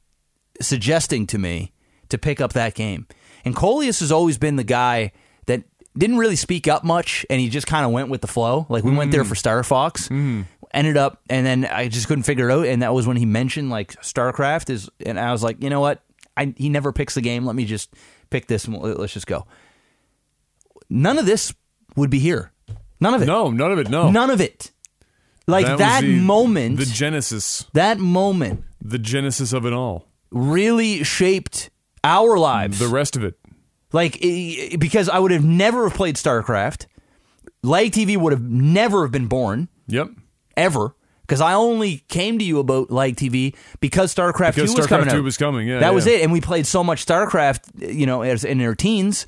suggesting to me to pick up that game. And Coleus has always been the guy that didn't really speak up much and he just kind of went with the flow. Like we went there mm. for Star Fox. Mm-hmm. Ended up and then I just couldn't figure it out and that was when he mentioned like StarCraft is and I was like, "You know what? I he never picks the game. Let me just pick this and let's just go." None of this would be here. None of it. No, none of it. No, None of it. Like was that, the- moment, the genesis, that moment the genesis of it all. Really shaped our lives. The rest of it. like because I would have never have played StarCraft. Lag TV would have never have been born Yep. ever because I only came to you about Lag TV because StarCraft Because 2 was StarCraft coming 2 out. was coming, yeah, that was it, and we played so much StarCraft, you know, as in our teens.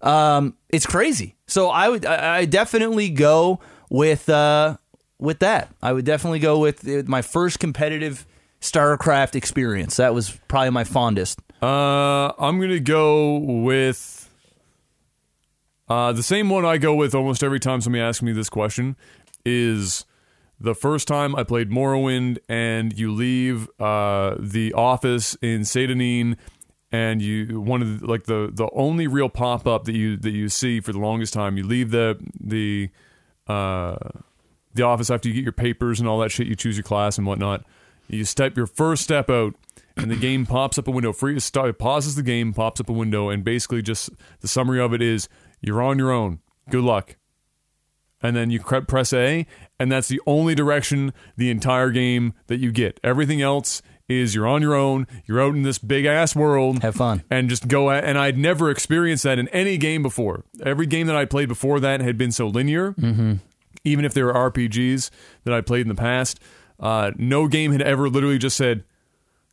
Um, it's crazy. So I would, I, definitely go with uh, with that. I would definitely go with my first competitive StarCraft experience. That was probably my fondest. Uh, I'm gonna go with uh, the same one I go with almost every time somebody asks me this question is the first time I played Morrowind and you leave uh, the office in Seyda Neen and you one of the, like the the only real pop up that you that you see for the longest time you leave the the uh, the office after you get your papers and all that shit you choose your class and whatnot you step your first step out and the game pops up a window free to start it pauses the game pops up a window and basically just the summary of it is you're on your own good luck and then you press A, and that's the only direction the entire game that you get. Everything else is you're on your own, you're out in this big ass world. Have fun. And just go at, and I'd never experienced that in any game before. Every game that I played before that had been so linear, mm-hmm. even if they were RPGs that I played in the past. Uh, no game had ever literally just said,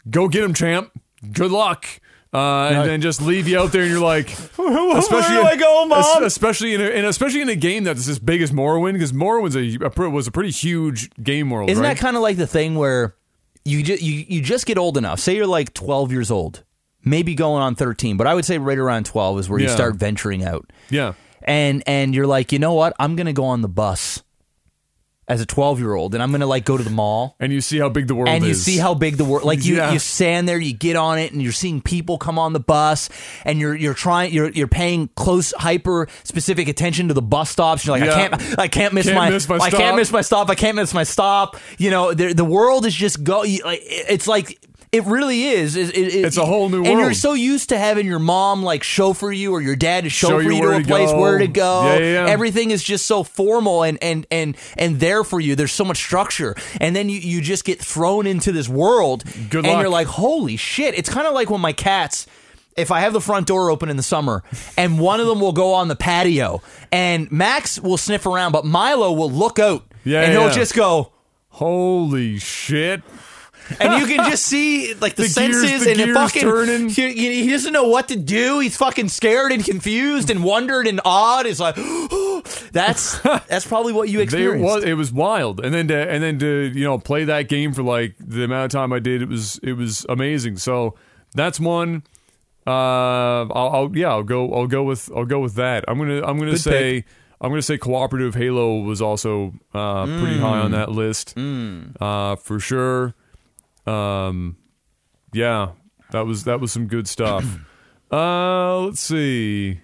go get him, champ. Good luck. Uh, and then just leave you out there, and you're like, especially do I go, Mom? especially in a, and especially in a game that's as big as Morrowind, because Morrowind's a, a was a pretty huge game world. Isn't right? that kind of like the thing where you, ju- you you just get old enough? Say you're like 12 years old, maybe going on 13, but I would say right around 12 is where you start venturing out. yeah, And and you're like, you know what? I'm gonna go on the bus as a 12 year old, and I'm gonna like go to the mall. and you see how big the world is. and you see how big the world like you Yeah. you stand there you get on it and you're seeing people come on the bus and you're you're trying you're you're paying close hyper specific attention to the bus stops you're like Yeah. I can't I can't miss Can't my, miss my I can't miss my stop I can't miss my stop you know the the world is just go like it's like It really is. It- it- it- It's a whole new world. And you're so used to having your mom like chauffeur you or your dad to chauffeur you you, to a place go. where to go. Yeah, yeah, yeah. Everything is just so formal and and and and there for you. There's so much structure, and then you you just get thrown into this world, Good and luck. you're like, holy shit! It's kind of like when my cats. If I have the front door open in the summer and one of them will go on the patio and Max will sniff around, but Milo will look out Yeah, and yeah, he'll just go, Holy shit! And you can just see like the, The gears- senses the and it gears fucking turning. He, he- doesn't know what to do. He's fucking scared and confused and wondered and awed. It's like that's that's probably what you experienced. was, it was wild, and then to and then to you know play that game for like the amount of time I did, it was it was amazing. So that's one. Uh, I'll, I'll yeah, I'll go. I'll go with I'll go with that. I'm gonna I'm gonna Good say I'm gonna say cooperative Halo was also uh, pretty high on that list uh, for sure. Um, yeah, that was that was some good stuff. uh, let's see.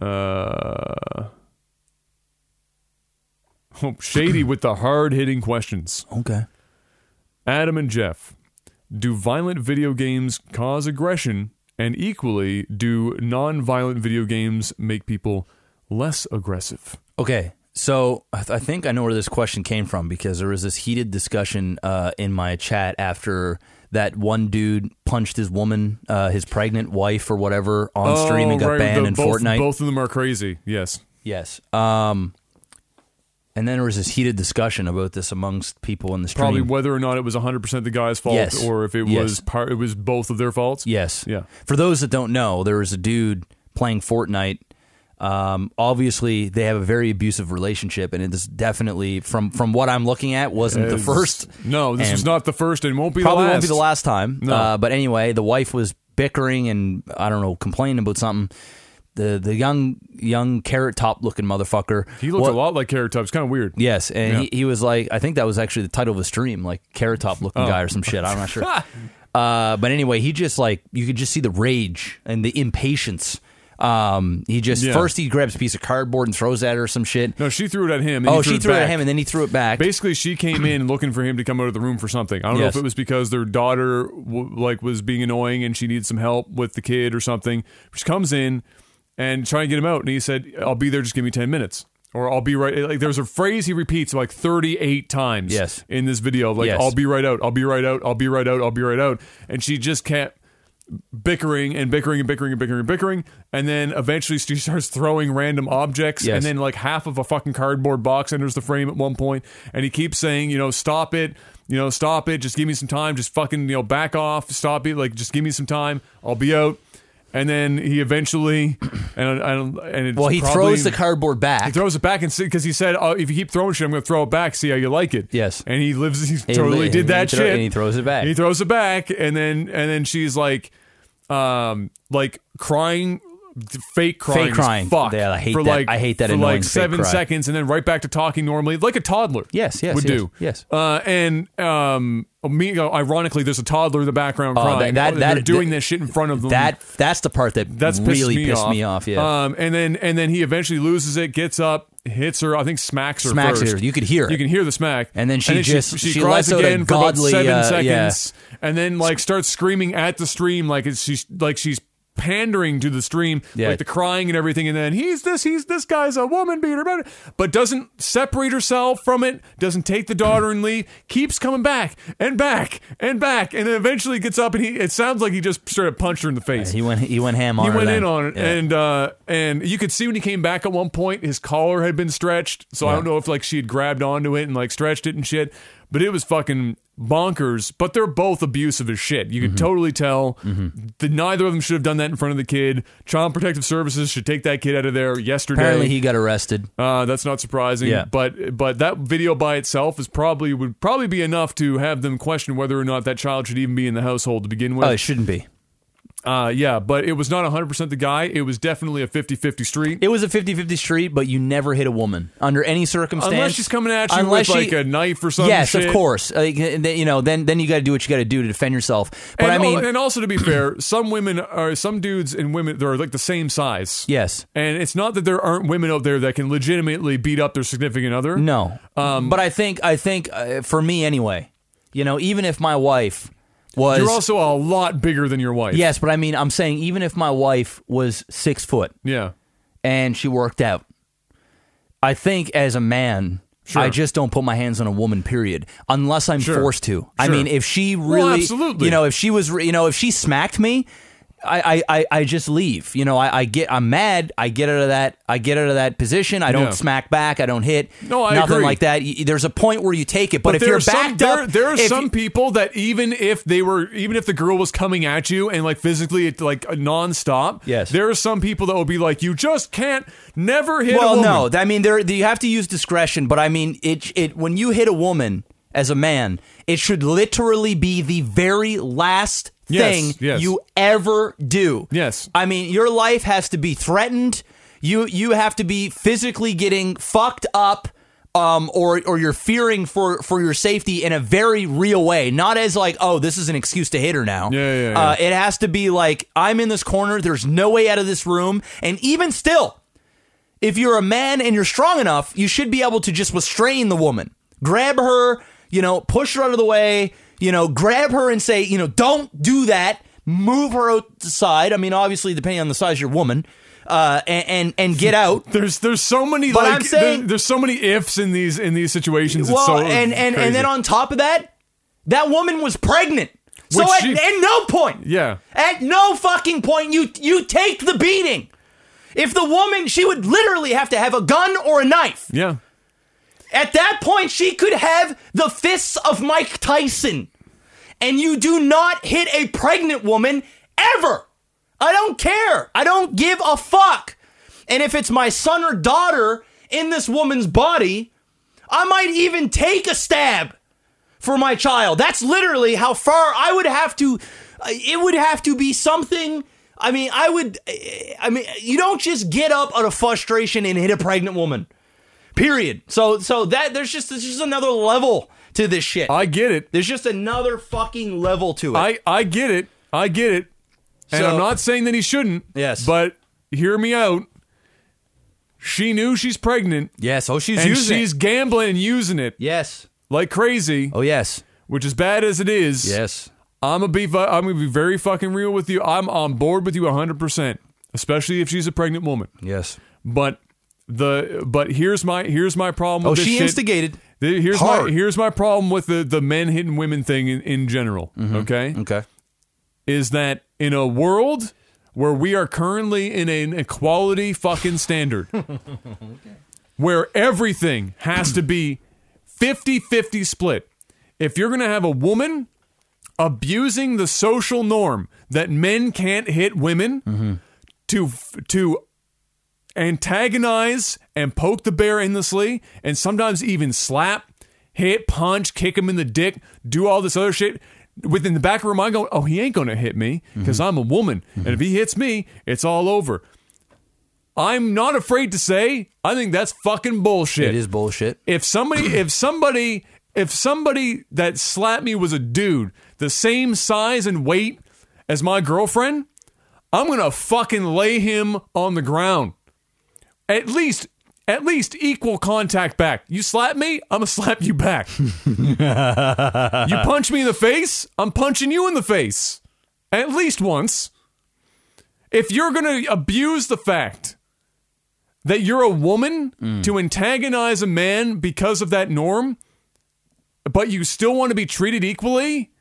Uh. Oh, Shady with the hard hitting questions. okay. Adam and Jeff, do violent video games cause aggression? And equally, do non violent video games make people less aggressive? Okay. So I, th- I think I know where this question came from because there was this heated discussion uh, in my chat after that one dude punched his woman, uh, his pregnant wife or whatever, on stream and got Oh, right, banned the- in both, Fortnite. Both of them are crazy. Yes. Yes. Um, and then there was this heated discussion about this amongst people in the stream. Probably whether or not it was 100% the guy's fault Yes. or if it Yes. was part, it was both of their faults. Yes. Yeah. For those that don't know, there was a dude playing Fortnite. Um, obviously, they have a very abusive relationship, and it is definitely from from what I'm looking at wasn't the first. No, this was not the first and won't be Probably the last. won't be the last time. No. Uh, but anyway, the wife was bickering and I don't know, complaining about something. The the young young carrot top looking motherfucker. He looked what- a lot like Carrot Top. It's kind of weird. Yes, and Yeah. he, he was like, I think that was actually the title of the stream, like carrot top looking Oh. guy or some shit. I'm not sure. uh, but anyway, he just like you could just see the rage and the impatience. Um, he just Yeah. first he grabs a piece of cardboard and throws at her or some shit. No, she threw it at him. And oh, threw she it threw it at him and then he threw it back. Basically, she came in looking for him to come out of the room for something. I don't know if it was because their daughter w- like was being annoying and she needed some help with the kid or something. She comes in and trying to get him out, and he said, "I'll be there. Just give me ten minutes." Or I'll be right. Like there's a phrase he repeats like 38 times. Yes. In this video, like Yes. I'll be right out. I'll be right out. I'll be right out. I'll be right out. And she just kept bickering and bickering and bickering and bickering and bickering and then eventually she starts throwing random objects Yes. and then like half of a fucking cardboard box enters the frame at one point and he keeps saying you know stop it. You know stop it. Just give me some time. Just fucking you know back off. Stop it. Like just give me some time. I'll be out and then he eventually and and, and it's well, he probably- throws the cardboard back. he throws it back and because he said, oh, "If you keep throwing shit, I'm going to throw it back. See how you like it." Yes. and he lives. He He totally li- did that throw- shit, and he throws it back. He throws it back, and then and then she's like, um, like crying, fake crying, as crying. Fuck, Yeah, I hate for that. like I hate that for like fake seven cry. seconds, and then right back to talking normally, like a toddler. Yes, yes, would yes, do. yes. uh, and um, me, ironically, there's a toddler in the background Oh, crying. that- that- They're that- doing that- this shit in front of them. that that's the part that That's pissed really me pissed off. me off. Yeah. Um, and then and then he eventually loses it, gets up, hits her. I think smacks her. Smacks first. her. You could hear it. You can hear the smack. And then she just- she, she cries out a again for about seven uh, seconds, and then like starts screaming at the stream like it's she's like she's pandering to the stream Yeah. like the crying and everything and then he's this he's this guy's a woman beater but- but doesn't separate herself from it doesn't take the daughter and leave keeps coming back and back and back and then eventually gets up and he it sounds like he just straight up punched her in the face he went he went ham on he went then. in on it, Yeah. and uh, and you could see when he came back at one point, his collar had been stretched. So I don't know if like she had grabbed onto it and like stretched it and shit. But it was fucking bonkers. But they're both abusive as shit. You could Mm-hmm. totally tell that neither of them should have done that in front of the kid. Child Protective Services should take that kid out of there yesterday. Apparently, he got arrested. Uh, that's not surprising. Yeah. But but that video by itself is probably would probably be enough to have them question whether or not that child should even be in the household to begin with. Oh, it shouldn't be. Uh, yeah, but it was not 100% the guy. It was definitely a 50 50 street. It was a 50-50 street, but you never hit a woman under any circumstance. Unless she's coming at you Unless with like she- a knife or something. Yes, of course. Like, you know, then then you got to do what you got to do to defend yourself. But And, I mean, al- and also to be fair, some women are some dudes and women they're like the same size. yes, And it's not that there aren't women out there that can legitimately beat up their significant other. no. Um, but I think I think uh, for me anyway, you know, even if my wife was You're also a lot bigger than your wife. yes, but I mean, I'm saying even if my wife was six foot Yeah. and she worked out, I think as a man. Sure. I just don't put my hands on a woman, period, unless I'm Sure. forced to. I Sure. mean, if she really, absolutely. you know, if she was, you know, if she smacked me, I, I, I, just leave. You know, I, I get, I'm mad. I get out of that. I get out of that position. I don't Yeah. smack back. I don't hit. No, I nothing agree. like that. There's a point where you take it, but, if you're are some- backed there, up, there are some you- people that even if they were, even if the girl was coming at you and like physically, like nonstop. Yes. there are some people that will be like, you just can't, never hit. a Well, no, I mean there you have to use discretion, but I mean it. It when you hit a woman as a man, it should literally be the very last Yes, thing yes. you ever do. Yes. I mean your life has to be threatened. You you have to be physically getting fucked up. Um, or or you're fearing for for your safety in a very real way, not as like, oh, this is an excuse to hit her now. Yeah, yeah, yeah. Uh, it has to be like, I'm in this corner. There's no way out of this room, and even still, if you're a man and you're strong enough, you should be able to just restrain the woman. Grab her, you know, push her out of the way, you know, grab her and say, you know, don't do that. Move her outside. I mean, obviously, depending on the size of your woman, uh, and, and and get out. There's there's so many But like I'm saying- there- there's so many ifs in these in these situations. It's well, so and and crazy. and then on top of that, that woman was pregnant. So Which at, she- at no point, yeah, At no fucking point you you take the beating. If the woman, she would literally have to have a gun or a knife. yeah. At that point, she could have the fists of Mike Tyson. And you do not hit a pregnant woman ever. I don't care. I don't give a fuck. And if it's my son or daughter in this woman's body, I might even take a stab for my child. That's literally how far I would have to. uh, It would have to be something. I mean, I would. I mean, you don't just get up out of frustration and hit a pregnant woman. Period. So, so that there's just there's just another level to this shit. I get it. There's just another fucking level to it. I I get it. I get it. And So- I'm not saying that he shouldn't. Yes. But hear me out. She knew she's pregnant, yes. Oh, she's and using she's it. gambling and using it Yes. like crazy. Oh, yes. Which is bad as it is. Yes. I'm gonna be fu- I'm gonna be very fucking real with you. I'm on board with you 100, percent especially if she's a pregnant woman. Yes. But the but here's my here's my problem. Oh, with this she shit. instigated. The- Here's Hard. my here's my problem with the the men hitting women thing in, in general. Mm-hmm. Okay, Okay. is that in a world where we are currently in an equality fucking standard, where everything has to be 50-50 split. If you're gonna have a woman abusing the social norm that men can't hit women to to antagonize and poke the bear endlessly and sometimes even slap, hit, punch, kick him in the dick, do all this other shit. Within the back of her mind, going, "Oh, he ain't gonna hit me because I'm a woman, and if he hits me, it's all over." I'm not afraid to say I think that's fucking bullshit It is bullshit. if somebody if somebody if somebody that slapped me was a dude the same size and weight as my girlfriend i'm gonna fucking lay him on the ground at least at least equal contact back. You slap me i'm gonna slap you back. You punch me in the face i'm punching you in the face. At least once. If you're gonna abuse the fact that you're a woman mm. to antagonize a man because of that norm, but you still want to be treated equally.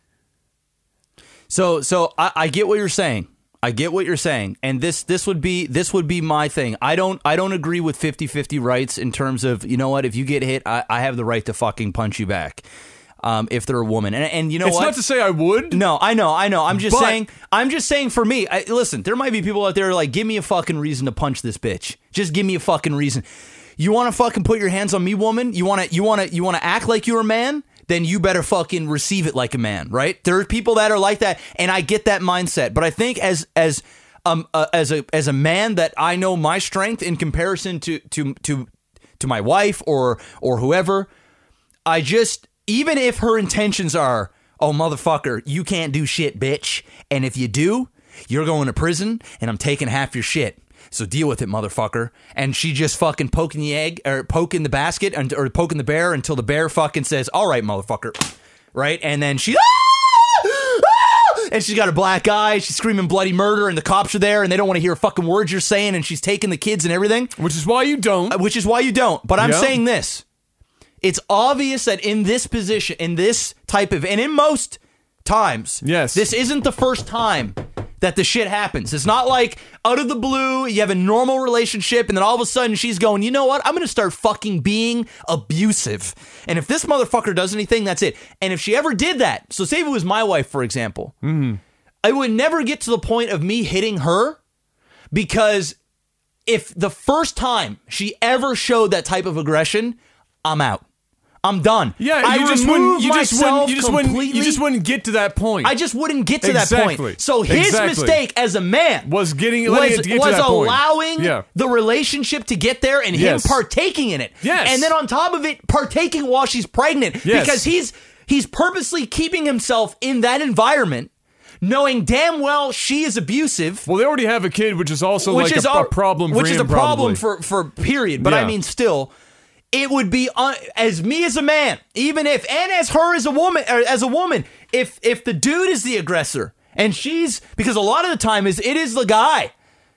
So so I, I get what you're saying. I get what you're saying. And this this would be this would be my thing. I don't I don't agree with 50-50 rights in terms of, you know what, if you get hit, I, I have the right to fucking punch you back. Um, if they're a woman. And and you know It's what? not to say I would. No, I know, I know. I'm just But- saying. I'm just saying. For me, I, listen. There might be people out there like, give me a fucking reason to punch this bitch. Just give me a fucking reason. You want to fucking put your hands on me, woman? You want to? You want to? You want to act like you're a man? Then you better fucking receive it like a man, right? There are people that are like that, and I get that mindset. But I think as as um uh, as a as a man that I know my strength in comparison to to to to my wife or or whoever. I just, even if her intentions are, oh, motherfucker, you can't do shit, bitch. And if you do, you're going to prison and I'm taking half your shit. So deal with it, motherfucker. And she just fucking poking the egg or poking the basket and, or poking the bear until the bear fucking says, all right, motherfucker. Right? And then she, "Ah! and she's got a black eye. She's screaming bloody murder, and the cops are there, and they don't want to hear a fucking words you're saying, and she's taking the kids and everything, Which is why you don't. which is why you don't. But I'm Yeah. saying this: it's obvious that in this position, in this type of, and in most times, Yes. this isn't the first time that the shit happens. It's not like out of the blue, you have a normal relationship, and then all of a sudden she's going, you know what? I'm to start fucking being abusive. And if this motherfucker does anything, that's it. And if she ever did that, so say it was my wife, for example, I would never get to the point of me hitting her because if the first time she ever showed that type of aggression, I'm out. I'm done. yeah, I you just wouldn't. You just wouldn't. You just wouldn't. You just wouldn't get to that point. I just wouldn't get to that point. So his Exactly. mistake as a man Was getting- was, get to was that point. allowing Yeah. the relationship to get there and Yes. him partaking in it. Yes. and then on top of it, partaking while she's pregnant Yes. because he's he's purposely keeping himself in that environment, knowing damn well she is abusive. well, they already have a kid, which is also which like is a, al- a problem. For which is a problem probably. for for period. But I mean, still, it would be un- as me as a man, even if and as her as a woman, or as a woman, if if the dude is the aggressor and she's because a lot of the time is it is the guy.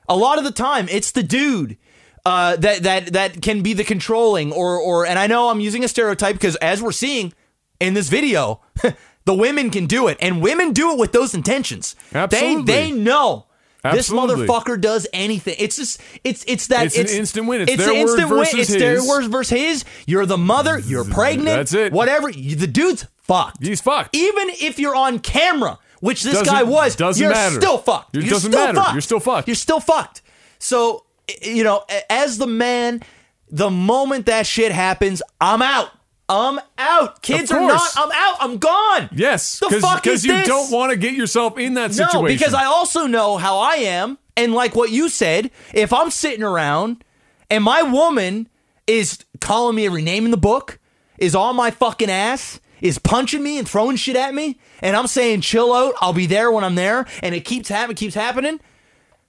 A lot of the time, it's the dude. Uh, that that that can be the controlling or or and I know I'm using a stereotype because as we're seeing in this video, the women can do it and women do it with those intentions. Absolutely. They they know this motherfucker does anything. It's just it's it's that It's an instant win. It's it's their an instant win. It's their words versus his. You're the mother. You're pregnant. That's it. Whatever. The dude's fucked. He's fucked. Even if you're on camera, which this Doesn't- guy was, doesn't you're matter. still fucked. It You're doesn't still matter. Fucked. You're still fucked. You're still fucked. So you know, as the man, the moment that shit happens, I'm out. I'm out. Kids are not. I'm um out. I'm gone. Yes, The fuck is because you this? don't want to get yourself in that situation. No, because I also know how I am, and like what you said, if I'm sitting around and my woman is calling me every name in the book, is on my fucking ass, is punching me and throwing shit at me, and I'm saying chill out, I'll be there when I'm there, and it keeps happening, keeps happening.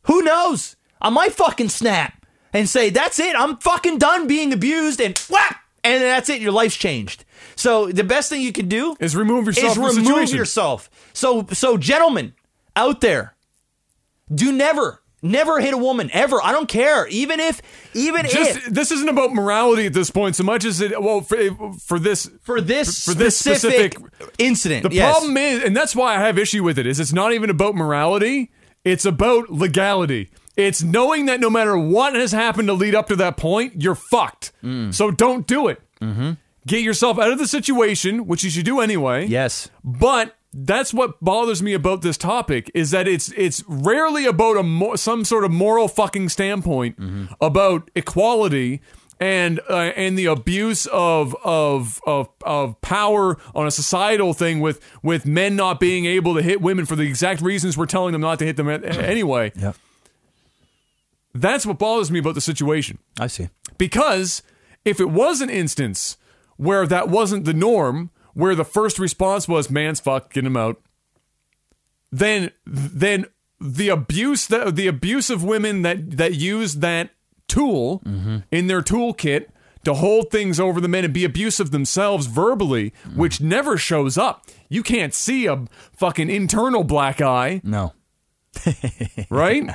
Who knows? I might fucking snap and say, "That's it. I'm fucking done being abused," and whap, and that's it. Your life's changed. So the best thing you can do is remove yourself is from the remove situation. yourself. So so gentlemen out there, do never never hit a woman ever. I don't care. Even if even Just if this isn't about morality at this point so much as it. Well, for, for this for this for this specific, specific- incident. The yes. problem is, and that's why I have issue with it, is it's not even about morality. It's about legality. It's knowing that no matter what has happened to lead up to that point, you're fucked. Mm. So don't do it. Get yourself out of the situation, which you should do anyway. yes. But that's what bothers me about this topic is that it's it's rarely about a mo- some sort of moral fucking standpoint about equality and uh, and the abuse of, of of of power on a societal thing with with men not being able to hit women for the exact reasons we're telling them not to hit them anyway. Yep. That's what bothers me about the situation. I see. Because if it was an instance where that wasn't the norm, where the first response was "man's fuck, get him out," then then the abuse that the abuse of women that that use that tool mm-hmm. in their toolkit to hold things over the men and be abusive themselves verbally, mm-hmm. which never shows up. You can't see a fucking internal black eye, No. right?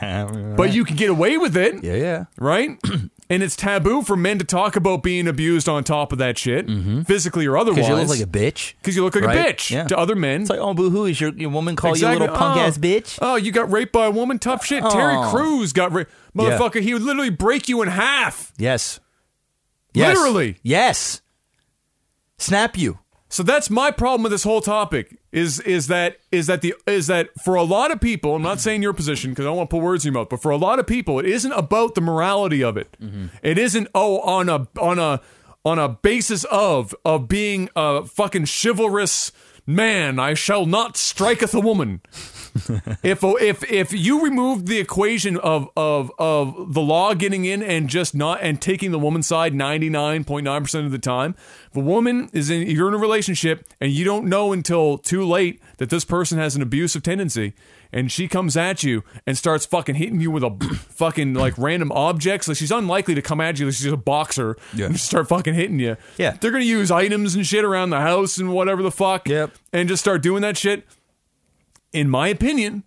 but you can get away with it Yeah, yeah. right? and it's taboo for men to talk about being abused on top of that shit, mm-hmm. physically or otherwise. Because you look like a bitch. because you look like Right? a bitch Yeah. to other men. It's like, oh, boo hoo, is your, your woman call Exactly. you a little punk ass Oh, bitch? Oh, you got raped by a woman? Tough shit. Terry Oh. Crews got raped. Motherfucker, he would literally break you in half. Yes. Yes. Literally. Yes. Snap you. So that's my problem with this whole topic is is that is that the is that for a lot of people, I'm not saying your position because I don't want to put words in your mouth, but for a lot of people, it isn't about the morality of it. Mm-hmm. It isn't oh on a on a on a basis of of being a fucking chivalrous man. I shall not striketh a woman. if if if you remove the equation of of of the law getting in and just not and taking the woman's side 99.9% of the time if a woman is in you're in a relationship and you don't know until too late that this person has an abusive tendency and she comes at you and starts fucking hitting you with a fucking like random objects like she's unlikely to come at you like she's a boxer Yeah. and just start fucking hitting you Yeah. they're gonna use items and shit around the house and whatever the fuck Yep. and just start doing that shit in my opinion,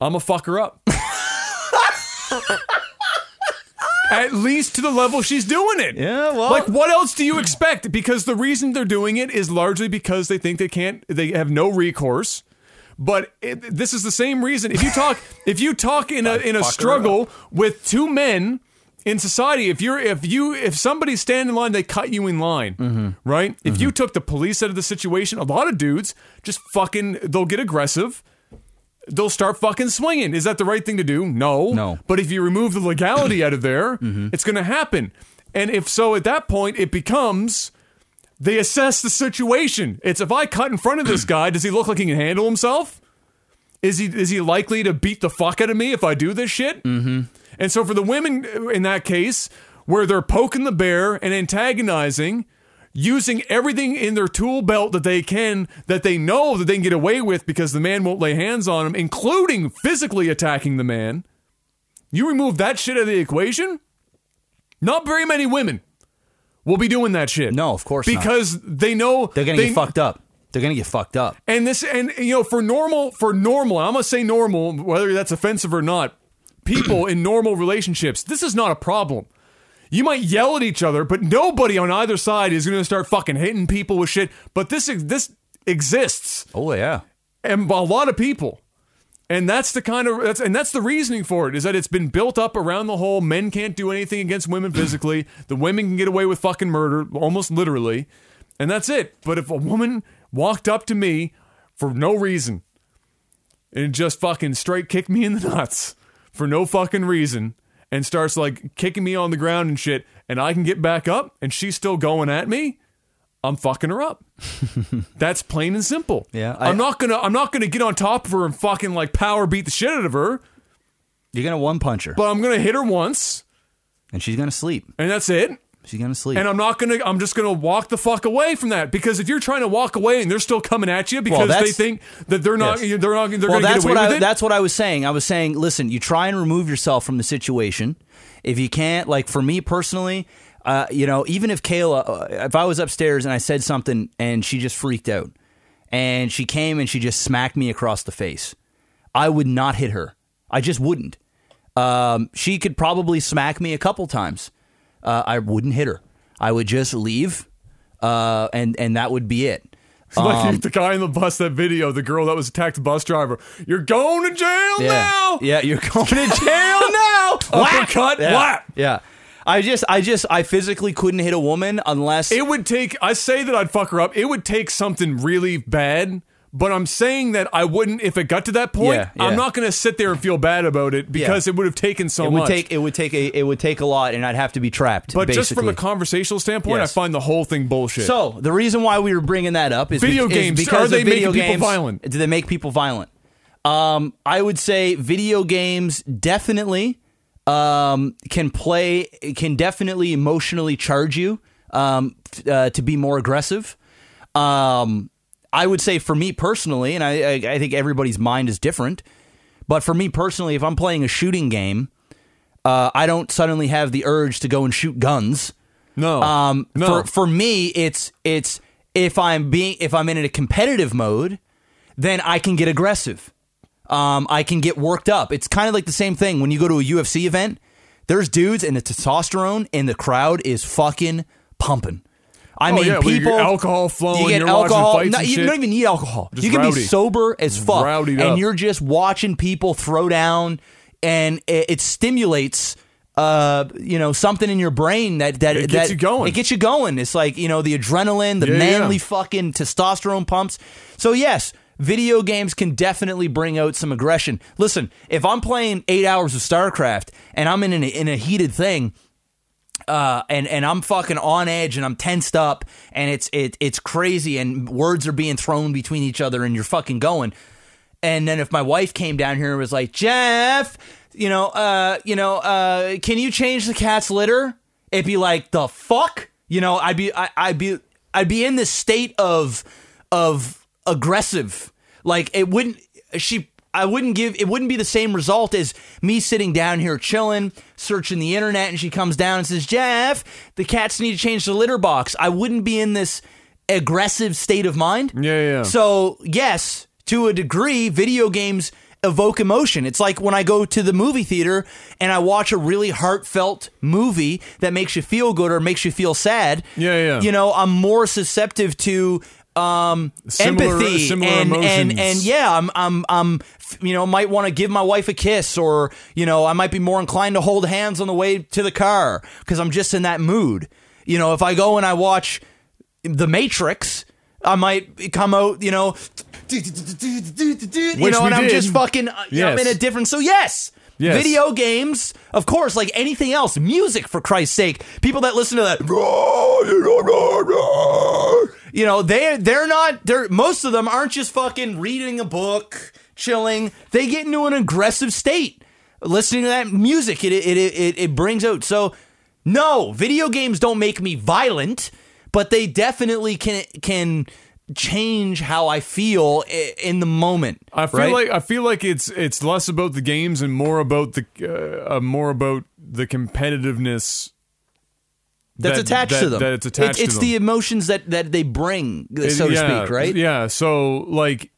I'm a fuck her up. At least to the level she's doing it. Yeah, well- like what else do you expect? Because the reason they're doing it is largely because they think they can't, they have no recourse. But it, this is the same reason. If you talk, if you talk in a in a struggle with two men in society, if you're if you if somebody's standing in line, they cut you in line, Mm-hmm. right? If you took the police out of the situation, a lot of dudes just fucking they'll get aggressive. They'll start fucking swinging. Is that the right thing to do? No. No. But if you remove the legality out of there, it's going to happen. And if so, at that point, it becomes they assess the situation. It's if I cut in front of this guy, does he look like he can handle himself? Is he is he likely to beat the fuck out of me if I do this shit? Mm-hmm. And so for the women in that case, where they're poking the bear and antagonizing, using everything in their tool belt that they can, that they know that they can get away with because the man won't lay hands on them, including physically attacking the man. You remove that shit out of the equation, not very many women will be doing that shit. No, of course not. because they know They're gonna they- get fucked up. They're gonna get fucked up. and this, and you know, for normal, for normal, I'm gonna say normal, whether that's offensive or not. People in normal relationships, this is not a problem. You might yell at each other, but nobody on either side is gonna start fucking hitting people with shit. But this, this exists, Oh yeah. and a lot of people. And that's the kind of that's and that's the reasoning for it is that it's been built up around the whole men can't do anything against women physically. the women can get away with fucking murder, almost literally. And that's it. But if a woman walked up to me for no reason and just fucking straight kicked me in the nuts for no fucking reason and starts like kicking me on the ground and shit and I can get back up and she's still going at me, I'm fucking her up. That's plain and simple. Yeah, I, am not gonna I'm not gonna get on top of her and fucking like power beat the shit out of her, You're gonna one punch her, but I'm gonna hit her once and she's gonna sleep. and that's it. She's gonna sleep. And I'm not gonna I'm just gonna walk the fuck away from that. Because if you're trying to walk away and they're still coming at you because they think that they're not Yes. they're not they're well, gonna that's get away what with I it. that's what I was saying. I was saying, listen, you try and remove yourself from the situation. If you can't, like for me personally, uh, you know, even if Kayla, uh, if I was upstairs and I said something and she just freaked out, and she came and she just smacked me across the face, I would not hit her. I just wouldn't. Um, she could probably smack me a couple times. Uh, I wouldn't hit her. I would just leave, uh, and and that would be it. like Um, the guy in the bus, that video, the girl that was attacked, the bus driver. You're going to jail Yeah. now. Yeah, you're going to jail now. Uppercut, Yeah. whap. Yeah. I just, I just, I physically couldn't hit a woman unless. It would take. I say that I'd fuck her up. It would take something really bad. But I'm saying that I wouldn't if it got to that point. Yeah, yeah. I'm not going to sit there and feel bad about it because Yeah. it would have taken so it would much. take, it would take a, it would take a lot, and I'd have to be trapped. but just from a conversational standpoint, Yes. I find the whole thing bullshit. So the reason why we were bringing that up is Video be- is games, because are they of video making people violent? Do they make people violent? Um, I would say video games definitely um, can play, can definitely emotionally charge you um, uh, to be more aggressive. Um, I would say for me personally, and I, I, I think everybody's mind is different, but for me personally, if I'm playing a shooting game, uh, I don't suddenly have the urge to go and shoot guns. no, Um, no. for for me, it's it's if I'm being if I'm in a competitive mode, then I can get aggressive. Um, I can get worked up. It's kind of like the same thing when you go to a UFC event. There's dudes and the testosterone in the crowd is fucking pumping. I Oh, mean, yeah, well, you get people alcohol flowing, You get alcohol. fights no, and you shit. don't even need alcohol. Just you can rowdy. be sober as fuck, and up. you're just watching people throw down, and it, it stimulates. Uh, you know something in your brain that that It gets that you going. It gets you going. It's like you know the adrenaline, the Yeah, manly yeah. fucking testosterone pumps. So yes, video games can definitely bring out some aggression. Listen, if I'm playing eight hours of StarCraft and I'm in a, in a heated thing, uh, and and I'm fucking on edge and I'm tensed up and it's it it's crazy and words are being thrown between each other and you're fucking going. And then if my wife came down here and was like, Jeff, you know, uh, you know, uh, can you change the cat's litter? It'd be like the fuck, you know. I'd be I, I'd be I'd be in this state of of aggressive. Like it wouldn't she I wouldn't give it wouldn't be the same result as me sitting down here chilling, searching the internet, and she comes down and says, Jeff, the cats need to change the litter box. I wouldn't be in this aggressive state of mind. Yeah, yeah. So, yes, to a degree, video games evoke emotion. It's like when I go to the movie theater and I watch a really heartfelt movie that makes you feel good or makes you feel sad. Yeah, yeah. You know, I'm more susceptible to um Similar- empathy similar and, and emotions. and yeah i'm i'm i'm you know might want to give my wife a kiss or you know i might be more inclined to hold hands on the way to the car because i'm just in that mood you know if i go and i watch the matrix i might come out you know you Which know and i'm did. just fucking uh, know, i'm Yes. in a different so yes Yes. Video games, of course, like anything else, music for Christ's sake. People that listen to that, you know, they they're not. They're most of them aren't just fucking reading a book, chilling. They get into an aggressive state listening to that music. It it it, it brings out. So no, video games don't make me violent, but they definitely can can change how I feel in the moment. I feel right? like I feel like it's it's less about the games and more about the uh, uh, more about the competitiveness that's that- attached that- to them. That it's attached It's, to it's the emotions that that they bring, so to Yeah, speak, right? Yeah. So like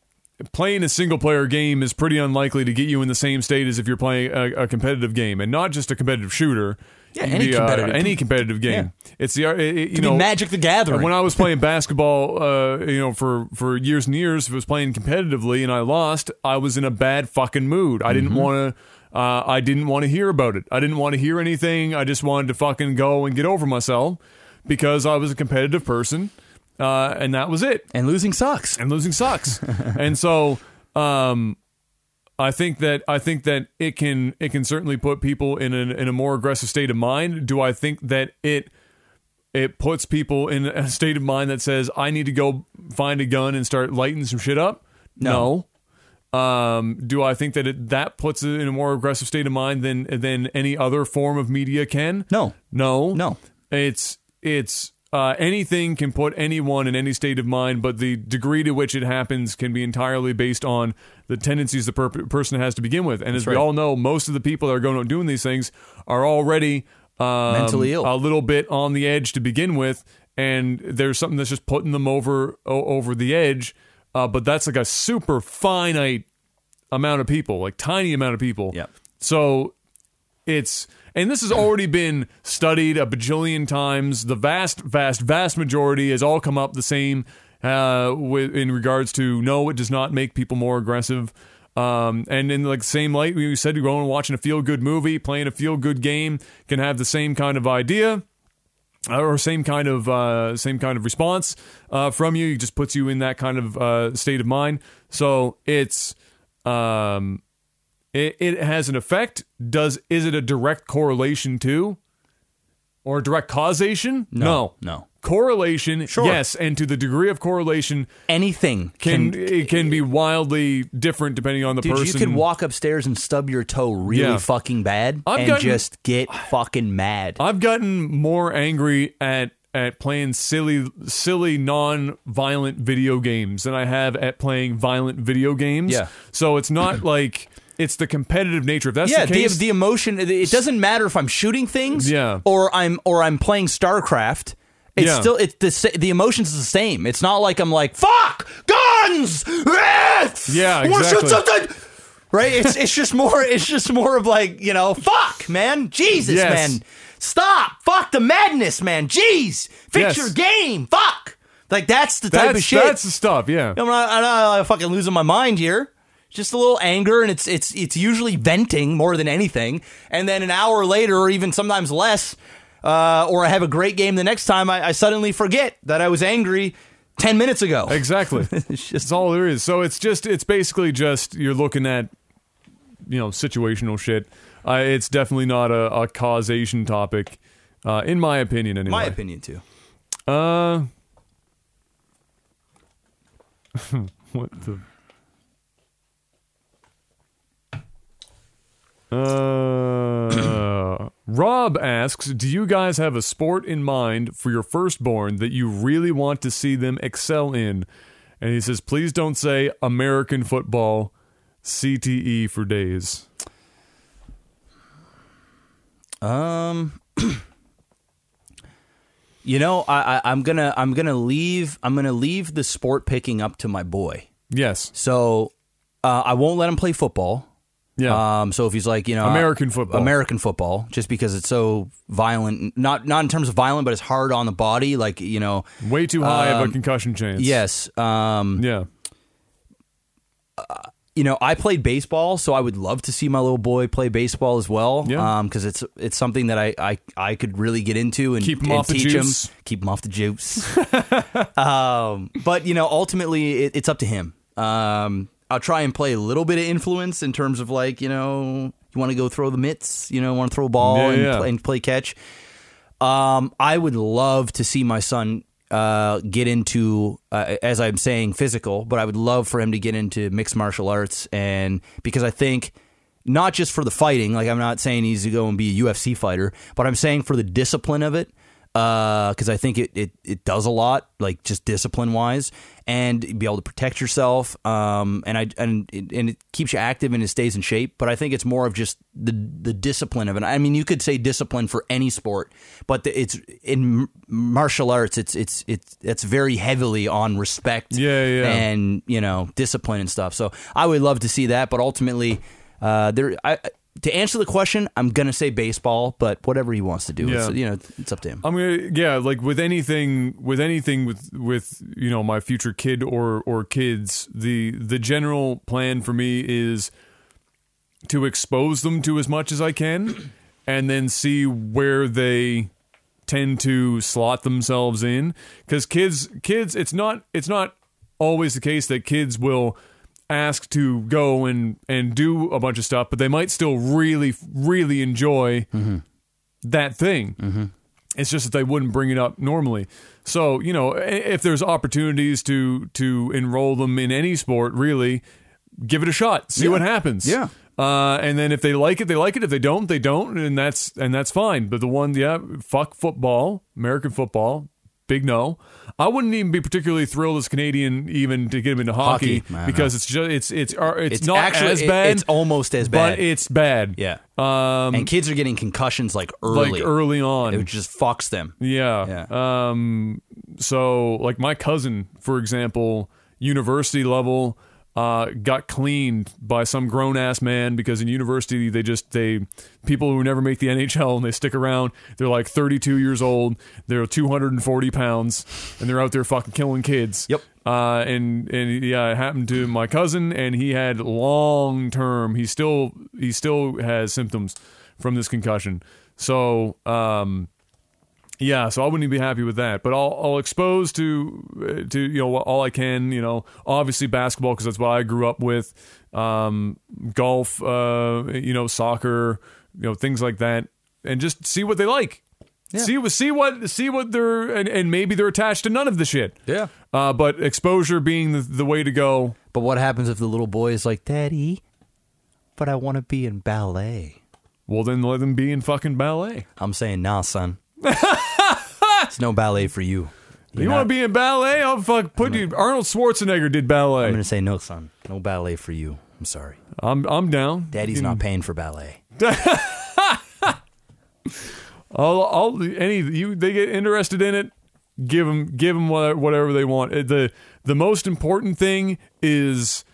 playing a single player game is pretty unlikely to get you in the same state as if you're playing a, a competitive game, and not just a competitive shooter. Yeah, It any be, uh, competitive- any competitive game. It's the uh, it- it- you know Magic the Gathering. when I was playing basketball, uh, you know, for for years and years, if I was playing competitively and I lost, I was in a bad fucking mood. I didn't Mm-hmm. want to. Uh, I didn't want to hear about it. I didn't want to hear anything. I just wanted to fucking go and get over myself because I was a competitive person, uh, and that was it. and losing sucks. And losing sucks. and so, um, I think that I think that it can it can certainly put people in a, in a more aggressive state of mind. Do I think that it it puts people in a state of mind that says I need to go find a gun and start lighting some shit up? No. Um, do I think that it, that puts it in a more aggressive state of mind than than any other form of media can? No. No. No. It's it's uh, anything can put anyone in any state of mind, but the degree to which it happens can be entirely based on the tendencies the per- person has to begin with. And as we all know, most of the people that are going out doing these things are already um, Mentally ill. a little bit on the edge to begin with, and there's something that's just putting them over o- over the edge. Uh, but that's like a super finite amount of people, like tiny amount of people. Yep. So it's and this has already been studied a bajillion times. The vast, vast, vast majority has all come up the same uh, in regards to no, it does not make people more aggressive. Um, and in like the same light, we said going and watching a feel good movie, playing a feel good game can have the same kind of idea uh, or same kind of uh, same kind of response uh, from you. It just puts you in that kind of uh, state of mind. So it's um, it, it has an effect. Does is it a direct correlation to or direct causation? No, no. Correlation, Sure. yes, and to the degree of correlation Anything can, it can be wildly different depending on the Dude, person. you can walk upstairs and stub your toe really Yeah. fucking bad I've and gotten- just get fucking mad. I've gotten more angry at at playing silly silly non-violent video games than I have at playing violent video games. Yeah. So it's not like it's the competitive nature. If that's yeah, the the, case, the emotion. It doesn't matter if I'm shooting things, Yeah. or I'm or I'm playing StarCraft. It's Yeah. still it's the the emotions is the same. It's not like I'm like fuck guns. Ah! Yeah, I wanna shoot exactly. something. Right? It's it's just more it's just more of like you know fuck man Jesus Yes. man stop fuck the madness man jeez fix Yes. your game fuck like that's the type that's of shit. that's the stuff. Yeah. I'm not, I'm not fucking losing my mind here. Just a little anger, and it's it's it's usually venting more than anything. And then an hour later, or even sometimes less, uh, or I have a great game the next time, I, I suddenly forget that I was angry ten minutes ago. Exactly. It's just That's all there is. So it's just it's basically just you're looking at you know situational shit. Uh, it's definitely not a, a causation topic, uh, in my opinion. Anyway. my opinion too. Uh, what the? Uh, Rob asks, "Do you guys have a sport in mind for your firstborn that you really want to see them excel in?" And he says, "Please don't say American football, CTE for days." Um, You know, I, I, I'm gonna I'm gonna leave I'm gonna leave the sport picking up to my boy. Yes. So uh, I won't let him play football. Yeah. Um, so if he's like, you know, American uh, football. American football, just because it's so violent, not not in terms of violent, but it's hard on the body. Like you know, Way too high of um, a concussion chance. yes. Um, Yeah. you know, I played baseball, so I would love to see my little boy play baseball as well. Yeah. because it's it's something that I, I I could really get into and Keep him and off the teach juice. him, keep him off the juice. um, but you know, ultimately, it, it's up to him. Um, I'll try and play a little bit of influence in terms of like you know, you want to go throw the mitts, you know, want to throw a ball Yeah, and, yeah. Play, and play catch. Um, I would love to see my son uh, get into, uh, as I'm saying, physical, but I would love for him to get into mixed martial arts, and because I think not just for the fighting, like I'm not saying he's to go and be a UFC fighter, but I'm saying for the discipline of it, because I think it, it it does a lot, like just discipline wise, and be able to protect yourself, um, and I and it, and it keeps you active and it stays in shape. But I think it's more of just the the discipline of it. I mean, you could say discipline for any sport, but the, it's in martial arts, it's it's it's it's very heavily on respect, Yeah, yeah. and you know discipline and stuff. So I would love to see that, but ultimately, uh, there. I, to answer the question, I'm gonna say baseball, but whatever he wants to do, Yeah. it's, you know, it's up to him. I'm gonna yeah, like with anything with anything with with you know my future kid or or kids, the the general plan for me is to expose them to as much as I can and then see where they tend to slot themselves in cuz kids kids it's not it's not always the case that kids will ask to go and and do a bunch of stuff but they might still really really enjoy that thing it's just that they wouldn't bring it up normally. So you know, if there's opportunities to to enroll them in any sport, really, give it a shot. See Yeah. what happens. Yeah. Uh, and then if they like it, they like it. If they don't, they don't, and that's and that's fine. But the one, yeah, fuck football, American football, big no. I wouldn't even be particularly thrilled as Canadian even to get him into hockey, Hockey, I because it's just it's it's uh, it's, It's not actually as it- bad. it's almost as but bad. it's bad. Yeah. Um, and kids are getting concussions like early. like early on. It just fucks them. Yeah. Yeah. Um. So, like my cousin, for example, university level, uh, got cleaned by some grown ass man because in university they just they people who never make the NHL and they stick around. They're like 32 years old. They're 240 pounds, and they're out there fucking killing kids. Yep. Uh, and and yeah, it happened to my cousin, and he had long term. He still he still has symptoms from this concussion. So um, yeah, so I wouldn't be happy with that. But I'll I'll expose to uh, to you know all I can. You know, obviously basketball because that's what I grew up with. Um, golf, uh, you know, soccer, you know, things like that, and just see what they like. See see what see what they're and, and maybe they're attached to none of the shit. Yeah. Uh, but exposure being the, the way to go. But what happens if the little boy is like, Daddy, but I want to be in ballet? Well, then let them be in fucking ballet. I'm saying, nah, son. it's no ballet for you. you want to be in ballet? I'll fuck put you. Arnold Schwarzenegger did ballet. I'm going to say, no, son. No ballet for you. I'm sorry. I'm I'm down. Daddy's not paying for ballet. I'll, I'll any you they get interested in it, give them give them whatever, whatever they want. Uh, the The most important thing is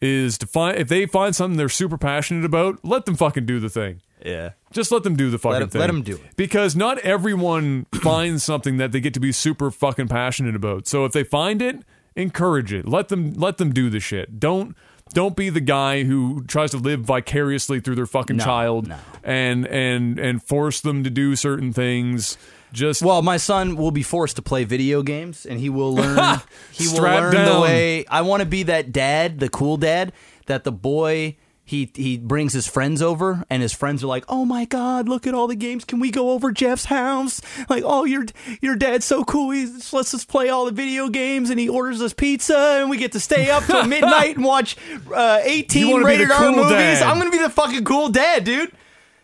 is to find if they find something they're super passionate about, let them fucking do the thing. Yeah. Just let them do the fucking Let thing. them do it. Because not everyone finds something that they get to be super fucking passionate about. So if they find it, encourage it. Let them let them do the shit. Don't don't be the guy who tries to live vicariously through their fucking No, child no. and and and force them to do certain things. Just Well, my son will be forced to play video games, and he will learn. he will learn down. the way. I want to be that dad, the cool dad, that the boy. He he brings his friends over, and his friends are like, "Oh my god, look at all the games! Can we go over Jeff's house? Like, oh, your your dad's so cool. he lets us play all the video games, and he orders us pizza, and we get to stay up till midnight and watch uh, eighteen wanna be the rated R movies. dad. I'm gonna be the fucking cool dad, dude.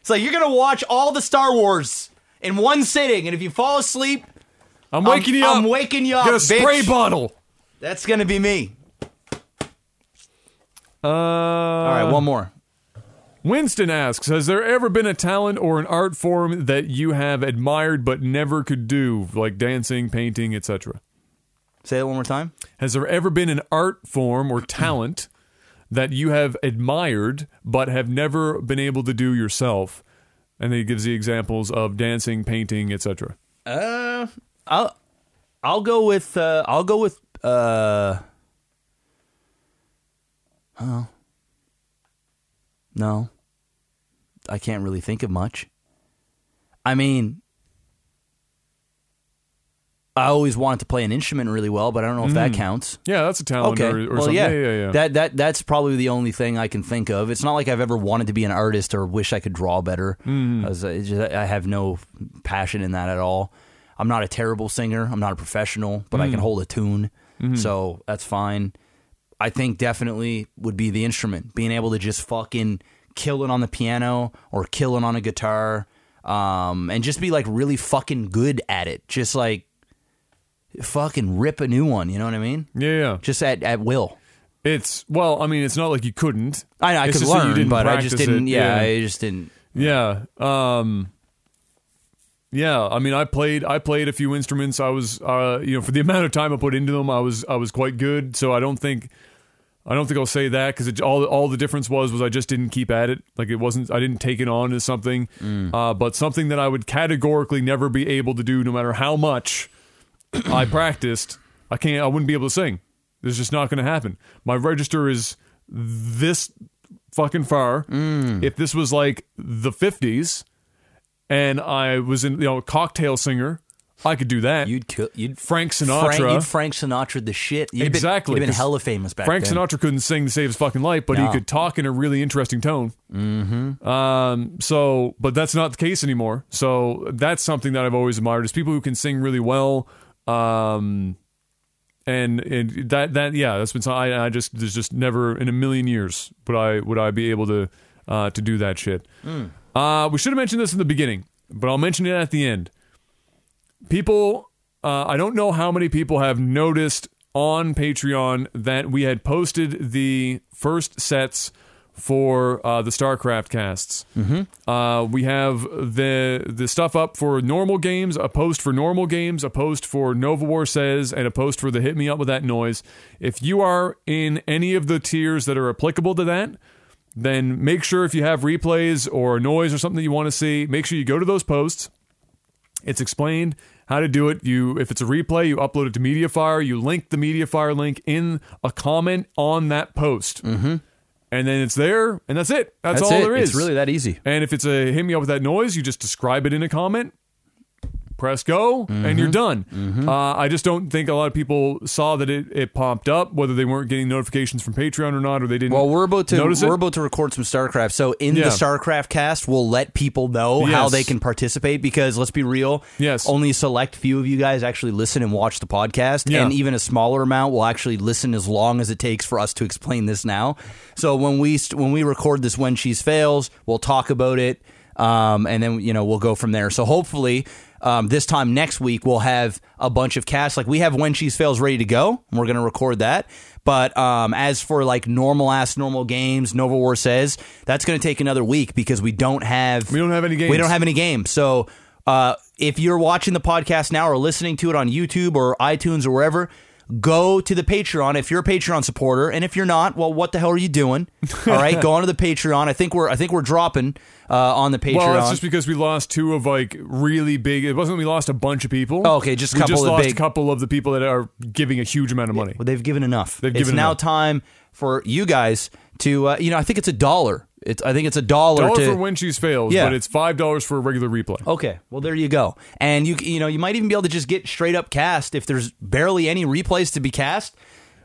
It's like you're gonna watch all the Star Wars in one sitting, and if you fall asleep, I'm waking you up. I'm waking you up. Get a spray bitch. bottle. That's gonna be me. Uh, All right, one more. Winston asks, has there ever been a talent or an art form that you have admired but never could do, like dancing, painting, etc.? Say that one more time. Has there ever been an art form or talent that you have admired but have never been able to do yourself? And then he gives the examples of dancing, painting, etc. Uh, I'll I'll go with uh, I'll go with uh. Oh. No. I can't really think of much. I mean, I always wanted to play an instrument really well, but I don't know if that counts. Yeah, that's a talent Okay. or, or well, something. yeah. Yeah, yeah, yeah. That that that's probably the only thing I can think of. It's not like I've ever wanted to be an artist or wish I could draw better. Mm. I, it's just- I have no passion in that at all. I'm not a terrible singer. I'm not a professional, but I Mm. can hold a tune, Mm-hmm. so that's fine. I think definitely would be the instrument, being able to just fucking kill it on the piano or kill it on a guitar, um, and just be like really fucking good at it. Just like fucking rip a new one. You know what I mean? yeah, yeah. just at, at will. It's well, I mean, it's not like you couldn't. I know I It's could learn, but I just didn't. it. Yeah, Yeah. I just didn't. Yeah. Um Yeah, I mean I played I played a few instruments. I was uh you know, for the amount of time I put into them, I was I was quite good. So I don't think I don't think I'll say that cuz all all the difference was was I just didn't keep at it. Like it wasn't I didn't take it on as something. Uh but something that I would categorically never be able to do no matter how much I practiced, I can't I wouldn't be able to sing. It's just not going to happen. My register is this fucking far. If this was like the 50s and I was in you know a cocktail singer, I could do that. You'd kill. You'd Frank Sinatra. Frank, you'd Frank Sinatra the shit. You'd exactly. Been, you'd been hella famous back Frank then. Sinatra couldn't sing to save his fucking life, but No. he could talk in a really interesting tone. Mm-hmm. Um. So, but that's not the case anymore. So that's something that I've always admired is people who can sing really well. Um. And and that that yeah, that's been something I, I just there's just never in a million years would I would I be able to uh to do that shit. Uh, we should have mentioned this in the beginning, but I'll mention it at the end. People, uh, I don't know how many people have noticed on Patreon that we had posted the first sets for uh, the StarCraft casts. Mm-hmm. Uh, we have the the stuff up for normal games, a post for normal games, a post for Nova War says, and a post for the Hit Me Up with That Noise. If you are in any of the tiers that are applicable to that, then make sure if you have replays or noise or something that you want to see, make sure you go to those posts. It's explained how to do it. You, if it's a replay, you upload it to MediaFire. You link the MediaFire link in a comment on that post, mm-hmm. and then it's there, and that's it. That's, That's all it. there is. It's really that easy. And if it's a hit me up with that noise, you just describe it in a comment, press go, and you're done. Uh, I just don't think a lot of people saw that it, it popped up, whether they weren't getting notifications from Patreon or not, or they didn't. Well, we're about to we're it. about to record some StarCraft. So in Yeah. the StarCraft cast, we'll let people know how they can participate because let's be real, Yes. only a select few of you guys actually listen and watch the podcast, Yeah. and even a smaller amount will actually listen as long as it takes for us to explain this now. So when we when we record this when she's fails, we'll talk about it, um, and then you know we'll go from there. So hopefully. Um, this time next week we'll have a bunch of casts. Like we have when she's fails ready to go, and we're gonna record that. But um, as for like normal ass normal games, Nova War says that's gonna take another week because we don't have We don't have any games. We don't have any games. So uh, if you're watching the podcast now or listening to it on YouTube or iTunes or wherever, go to the Patreon if you're a Patreon supporter, and if you're not, well, what the hell are you doing? All right, go onto the Patreon. I think we're I think we're dropping uh, on the Patreon. Well, that's just because we lost two of like really big. It wasn't we lost a bunch of people. Oh, okay, just a we couple just of lost big- a couple of the people that are giving a huge amount of money. Well, they've given enough. They've it's given now enough. time for you guys to, uh, you know, I think it's a dollar. It's I think it's a dollar, Dollar to. for when she's fails, Yeah. but it's five dollars for a regular replay. Okay, well there you go, and you you know you might even be able to just get straight up cast if there's barely any replays to be cast.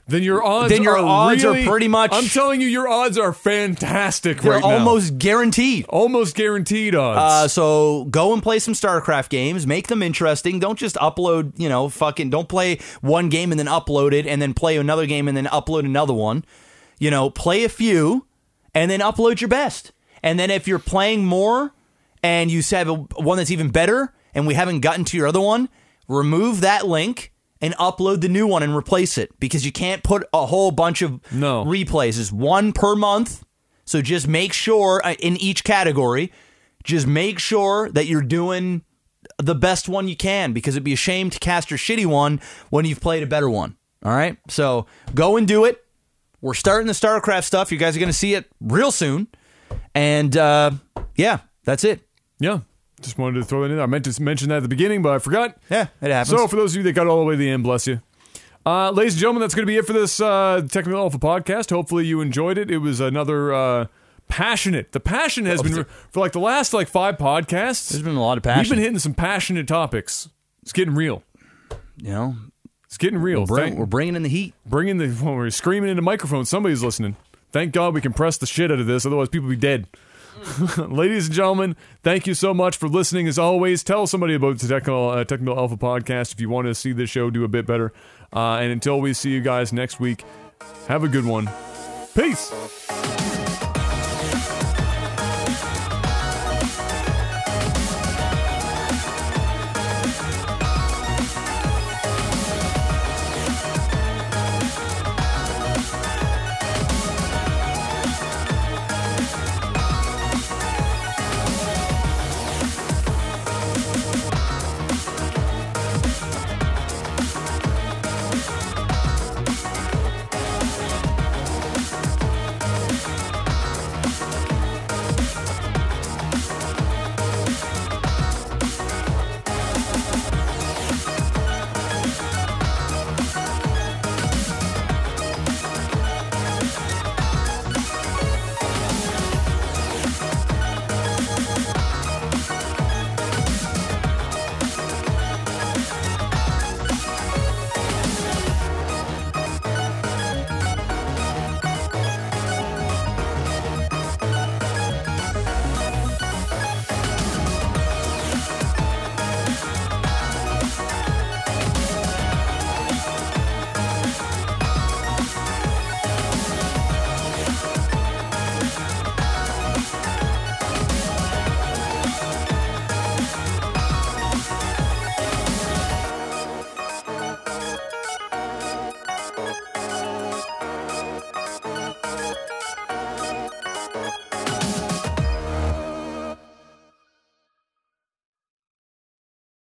Then your odds. Then your are odds are pretty much- I'm telling you, your odds are fantastic They're right now. almost guaranteed. almost guaranteed Uh, odds. so go and play some StarCraft games. Make them interesting. Don't just upload, you know, fucking. Don't play one game and then upload it, and then play another game and then upload another one. You know, play a few and then upload your best. And then if you're playing more and you have a, one that's even better, and we haven't gotten to your other one, remove that link and upload the new one and replace it because you can't put a whole bunch of No. replays. It's one per month. So just make sure uh, in each category, just make sure that you're doing the best one you can because it'd be a shame to cast your shitty one when you've played a better one. All right. So go and do it. We're starting the StarCraft stuff. You guys are going to see it real soon. And uh, yeah, that's it. Yeah. Just wanted to throw that in. There. I meant to mention that at the beginning, but I forgot. Yeah, it happens. So for those of you that got all the way to the end, bless you. Uh, ladies and gentlemen, that's going to be it for this uh, Technical Alpha podcast. Hopefully you enjoyed it. It was another uh, passionate. The passion has been for like the last like five podcasts. There's been a lot of passion. We've been hitting some passionate topics. It's getting real. you know, It's getting real. we're, bring, Thank- we're bringing in the heat. bringing the when we're screaming into microphones. Somebody's listening. Thank God we compress the shit out of this, otherwise people be dead. Ladies and gentlemen, thank you so much for listening. As always, tell somebody about the Technical, uh, Technical Alpha podcast if you want to see this show do a bit better. Uh, and until we see you guys next week, have a good one. Peace.